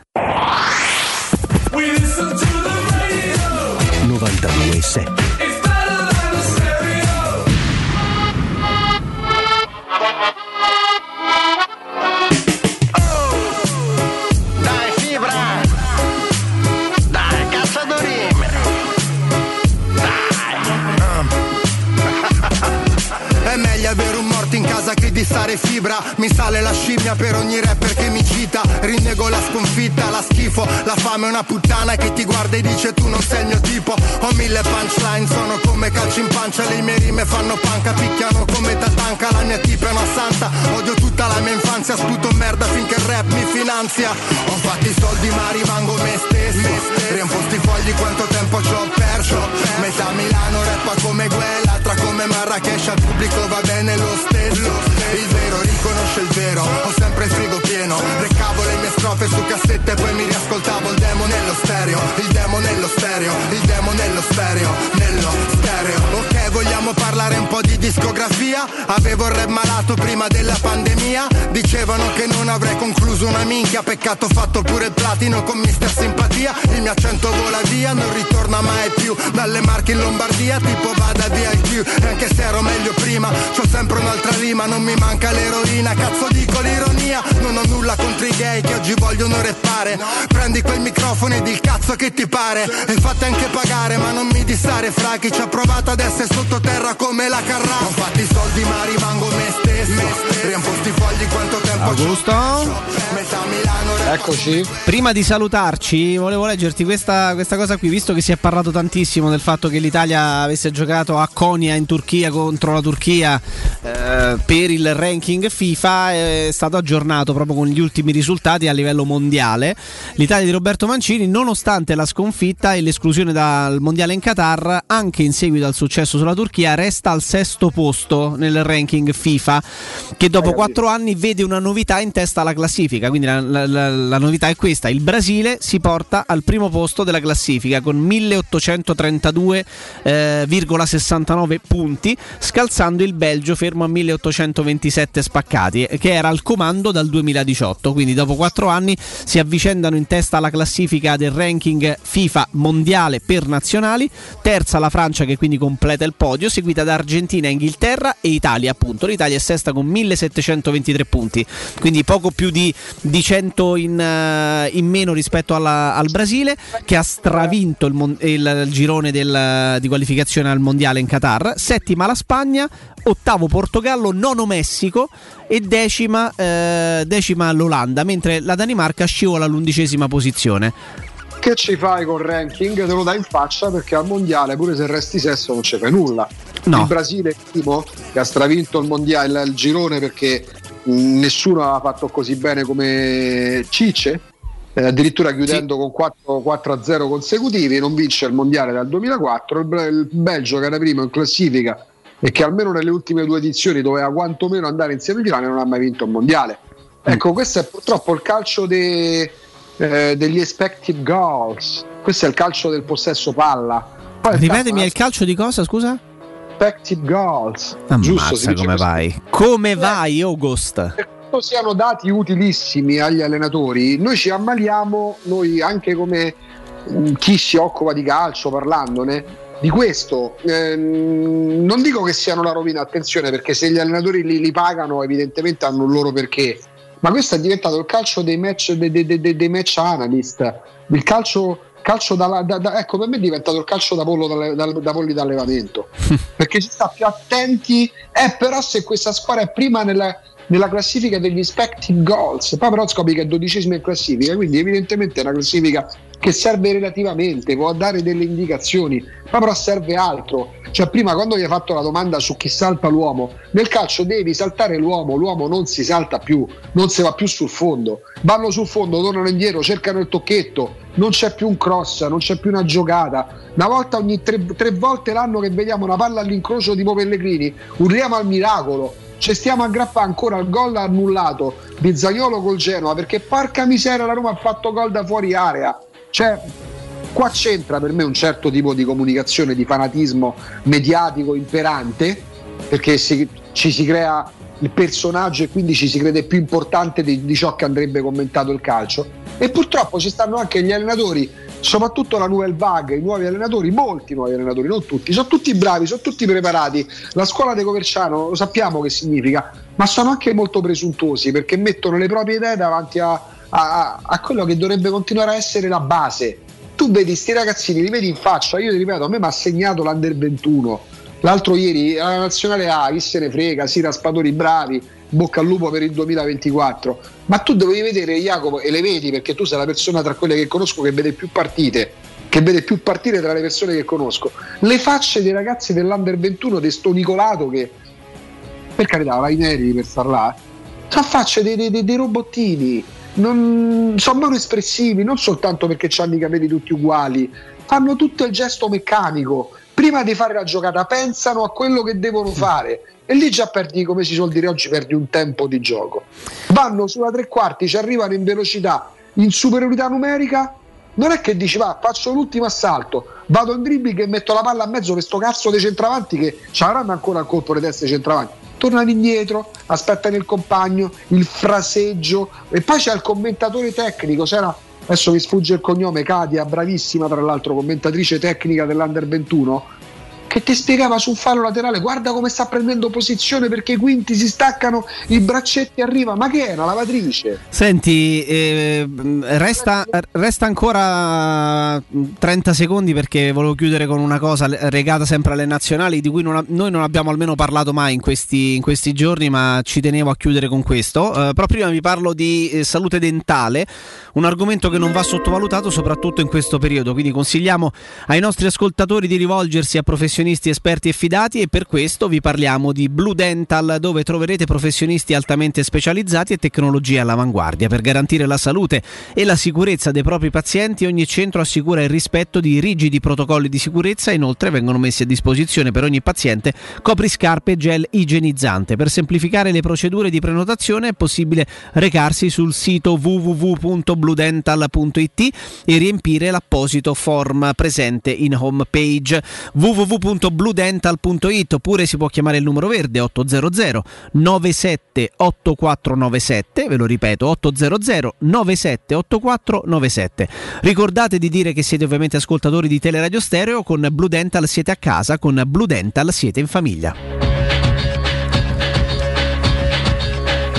92.7 di stare fibra. Mi sale la scimmia per ogni rapper che mi cita. Rinnego la sconfitta, la schifo La fame è una puttana che ti guarda e dice tu non sei il mio tipo. Ho mille punchline, sono come calci in pancia. Le mie rime fanno panca, picchiano come tatanca La mia tipa è una santa, odio tutta la mia infanzia Sputo merda finché il rap mi finanzia. Ho fatto i soldi ma rimango me stesso. Riempo sti fogli quanto tempo ci ho perso. Metà Milano rappa come quella Altra come Marrakesh al pubblico va bene lo stesso Il vero riconosce il vero Ho sempre il frigo pieno. Recavo le mie strofe su cassette poi mi riascoltavo il demo nello stereo. Il demo nello stereo Il demo nello stereo Nello stereo. Ok vogliamo parlare un po' di discografia? Avevo il rap malato prima della pandemia. Dicevano che non avrei concluso una minchia. Peccato fatto pure il platino con mister simpatia. Il mio accento vola via Non ritorna mai più Dalle Marche in Lombardia. Tipo vada via il Q anche se ero meglio prima C'ho sempre un'altra rima Non mi manca l'eroina Cazzo dico l'ironia. Non ho nulla contro i gay che oggi vogliono reppare. Prendi quel microfono e di il cazzo che ti pare. E fate anche pagare ma non mi dissare fra chi ci ha provato ad essere sottoterra come la Carrà. Ho fatto i soldi ma rimango me stesso. Riempo sti fogli quanto tempo Augusto? Metà Milano Eccoci. Prima di salutarci, volevo leggerti questa, questa cosa qui, visto che si è parlato tantissimo del fatto che l'Italia avesse giocato a Konya in Turchia contro la Turchia eh, per il ranking FIFA, è stato aggiornato proprio con gli ultimi risultati a livello mondiale. L'Italia di Roberto Mancini, nonostante la sconfitta e l'esclusione dal mondiale in Qatar, anche in seguito al successo sulla Turchia, resta al sesto posto nel ranking FIFA, che dopo quattro anni vede una novità in testa alla classifica. Quindi la, la- la- la novità è questa: il Brasile si porta al primo posto della classifica con 1832,69 punti, scalzando il Belgio fermo a 1827 spaccati, eh, che era al comando dal 2018. Quindi dopo quattro anni si avvicendano in testa alla classifica del ranking FIFA mondiale per nazionali. Terza la Francia che quindi completa il podio, seguita da Argentina, Inghilterra e Italia appunto. L'Italia è sesta con 1723 punti. quindi poco più di, di 100 in, eh, in meno rispetto alla- al Brasile che ha stravinto il, il- il girone del- di qualificazione al mondiale in Qatar, settima la Spagna, ottavo Portogallo, nono Messico e decima, eh, decima l'Olanda, mentre la Danimarca scivola all'undicesima posizione. Che ci fai col ranking? Te lo dai in faccia perché al mondiale, pure se resti sesto, non ci fai nulla. No. Il Brasile è il primo che ha stravinto il mondiale, il girone perché nessuno ha fatto così bene come Cicce. eh, addirittura chiudendo con 4, 4-0 consecutivi, non vince il mondiale dal 2004. Il, il Belgio, che era primo in classifica e che almeno nelle ultime due edizioni doveva quantomeno andare in semifinale, non ha mai vinto il mondiale. Ecco, questo è purtroppo il calcio de- eh, degli expected goals. Questo è il calcio del possesso palla. Poi il Ripetemi, è il calcio di cosa, scusa? expected goals. Giusto, si Ammazza come vai. Come vai, August? quanto siano dati utilissimi agli allenatori, noi ci ammaliamo, noi anche come mh, chi si occupa di calcio parlandone, di questo. Ehm, non dico che siano la rovina, attenzione, perché se gli allenatori li, li pagano evidentemente hanno un loro perché. Ma questo è diventato il calcio dei match, dei, dei- dei- dei match analyst, il calcio, calcio da, da- da- ecco per me è diventato il calcio da, pollo da, da polli d'allevamento perché si sta più attenti eh però se questa squadra è prima nella, nella classifica degli expected goals poi però scopri che è dodicesima in classifica quindi evidentemente è una classifica che serve relativamente può dare delle indicazioni ma però serve altro. Cioè prima quando gli hai fatto la domanda su chi salta l'uomo nel calcio devi saltare l'uomo l'uomo non si salta più non si va più sul fondo. Vanno sul fondo tornano indietro cercano il tocchetto non c'è più un cross non c'è più una giocata. Una volta ogni tre, tre volte l'anno che vediamo una palla all'incrocio tipo Pellegrini urliamo al miracolo. Ci stiamo aggrappando ancora al gol annullato di Zagnolo col Genoa perché porca miseria la Roma ha fatto gol da fuori area cioè qua c'entra per me un certo tipo di comunicazione di fanatismo mediatico imperante perché si- ci si crea il personaggio e quindi ci si crede più importante di, di ciò che andrebbe commentato il calcio e purtroppo ci stanno anche gli allenatori soprattutto la Nouvelle Vague, i nuovi allenatori, molti nuovi allenatori, non tutti, sono tutti bravi, sono tutti preparati. La scuola di Coverciano lo sappiamo che significa, ma sono anche molto presuntuosi perché mettono le proprie idee davanti a, a- a quello che dovrebbe continuare a essere la base. Tu vedi sti ragazzini, li vedi in faccia, io ti ripeto, a me mi ha segnato l'Under 21. L'altro ieri alla nazionale A, chi se ne frega, sì, raspatori bravi, bocca al lupo per il 2024. Ma tu dovevi vedere Jacopo e le vedi perché tu sei la persona tra quelle che conosco che vede più partite, che vede più partite tra le persone che conosco. Le facce dei ragazzi dell'Under 21 di sto Nicolato che per carità, vai neri per star là, sono facce dei, dei- dei- dei robottini, non, sono meno espressivi, non soltanto perché hanno i capelli tutti uguali, fanno tutto il gesto meccanico. Prima di fare la giocata pensano a quello che devono fare e lì già perdi, come si suol dire oggi, perdi un tempo di gioco. Vanno sulla tre quarti, ci arrivano in velocità, in superiorità numerica. Non è che dici va, faccio l'ultimo assalto, vado in dribbling e metto la palla a mezzo per sto cazzo dei centravanti che ci avranno ancora il colpo di testa i centravanti. Tornano indietro, aspettano il compagno, il fraseggio e poi c'è il commentatore tecnico, c'era adesso mi sfugge il cognome, Katia, bravissima tra l'altro, commentatrice tecnica dell'Under 21, che ti spiegava su un fallo laterale, guarda come sta prendendo posizione perché i quinti si staccano, i braccetti arriva, ma che è una lavatrice? Senti, eh, resta, resta ancora 30 secondi perché volevo chiudere con una cosa legata sempre alle nazionali di cui non noi non abbiamo almeno parlato mai in questi, in questi giorni, ma ci tenevo a chiudere con questo. Eh, però prima vi parlo di eh, salute dentale, un argomento che non va sottovalutato soprattutto in questo periodo, quindi consigliamo ai nostri ascoltatori di rivolgersi a professionisti esperti e fidati e per questo vi parliamo di Blue Dental dove troverete professionisti altamente specializzati e tecnologie all'avanguardia per garantire la salute e la sicurezza dei propri pazienti. Ogni centro assicura il rispetto di rigidi protocolli di sicurezza. Inoltre vengono messi a disposizione per ogni paziente copriscarpe e gel igienizzante. Per semplificare le procedure di prenotazione è possibile recarsi sul sito www.bludental.it e riempire l'apposito form presente in home page www.bludental.it oppure si può chiamare il numero verde 800 97 8497 ve lo ripeto 800 97 8497 ricordate di dire che siete ovviamente ascoltatori di Teleradio Stereo con Blue Dental siete a casa con Blue Dental siete in famiglia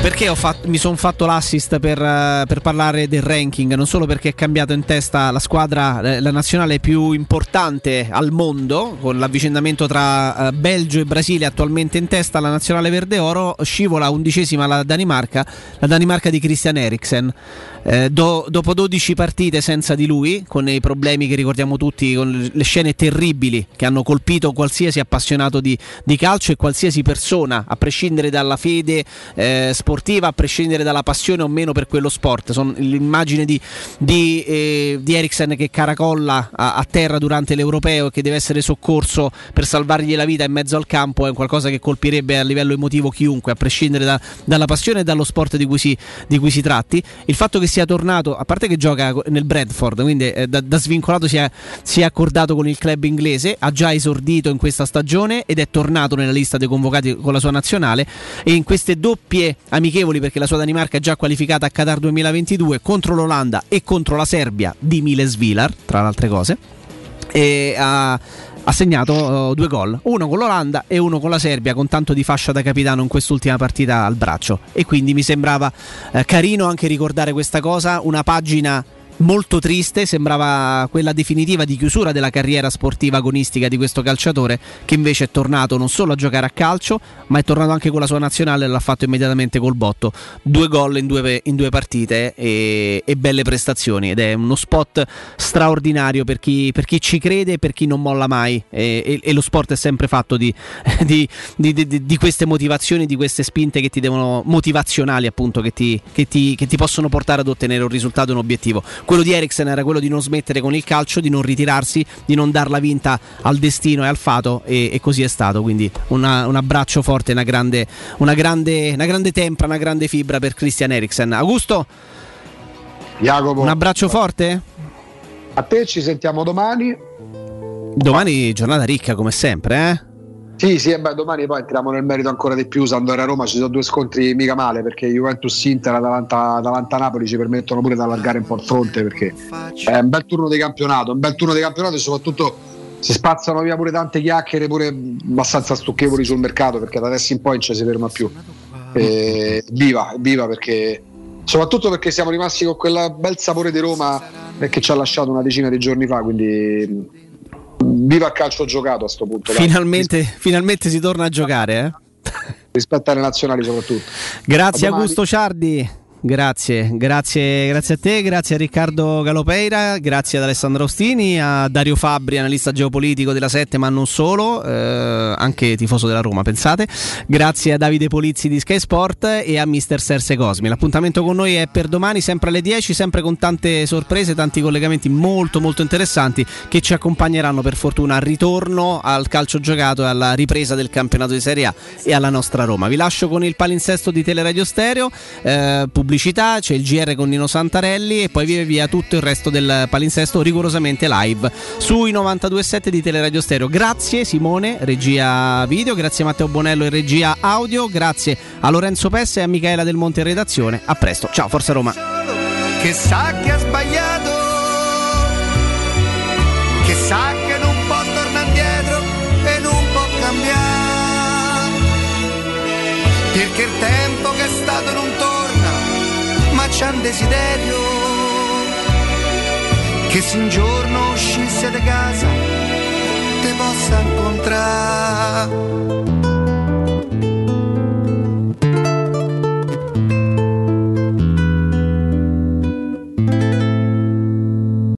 Perché fatto- mi sono fatto l'assist per, eh, per parlare del ranking? Non solo perché è cambiato in testa la squadra, eh, la nazionale più importante al mondo, con l'avvicendamento tra eh, Belgio e Brasile attualmente in testa, la nazionale verde oro scivola undicesima la Danimarca, la Danimarca di Christian Eriksen. Eh, do- dopo 12 partite senza di lui, con i problemi che ricordiamo tutti, con le scene terribili che hanno colpito qualsiasi appassionato di, di calcio e qualsiasi persona, a prescindere dalla fede eh, sportiva, a prescindere dalla passione o meno per quello sport. Sono l'immagine di, di, eh, di Eriksen che caracolla a, a terra durante l'europeo e che deve essere soccorso per salvargli la vita in mezzo al campo è qualcosa che colpirebbe a livello emotivo chiunque, a prescindere da- dalla passione e dallo sport di cui, si, di cui si tratti. Il fatto che sia tornato, a parte che gioca nel Bradford, quindi eh, da, da svincolato si è, si è accordato con il club inglese, ha già esordito in questa stagione ed è tornato nella lista dei convocati con la sua nazionale e in queste doppie amichevoli perché la sua Danimarca è già qualificata a Qatar 2022 contro l'Olanda e contro la Serbia di Miles Vilar, tra le altre cose e ha, ha segnato uh, due gol, uno con l'Olanda e uno con la Serbia, con tanto di fascia da capitano in quest'ultima partita al braccio. E quindi mi sembrava eh, carino anche ricordare questa cosa, una pagina molto triste, sembrava quella definitiva di chiusura della carriera sportiva agonistica di questo calciatore che invece è tornato non solo a giocare a calcio, ma è tornato anche con la sua nazionale e l'ha fatto immediatamente col botto. Due gol in due, in due partite e, e belle prestazioni ed è uno spot straordinario per chi, per chi ci crede e per chi non molla mai e, e- e lo sport è sempre fatto di, di- di- di- queste motivazioni, di queste spinte che ti devono motivazionali appunto che ti, che ti- che ti possono portare ad ottenere un risultato un obiettivo. Quello di Eriksen era quello di non smettere con il calcio, di non ritirarsi, di non darla vinta al destino e al fato e, e così è stato. Quindi una- un abbraccio forte, una grande, una, grande, una grande tempra, una grande fibra per Christian Eriksen. Augusto, Jacopo, un abbraccio forte? a te ci sentiamo domani. Domani giornata ricca come sempre, eh? Sì, sì, e beh, domani poi entriamo nel merito ancora di più. Sampdoria Roma ci sono due scontri mica male perché Juventus Inter davanti a, Napoli ci permettono pure di allargare un po' il fronte perché è un bel turno di campionato, un bel turno di campionato e soprattutto si spazzano via pure tante chiacchiere pure abbastanza stucchevoli sul mercato perché da adesso in poi non ci si ferma più. E, viva, viva perché soprattutto perché siamo rimasti con quel bel sapore di Roma eh, che ci ha lasciato una decina di giorni fa, quindi viva il calcio giocato a sto punto. dai. Finalmente, finalmente si torna a giocare, eh? rispetto alle nazionali soprattutto. Grazie. Augusto Ciardi. Grazie, grazie, grazie a te, grazie a Riccardo Galopeira, grazie ad Alessandro Ostini, a Dario Fabri, analista geopolitico della 7, ma non solo, eh, anche tifoso della Roma, pensate. Grazie a Davide Polizzi di Sky Sport e a Mister Serse Cosmi. L'appuntamento con noi è per domani, sempre alle 10, sempre con tante sorprese, tanti collegamenti molto molto interessanti che ci accompagneranno per fortuna al ritorno al calcio giocato e alla ripresa del campionato di Serie A e alla nostra Roma. Vi lascio con il palinsesto di Teleradio Stereo, eh, pubblicità, c'è il GR con Nino Santarelli e poi via via tutto il resto del palinsesto rigorosamente live sui 92.7 di Teleradio Stereo. Grazie Simone, regia video, grazie Matteo Bonello e regia audio, grazie a Lorenzo Pessa e a Michaela Del Monte in redazione. A presto, ciao Forza Roma. che sa che ha sbagliato, che sa che non può tornare indietro e non può cambiare, perché il tempo che è stato non torna, c'è un desiderio che se un giorno uscisse da casa te possa incontrare.